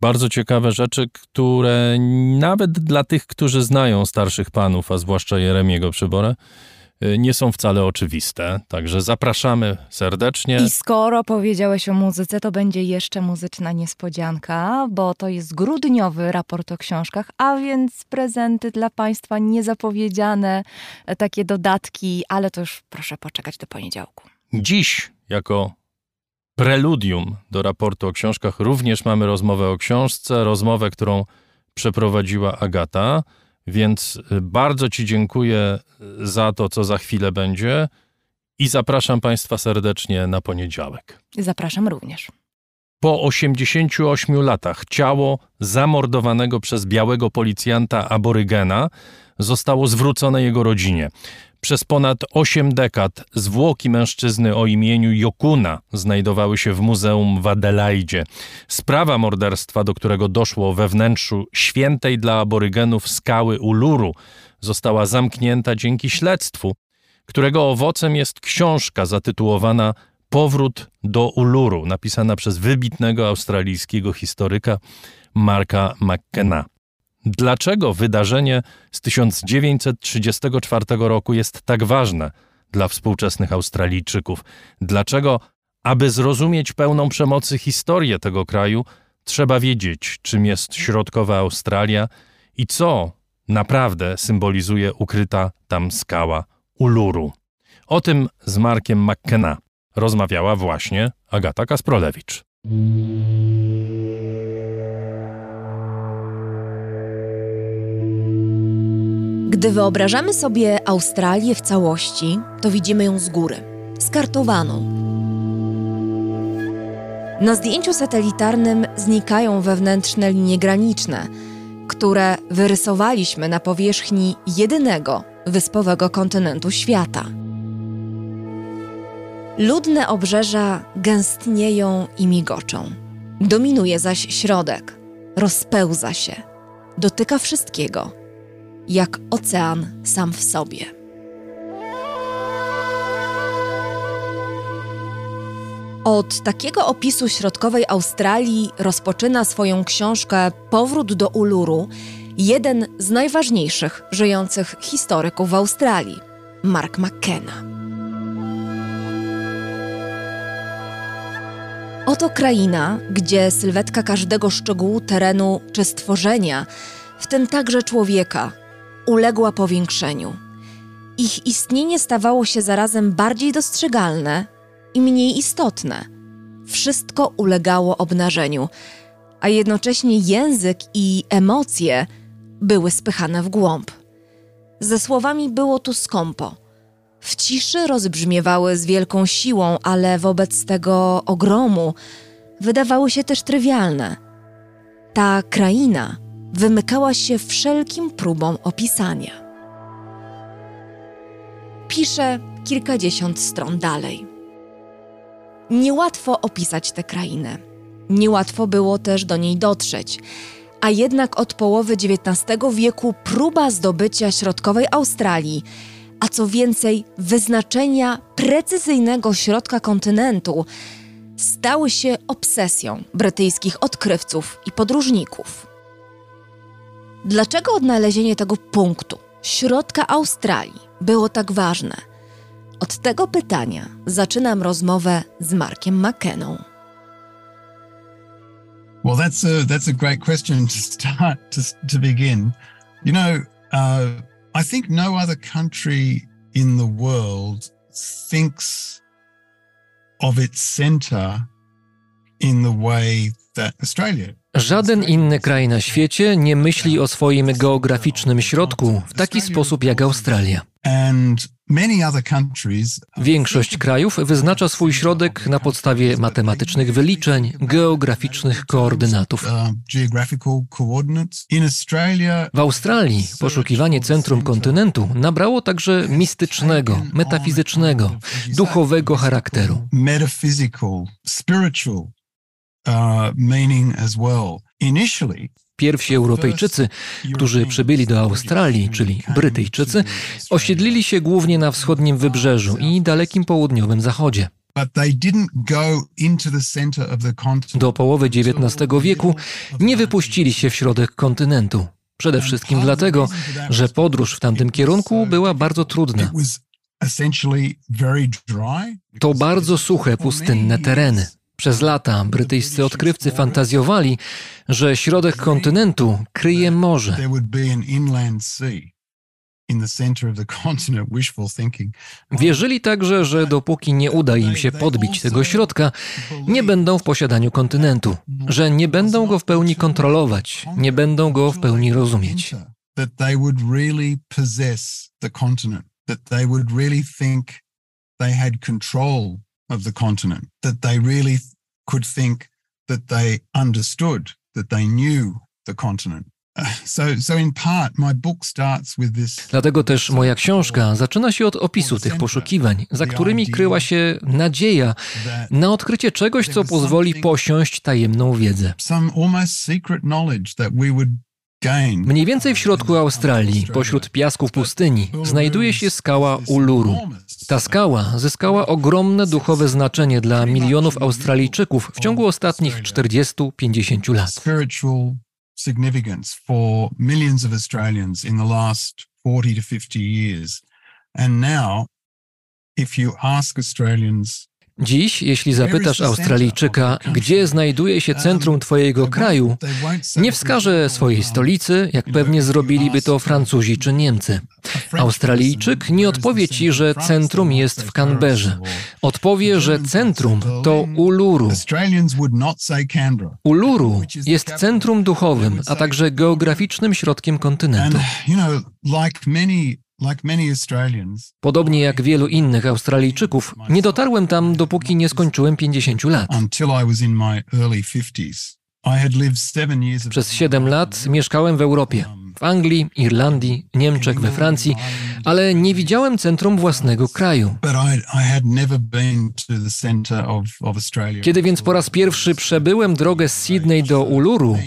bardzo ciekawe rzeczy, które nawet dla tych, którzy znają starszych panów, a zwłaszcza Jeremiego Przyborę, y, nie są wcale oczywiste. Także zapraszamy serdecznie.
I skoro powiedziałeś o muzyce, to będzie jeszcze muzyczna niespodzianka, bo to jest grudniowy raport o książkach, a więc prezenty dla Państwa niezapowiedziane, e, takie dodatki, ale to już proszę poczekać do poniedziałku.
Dziś, jako preludium do raportu o książkach również mamy rozmowę o książce, rozmowę, którą przeprowadziła Agata. Więc y, bardzo Ci dziękuję y, za to, co za chwilę będzie i zapraszam Państwa serdecznie na poniedziałek.
Zapraszam również.
Po 88 latach ciało zamordowanego przez białego policjanta aborygena zostało zwrócone jego rodzinie. Przez ponad 8 dekad zwłoki mężczyzny o imieniu Jokuna znajdowały się w muzeum w Adelaidzie. Sprawa morderstwa, do którego doszło we wnętrzu świętej dla aborygenów skały Uluru, została zamknięta dzięki śledztwu, którego owocem jest książka zatytułowana Powrót do Uluru, napisana przez wybitnego australijskiego historyka Marka McKenna. Dlaczego wydarzenie z 1934 roku jest tak ważne dla współczesnych Australijczyków? Dlaczego, aby zrozumieć pełną przemocy historię tego kraju, trzeba wiedzieć, czym jest środkowa Australia i co naprawdę symbolizuje ukryta tam skała Uluru? O tym z Markiem McKenna rozmawiała właśnie Agata Kasprolewicz.
Gdy wyobrażamy sobie Australię w całości, to widzimy ją z góry, skartowaną. Na zdjęciu satelitarnym znikają wewnętrzne linie graniczne, które wyrysowaliśmy na powierzchni jedynego wyspowego kontynentu świata. Ludne obrzeża gęstnieją i migoczą. Dominuje zaś środek, rozpełza się, dotyka wszystkiego, jak ocean sam w sobie. Od takiego opisu środkowej Australii rozpoczyna swoją książkę Powrót do Uluru jeden z najważniejszych żyjących historyków w Australii, Mark McKenna. Oto kraina, gdzie sylwetka każdego szczegółu terenu czy stworzenia, w tym także człowieka, uległa powiększeniu. Ich istnienie stawało się zarazem bardziej dostrzegalne i mniej istotne. Wszystko ulegało obnażeniu, a jednocześnie język i emocje były spychane w głąb. Ze słowami było tu skąpo – w ciszy rozbrzmiewały z wielką siłą, ale wobec tego ogromu wydawały się też trywialne. Ta kraina wymykała się wszelkim próbom opisania. Pisze kilkadziesiąt stron dalej. Niełatwo opisać tę krainę. Niełatwo było też do niej dotrzeć, a jednak od połowy XIX wieku próba zdobycia środkowej Australii a co więcej, wyznaczenia precyzyjnego środka kontynentu stały się obsesją brytyjskich odkrywców i podróżników. Dlaczego odnalezienie tego punktu, środka Australii, było tak ważne? Od tego pytania zaczynam rozmowę z Markiem McKenną.
Well, that's a that's a great question to start to, to begin. You know, uh, I think no other country in the world thinks of its center in the way that Australia
Żaden inny kraj na świecie nie myśli o swoim geograficznym środku w taki sposób jak Australia. Większość krajów wyznacza swój środek na podstawie matematycznych wyliczeń, geograficznych koordynatów. W Australii poszukiwanie centrum kontynentu nabrało także mistycznego, metafizycznego, duchowego charakteru. Pierwsi Europejczycy, którzy przybyli do Australii, czyli Brytyjczycy, osiedlili się głównie na wschodnim wybrzeżu i dalekim południowym zachodzie. Do połowy XIX wieku nie wypuścili się w środek kontynentu. Przede wszystkim dlatego, że podróż w tamtym kierunku była bardzo trudna. To bardzo suche, pustynne tereny. Przez lata brytyjscy odkrywcy fantazjowali, że środek kontynentu kryje morze. Wierzyli także, że dopóki nie uda im się podbić tego środka, nie będą w posiadaniu kontynentu, że nie będą go w pełni kontrolować, nie będą go w pełni rozumieć. That they would really think they had control of the continent, that they really could think that they understood, that they knew the continent. Dlatego też moja książka zaczyna się od opisu tych poszukiwań, za którymi kryła się nadzieja na odkrycie czegoś, co pozwoli posiąść tajemną wiedzę. Mniej więcej w środku Australii, pośród piasków pustyni, znajduje się skała Uluru. Ta skała zyskała ogromne duchowe znaczenie dla milionów Australijczyków w ciągu ostatnich 40-50 lat.
significance for millions of Australians in the last 40 to 50 years. And now, if you ask Australians
Dziś, jeśli zapytasz Australijczyka, gdzie znajduje się centrum Twojego kraju, nie wskaże swojej stolicy, jak pewnie zrobiliby to Francuzi czy Niemcy. Australijczyk nie odpowie Ci, że centrum jest w Canberrze. Odpowie, że centrum to Uluru. Uluru jest centrum duchowym, a także geograficznym środkiem kontynentu. Podobnie jak wielu innych Australijczyków, nie dotarłem tam, dopóki nie skończyłem 50 lat. Przez 7 lat mieszkałem w Europie, w Anglii, Irlandii, Niemczech, we Francji, ale nie widziałem centrum własnego kraju. Kiedy więc po raz pierwszy przebyłem drogę z Sydney do Uluru,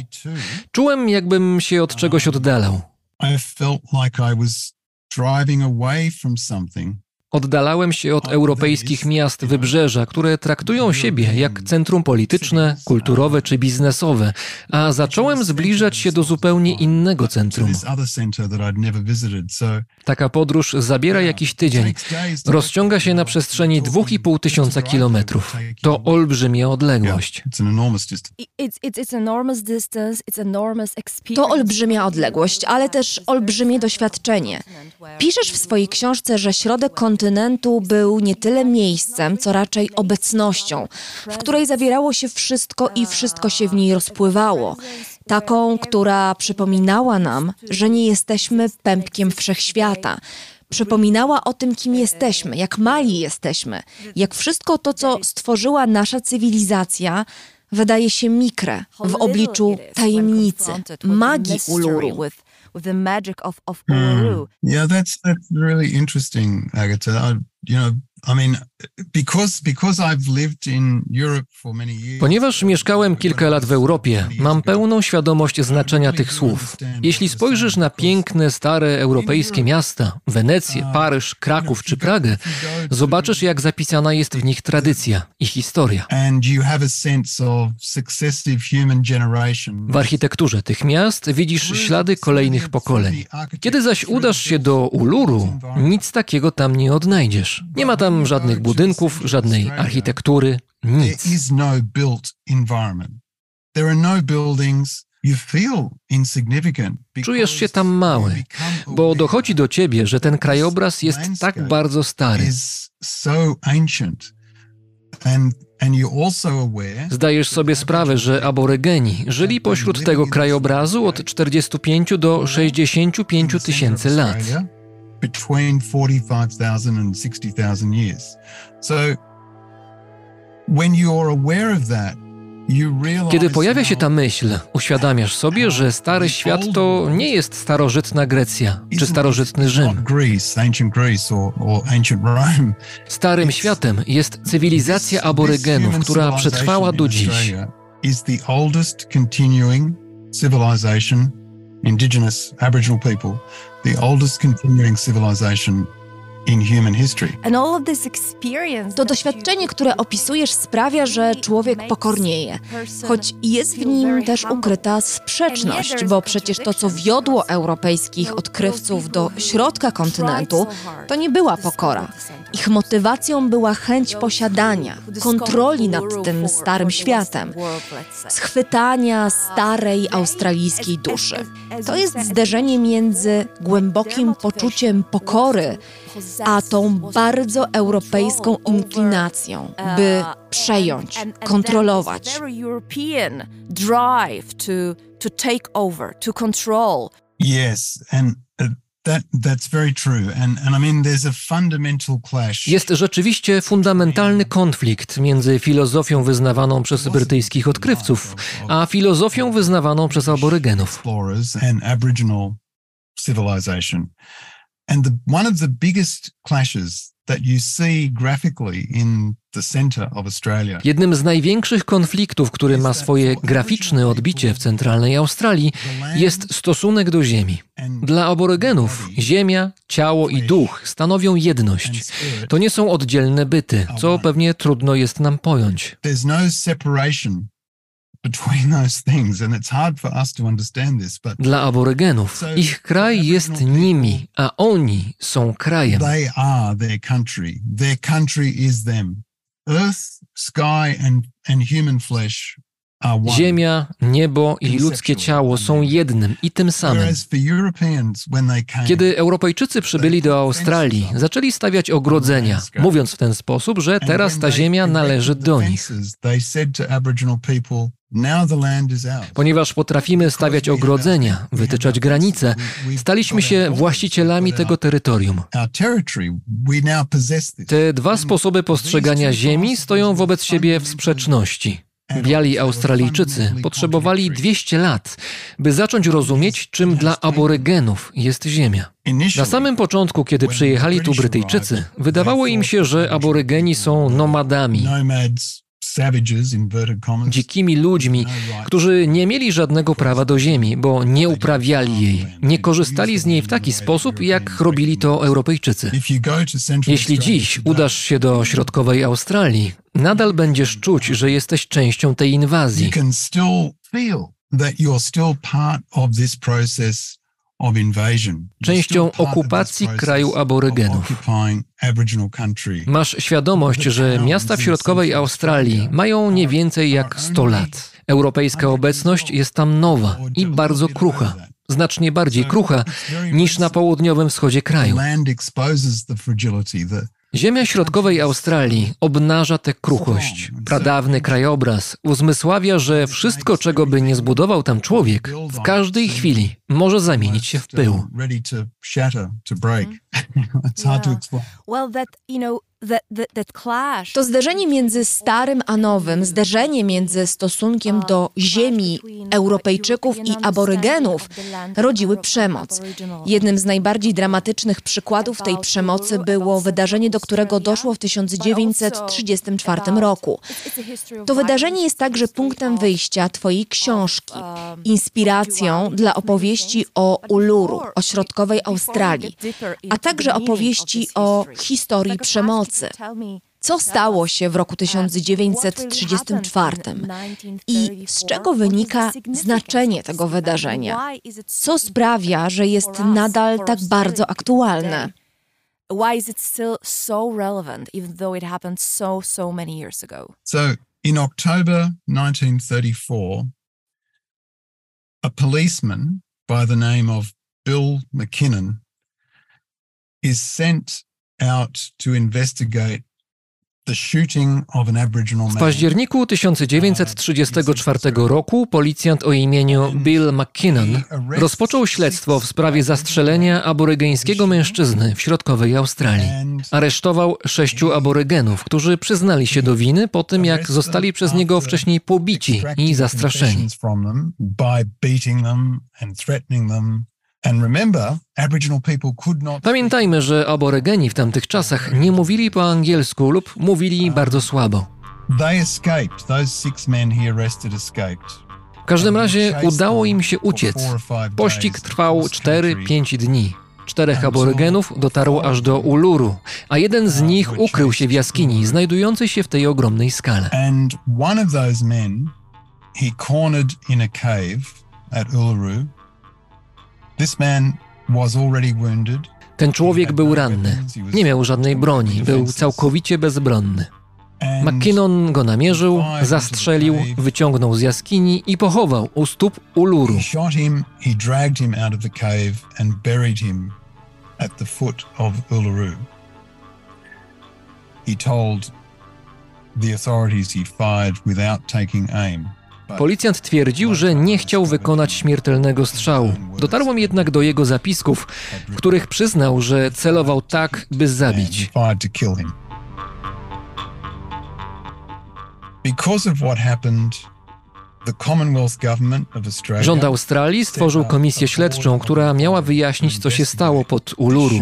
czułem, jakbym się od czegoś oddalał.
Driving away from something
Oddalałem się od europejskich miast wybrzeża, które traktują siebie jak centrum polityczne, kulturowe czy biznesowe, a zacząłem zbliżać się do zupełnie innego centrum. Taka podróż zabiera jakiś tydzień. Rozciąga się na przestrzeni 2,5 tysiąca kilometrów. To olbrzymia odległość.
To olbrzymia odległość, ale też olbrzymie doświadczenie. Piszesz w swojej książce, że środek kontynentu był nie tyle miejscem, co raczej obecnością, w której zawierało się wszystko i wszystko się w niej rozpływało. Taką, która przypominała nam, że nie jesteśmy pępkiem wszechświata. Przypominała o tym, kim jesteśmy, jak mali jesteśmy, jak wszystko to, co stworzyła nasza cywilizacja, wydaje się mikre w obliczu tajemnicy, magii Uluru. With the magic of, of
Uluru. Mm. Yeah, that's that's really interesting, Agatha. I, you know,
Ponieważ mieszkałem kilka lat w Europie, mam pełną świadomość znaczenia tych słów. Jeśli spojrzysz na piękne, stare europejskie miasta, Wenecję, Paryż, Kraków czy Pragę, zobaczysz, jak zapisana jest w nich tradycja i historia. W architekturze tych miast widzisz ślady kolejnych pokoleń. Kiedy zaś udasz się do Uluru, nic takiego tam nie odnajdziesz. Nie ma tam żadnych budynków, żadnej architektury, nic. No Czujesz się tam mały, bo dochodzi do ciebie, że ten krajobraz jest tak bardzo stary. Zdajesz sobie sprawę, że aborygeni żyli pośród tego krajobrazu od 45 do 65 tysięcy lat between 45,000 and 60,000 years. So when you're aware of that, kiedy pojawia się ta myśl, uświadamiasz sobie, że Stary Świat to nie jest starożytna Grecja czy starożytny Rzym. Starym światem jest cywilizacja aborygenów, która przetrwała do dziś. the oldest continuing civilization to doświadczenie, które opisujesz, sprawia, że człowiek pokornieje, choć jest w nim też ukryta sprzeczność, bo przecież to, co wiodło europejskich odkrywców do środka kontynentu, to nie była pokora. Ich motywacją była chęć posiadania, kontroli nad tym starym światem, schwytania starej australijskiej duszy. To jest zderzenie między głębokim poczuciem pokory, a tą bardzo europejską inklinacją, by przejąć, kontrolować.
Yes, and uh,
jest rzeczywiście fundamentalny konflikt między filozofią wyznawaną przez brytyjskich odkrywców, a filozofią wyznawaną przez aborygenów.
And the, one of the biggest clashes that you see graphically in
Jednym z największych konfliktów, który ma swoje graficzne odbicie w centralnej Australii, jest stosunek do Ziemi. Dla aborygenów Ziemia, ciało i duch stanowią jedność. To nie są oddzielne byty, co pewnie trudno jest nam pojąć. Dla aborygenów ich kraj jest nimi, a oni są krajem.
They are their country. Their country is them. Earth, sky and, and human flesh
Ziemia, niebo i ludzkie ciało są jednym i tym samym. Kiedy Europejczycy przybyli do Australii, zaczęli stawiać ogrodzenia, mówiąc w ten sposób, że teraz ta ziemia należy do nich. Ponieważ potrafimy stawiać ogrodzenia, wytyczać granice, staliśmy się właścicielami tego terytorium. Te dwa sposoby postrzegania ziemi stoją wobec siebie w sprzeczności. Biali Australijczycy potrzebowali 200 lat, by zacząć rozumieć, czym dla aborygenów jest Ziemia. Na samym początku, kiedy przyjechali tu Brytyjczycy, wydawało im się, że aborygeni są nomadami, dzikimi ludźmi, którzy nie mieli żadnego prawa do ziemi, bo nie uprawiali jej, nie korzystali z niej w taki sposób, jak robili to Europejczycy. Jeśli dziś udasz się do środkowej Australii, nadal będziesz czuć, że jesteś częścią tej inwazji. Częścią okupacji kraju aborygenów. Masz świadomość, że miasta w środkowej Australii mają nie więcej jak 100 lat. Europejska obecność jest tam nowa i bardzo krucha znacznie bardziej krucha niż na południowym wschodzie kraju. Ziemia środkowej Australii obnaża tę kruchość. Pradawny krajobraz uzmysławia, że wszystko, czego by nie zbudował tam człowiek, w każdej chwili może zamienić się w pył. [LAUGHS]
To zderzenie między starym a nowym, zderzenie między stosunkiem do ziemi Europejczyków i aborygenów rodziły przemoc. Jednym z najbardziej dramatycznych przykładów tej przemocy było wydarzenie, do którego doszło w 1934 roku. To wydarzenie jest także punktem wyjścia Twojej książki, inspiracją dla opowieści o Uluru, o środkowej Australii, a także opowieści o historii przemocy co stało się w roku 1934 i z czego wynika znaczenie tego wydarzenia? Co sprawia, że jest nadal tak bardzo aktualne? Why is it still so relevant, even though it happened so, so many years ago?
So, in October 1934, a policeman by the name of Bill McKinnon is sent out to investigate
w październiku 1934 roku policjant o imieniu Bill McKinnon rozpoczął śledztwo w sprawie zastrzelenia aborygeńskiego mężczyzny w środkowej Australii. Aresztował sześciu aborygenów, którzy przyznali się do winy po tym, jak zostali przez niego wcześniej pobici i zastraszeni. Pamiętajmy, że aborygeni w tamtych czasach nie mówili po angielsku lub mówili bardzo słabo. W każdym razie udało im się uciec. Pościg trwał 4-5 dni. Czterech aborygenów dotarło aż do Uluru, a jeden z nich ukrył się w jaskini znajdującej się w tej ogromnej skale. And one of those men he cornered in a cave at Uluru ten człowiek był ranny. Nie miał żadnej broni, był całkowicie bezbronny. McKinnon go namierzył, zastrzelił, wyciągnął z jaskini i pochował u stóp Uluru. He told the authorities he fired without taking aim. Policjant twierdził, że nie chciał wykonać śmiertelnego strzału. Dotarłem jednak do jego zapisków, w których przyznał, że celował tak, by zabić. Rząd Australii stworzył komisję śledczą, która miała wyjaśnić, co się stało pod Uluru.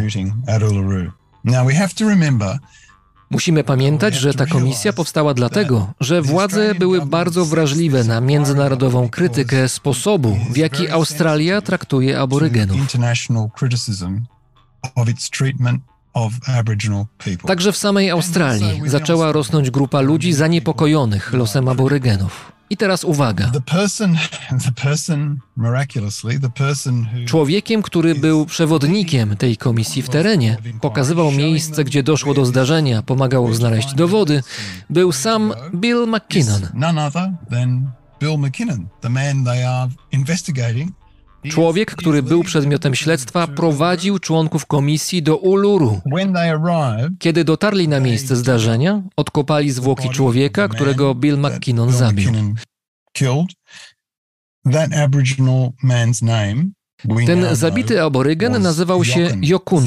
Musimy pamiętać, że ta komisja powstała dlatego, że władze były bardzo wrażliwe na międzynarodową krytykę sposobu, w jaki Australia traktuje aborygenów. Także w samej Australii zaczęła rosnąć grupa ludzi zaniepokojonych losem aborygenów. I teraz uwaga. Człowiekiem, który był przewodnikiem tej komisji w terenie, pokazywał miejsce, gdzie doszło do zdarzenia, pomagał znaleźć dowody, był sam Bill McKinnon. Bill McKinnon, the man they are investigating Człowiek, który był przedmiotem śledztwa, prowadził członków komisji do Uluru. Kiedy dotarli na miejsce zdarzenia, odkopali zwłoki człowieka, którego Bill McKinnon zabił. Ten zabity aborygen nazywał się Jokun.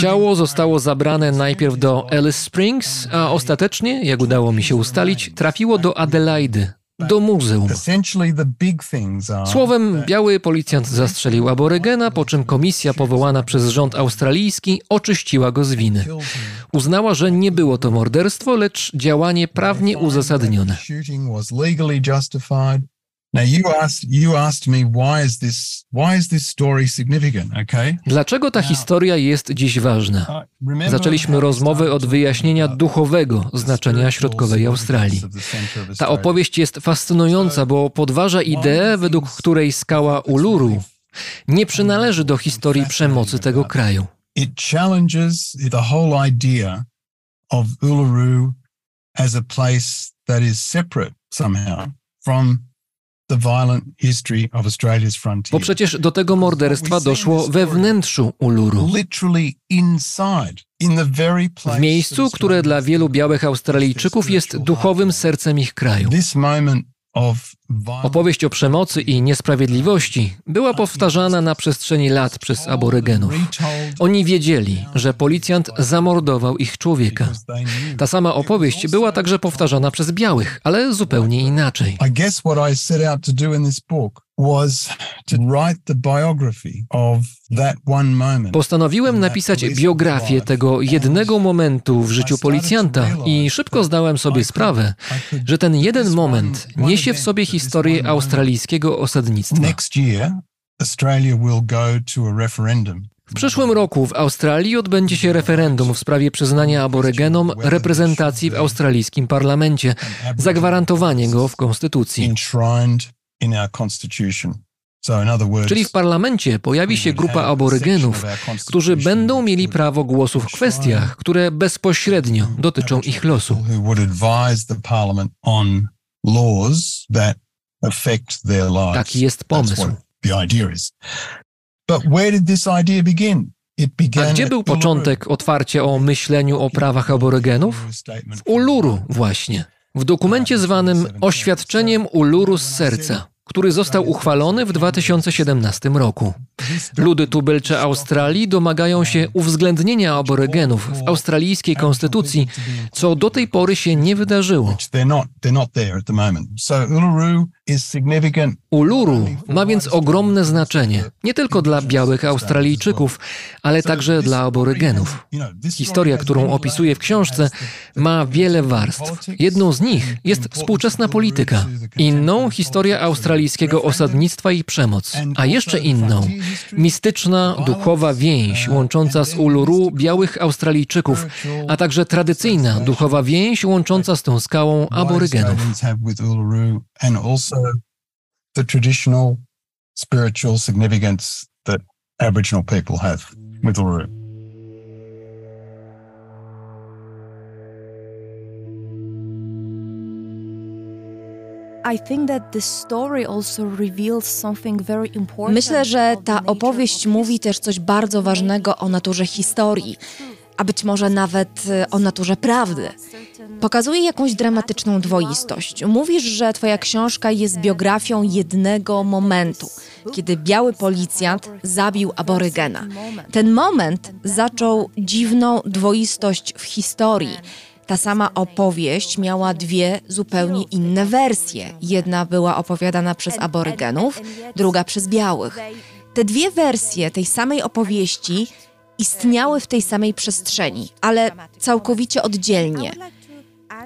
Ciało zostało zabrane najpierw do Alice Springs, a ostatecznie, jak udało mi się ustalić, trafiło do Adelaidy, do muzeum. Słowem, biały policjant zastrzelił aborygena, po czym komisja powołana przez rząd australijski oczyściła go z winy. Uznała, że nie było to morderstwo, lecz działanie prawnie uzasadnione. Dlaczego ta historia jest dziś ważna? Zaczęliśmy rozmowę od wyjaśnienia duchowego znaczenia środkowej Australii. Ta opowieść jest fascynująca, bo podważa ideę, według której skała Uluru nie przynależy do historii przemocy tego kraju. It challenges the whole idea of Uluru as a place that is separate somehow from bo przecież do tego morderstwa doszło we wnętrzu Uluru. W miejscu, które dla wielu białych Australijczyków jest duchowym sercem ich kraju. Opowieść o przemocy i niesprawiedliwości była powtarzana na przestrzeni lat przez aborygenów. Oni wiedzieli, że policjant zamordował ich człowieka. Ta sama opowieść była także powtarzana przez białych, ale zupełnie inaczej. Postanowiłem napisać biografię tego jednego momentu w życiu policjanta i szybko zdałem sobie sprawę, że ten jeden moment niesie w sobie historię australijskiego osadnictwa. W przyszłym roku w Australii odbędzie się referendum w sprawie przyznania aborygenom reprezentacji w australijskim parlamencie, zagwarantowanie go w konstytucji. Czyli w parlamencie pojawi się grupa aborygenów, którzy będą mieli prawo głosu w kwestiach, które bezpośrednio dotyczą ich losu. Taki jest pomysł. A gdzie był początek otwarcia o myśleniu o prawach aborygenów? W Uluru właśnie, w dokumencie zwanym Oświadczeniem Uluru z serca który został uchwalony w 2017 roku. Ludy tubylcze Australii domagają się uwzględnienia aborygenów w australijskiej konstytucji, co do tej pory się nie wydarzyło. Uluru ma więc ogromne znaczenie, nie tylko dla białych Australijczyków, ale także dla aborygenów. Historia, którą opisuję w książce, ma wiele warstw. Jedną z nich jest współczesna polityka, inną historia australijskiego osadnictwa i przemoc, a jeszcze inną mistyczna, duchowa więź łącząca z Uluru białych Australijczyków, a także tradycyjna, duchowa więź łącząca z tą skałą aborygenów. The traditional spiritual significance that Aboriginal people have with Uluru. Myślę, że ta opowieść mówi też coś bardzo ważnego o naturze historii, a być może nawet y, o naturze prawdy. Pokazuje jakąś dramatyczną dwoistość. Mówisz, że twoja książka jest biografią jednego momentu, kiedy biały policjant zabił aborygena. Ten moment zaczął dziwną dwoistość w historii. Ta sama opowieść miała dwie zupełnie inne wersje. Jedna była opowiadana przez aborygenów, druga przez białych. Te dwie wersje tej samej opowieści istniały w tej samej przestrzeni, ale całkowicie oddzielnie.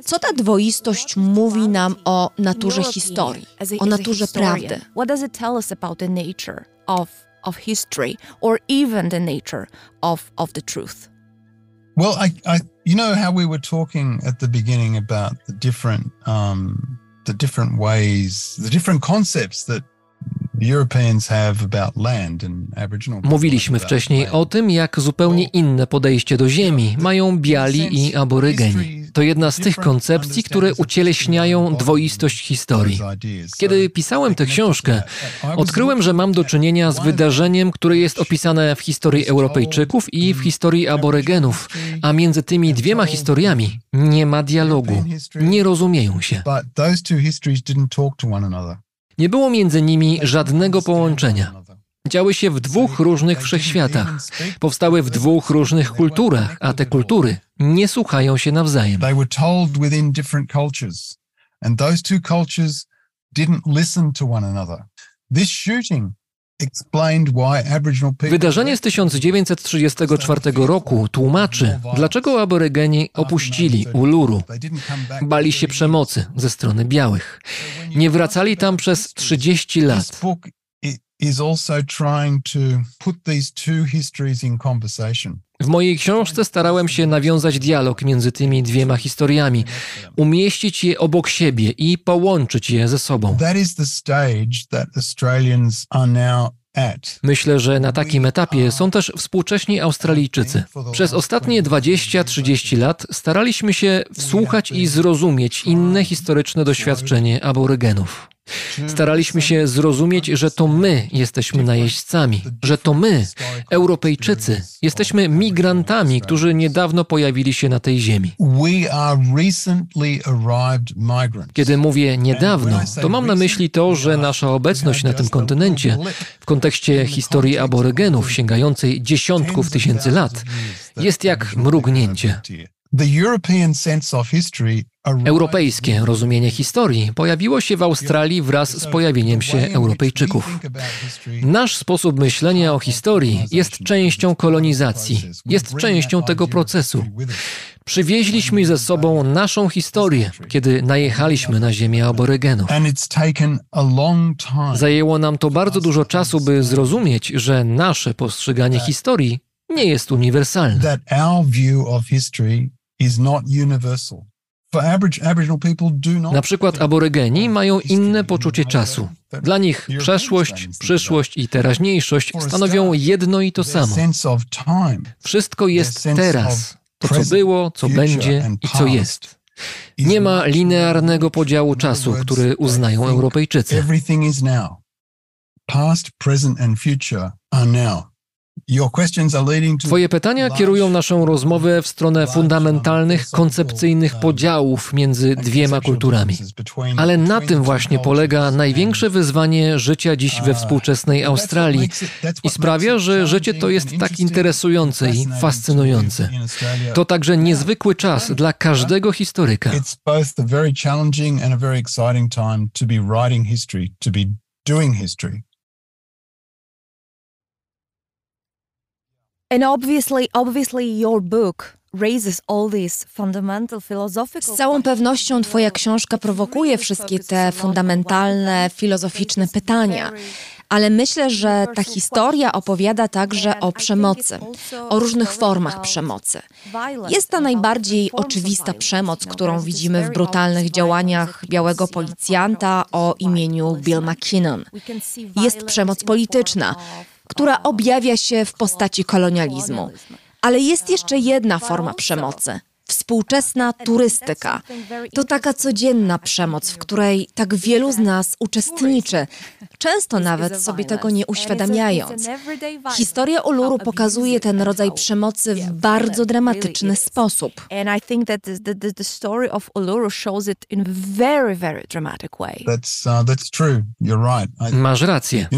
Co ta dwoistość mówi nam o naturze historii, o naturze prawdy? What does it tell us about the nature of, of history or even the nature of, of the truth? Well, I, I, you know how we were talking at the beginning about the different um,
the different ways, the different concepts that
Mówiliśmy wcześniej o tym, jak zupełnie inne podejście do Ziemi mają biali i aborygeni. To jedna z tych koncepcji, które ucieleśniają dwoistość historii. Kiedy pisałem tę książkę, odkryłem, że mam do czynienia z wydarzeniem, które jest opisane w historii Europejczyków i w historii aborygenów, a między tymi dwiema historiami nie ma dialogu, nie rozumieją się. Nie było między nimi żadnego połączenia. Działy się w dwóch różnych wszechświatach. Powstały w dwóch różnych kulturach, a te kultury nie słuchają się nawzajem. Wydarzenie z 1934 roku tłumaczy, dlaczego aborygeni opuścili Uluru. Bali się przemocy ze strony białych. Nie wracali tam przez 30 lat. W mojej książce starałem się nawiązać dialog między tymi dwiema historiami, umieścić je obok siebie i połączyć je ze sobą. Myślę, że na takim etapie są też współcześni Australijczycy. Przez ostatnie 20-30 lat staraliśmy się wsłuchać i zrozumieć inne historyczne doświadczenie aborygenów. Staraliśmy się zrozumieć, że to my jesteśmy najeźdźcami, że to my, Europejczycy, jesteśmy migrantami, którzy niedawno pojawili się na tej ziemi. Kiedy mówię niedawno, to mam na myśli to, że nasza obecność na tym kontynencie w kontekście historii aborygenów sięgającej dziesiątków tysięcy lat jest jak mrugnięcie. Europejskie rozumienie historii pojawiło się w Australii wraz z pojawieniem się Europejczyków. Nasz sposób myślenia o historii jest częścią kolonizacji, jest częścią tego procesu. Przywieźliśmy ze sobą naszą historię, kiedy najechaliśmy na ziemię aborygenów. Zajęło nam to bardzo dużo czasu, by zrozumieć, że nasze postrzeganie historii nie jest uniwersalne. Na przykład aborygeni mają inne poczucie czasu. Dla nich przeszłość, przyszłość i teraźniejszość stanowią jedno i to samo. Wszystko jest teraz. To, co było, co będzie i co jest. Nie ma linearnego podziału czasu, który uznają Europejczycy. Past, present and future are now. Twoje pytania kierują naszą rozmowę w stronę fundamentalnych, koncepcyjnych podziałów między dwiema kulturami. Ale na tym właśnie polega największe wyzwanie życia dziś we współczesnej Australii i sprawia, że życie to jest tak interesujące i fascynujące. To także niezwykły czas dla każdego historyka. doing history.
And obviously, obviously your book z całą pewnością Twoja książka prowokuje wszystkie te fundamentalne, filozoficzne pytania. Ale myślę, że ta historia opowiada także o przemocy, o różnych formach przemocy. Jest ta najbardziej oczywista przemoc, którą widzimy w brutalnych działaniach białego policjanta o imieniu Bill McKinnon. Jest przemoc polityczna która objawia się w postaci kolonializmu. Ale jest jeszcze jedna forma przemocy Współczesna turystyka to taka codzienna przemoc, w której tak wielu z nas uczestniczy, często nawet sobie tego nie uświadamiając. Historia Uluru pokazuje ten rodzaj przemocy w bardzo dramatyczny sposób.
Masz rację.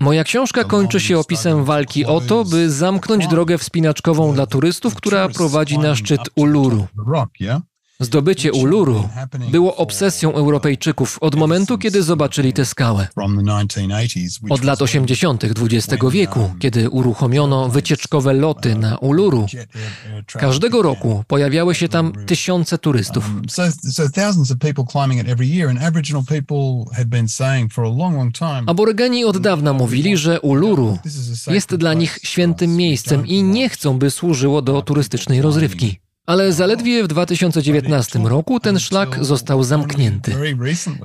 Moja książka kończy się opisem walki o to, by zamknąć drogę wspinaczkową dla turystów, która prowadzi na szczyt Uluru. Zdobycie Uluru było obsesją Europejczyków od momentu, kiedy zobaczyli tę skałę. Od lat 80. XX wieku, kiedy uruchomiono wycieczkowe loty na Uluru, każdego roku pojawiały się tam tysiące turystów. Aborygeni od dawna mówili, że Uluru jest dla nich świętym miejscem i nie chcą, by służyło do turystycznej rozrywki. Ale zaledwie w 2019 roku ten szlak został zamknięty.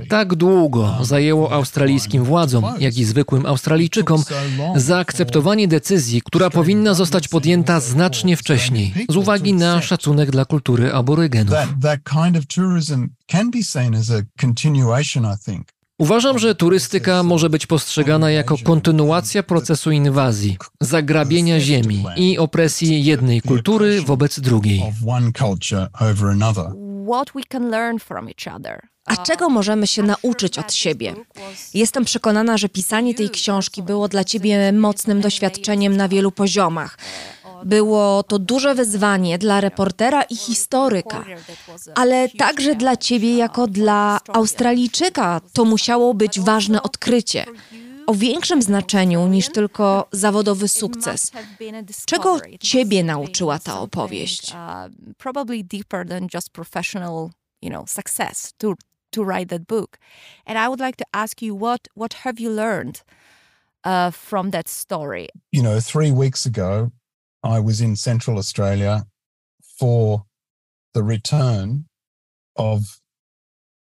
Tak długo zajęło australijskim władzom, jak i zwykłym Australijczykom, zaakceptowanie decyzji, która powinna zostać podjęta znacznie wcześniej, z uwagi na szacunek dla kultury aborygenów. Uważam, że turystyka może być postrzegana jako kontynuacja procesu inwazji, zagrabienia ziemi i opresji jednej kultury wobec drugiej.
A czego możemy się nauczyć od siebie? Jestem przekonana, że pisanie tej książki było dla ciebie mocnym doświadczeniem na wielu poziomach. Było to duże wyzwanie dla reportera i historyka, ale także dla ciebie jako dla Australijczyka to musiało być ważne odkrycie. O większym znaczeniu niż tylko zawodowy sukces. Czego ciebie nauczyła ta opowieść?
you know success to to write that book and i would like to ask you what what have you learned uh, from that story
you know three weeks ago I was in Central Australia for the return of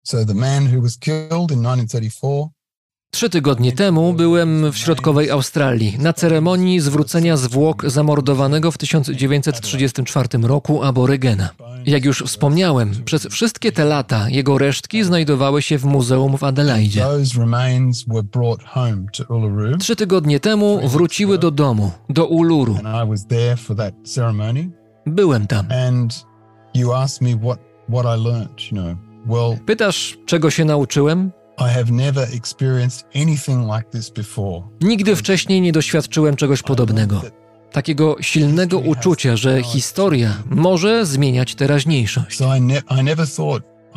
so the man who was killed in 1934
Trzy tygodnie temu byłem w środkowej Australii na ceremonii zwrócenia zwłok zamordowanego w 1934 roku aborygena. Jak już wspomniałem, przez wszystkie te lata jego resztki znajdowały się w muzeum w Adelaide. Trzy tygodnie temu wróciły do domu, do Uluru. Byłem tam. Pytasz, czego się nauczyłem? Nigdy wcześniej nie doświadczyłem czegoś podobnego. Takiego silnego uczucia, że historia może zmieniać teraźniejszość.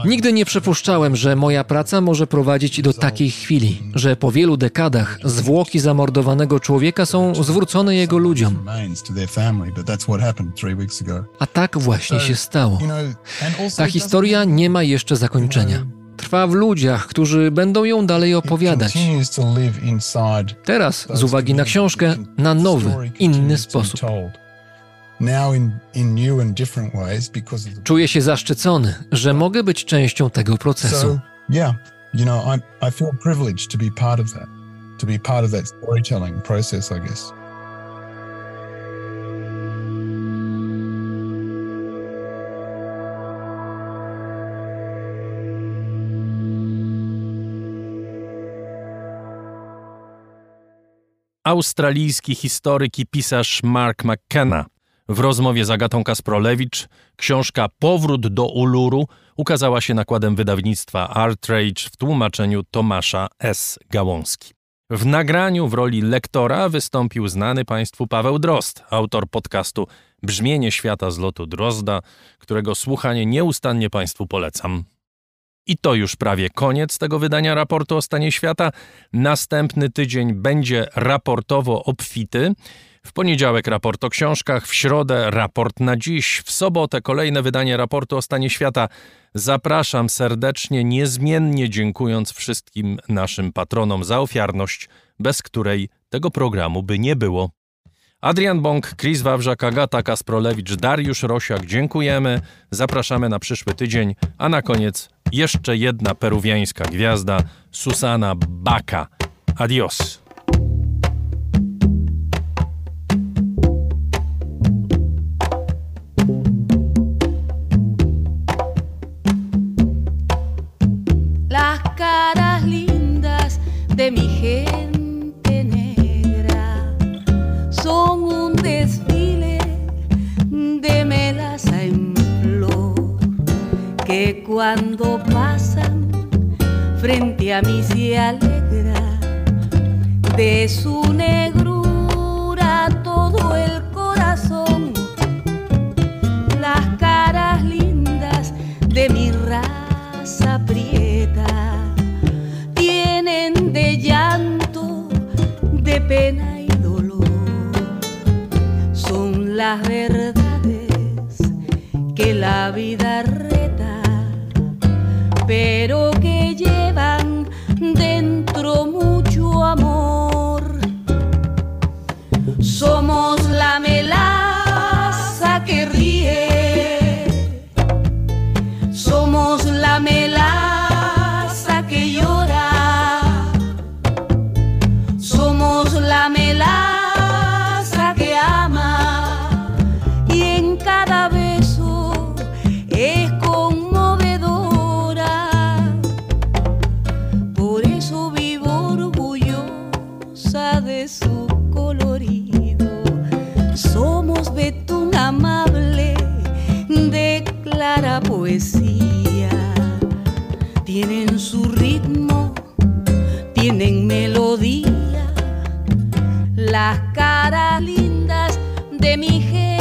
Nigdy nie przypuszczałem, że moja praca może prowadzić do takiej chwili, że po wielu dekadach zwłoki zamordowanego człowieka są zwrócone jego ludziom. A tak właśnie się stało. Ta historia nie ma jeszcze zakończenia trwa w ludziach, którzy będą ją dalej opowiadać. Teraz, z uwagi na książkę, na nowy, inny sposób. Czuję się zaszczycony, że mogę być częścią tego procesu. to be part of that storytelling process, I guess.
Australijski historyk i pisarz Mark McKenna. W rozmowie z Agatą Kasprolewicz książka Powrót do Uluru ukazała się nakładem wydawnictwa Artrage w tłumaczeniu Tomasza S. Gałązki. W nagraniu w roli lektora wystąpił znany Państwu Paweł Drozd, autor podcastu Brzmienie świata z lotu Drozda, którego słuchanie nieustannie Państwu polecam. I to już prawie koniec tego wydania raportu o stanie świata. Następny tydzień będzie raportowo obfity. W poniedziałek raport o książkach, w środę raport na dziś, w sobotę kolejne wydanie raportu o stanie świata. Zapraszam serdecznie, niezmiennie dziękując wszystkim naszym patronom za ofiarność, bez której tego programu by nie było. Adrian Bąk, Chris Wawrzak, Agata Kasprolewicz, Dariusz Rosiak, dziękujemy. Zapraszamy na przyszły tydzień, a na koniec jeszcze jedna peruwiańska gwiazda, Susana Baca. Adios.
Las caras lindas de mi gente son un desfile de melaza en flor que cuando pasan frente a mí se alegra de su negrura todo el corazón. Las caras lindas de mi raza prieta tienen de llanto, de pena las verdades que la vida reta, pero que llevan dentro mucho amor. Somos la melaza que ríe, somos la melaza. betún amable de clara poesía. Tienen su ritmo, tienen melodía, las caras lindas de mi gente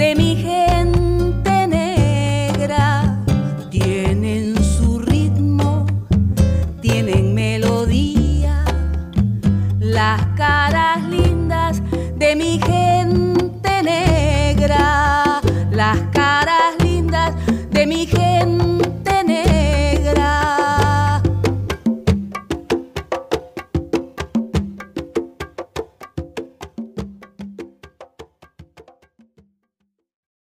de mi gente negra tienen su ritmo, tienen melodía, las caras lindas de mi gente.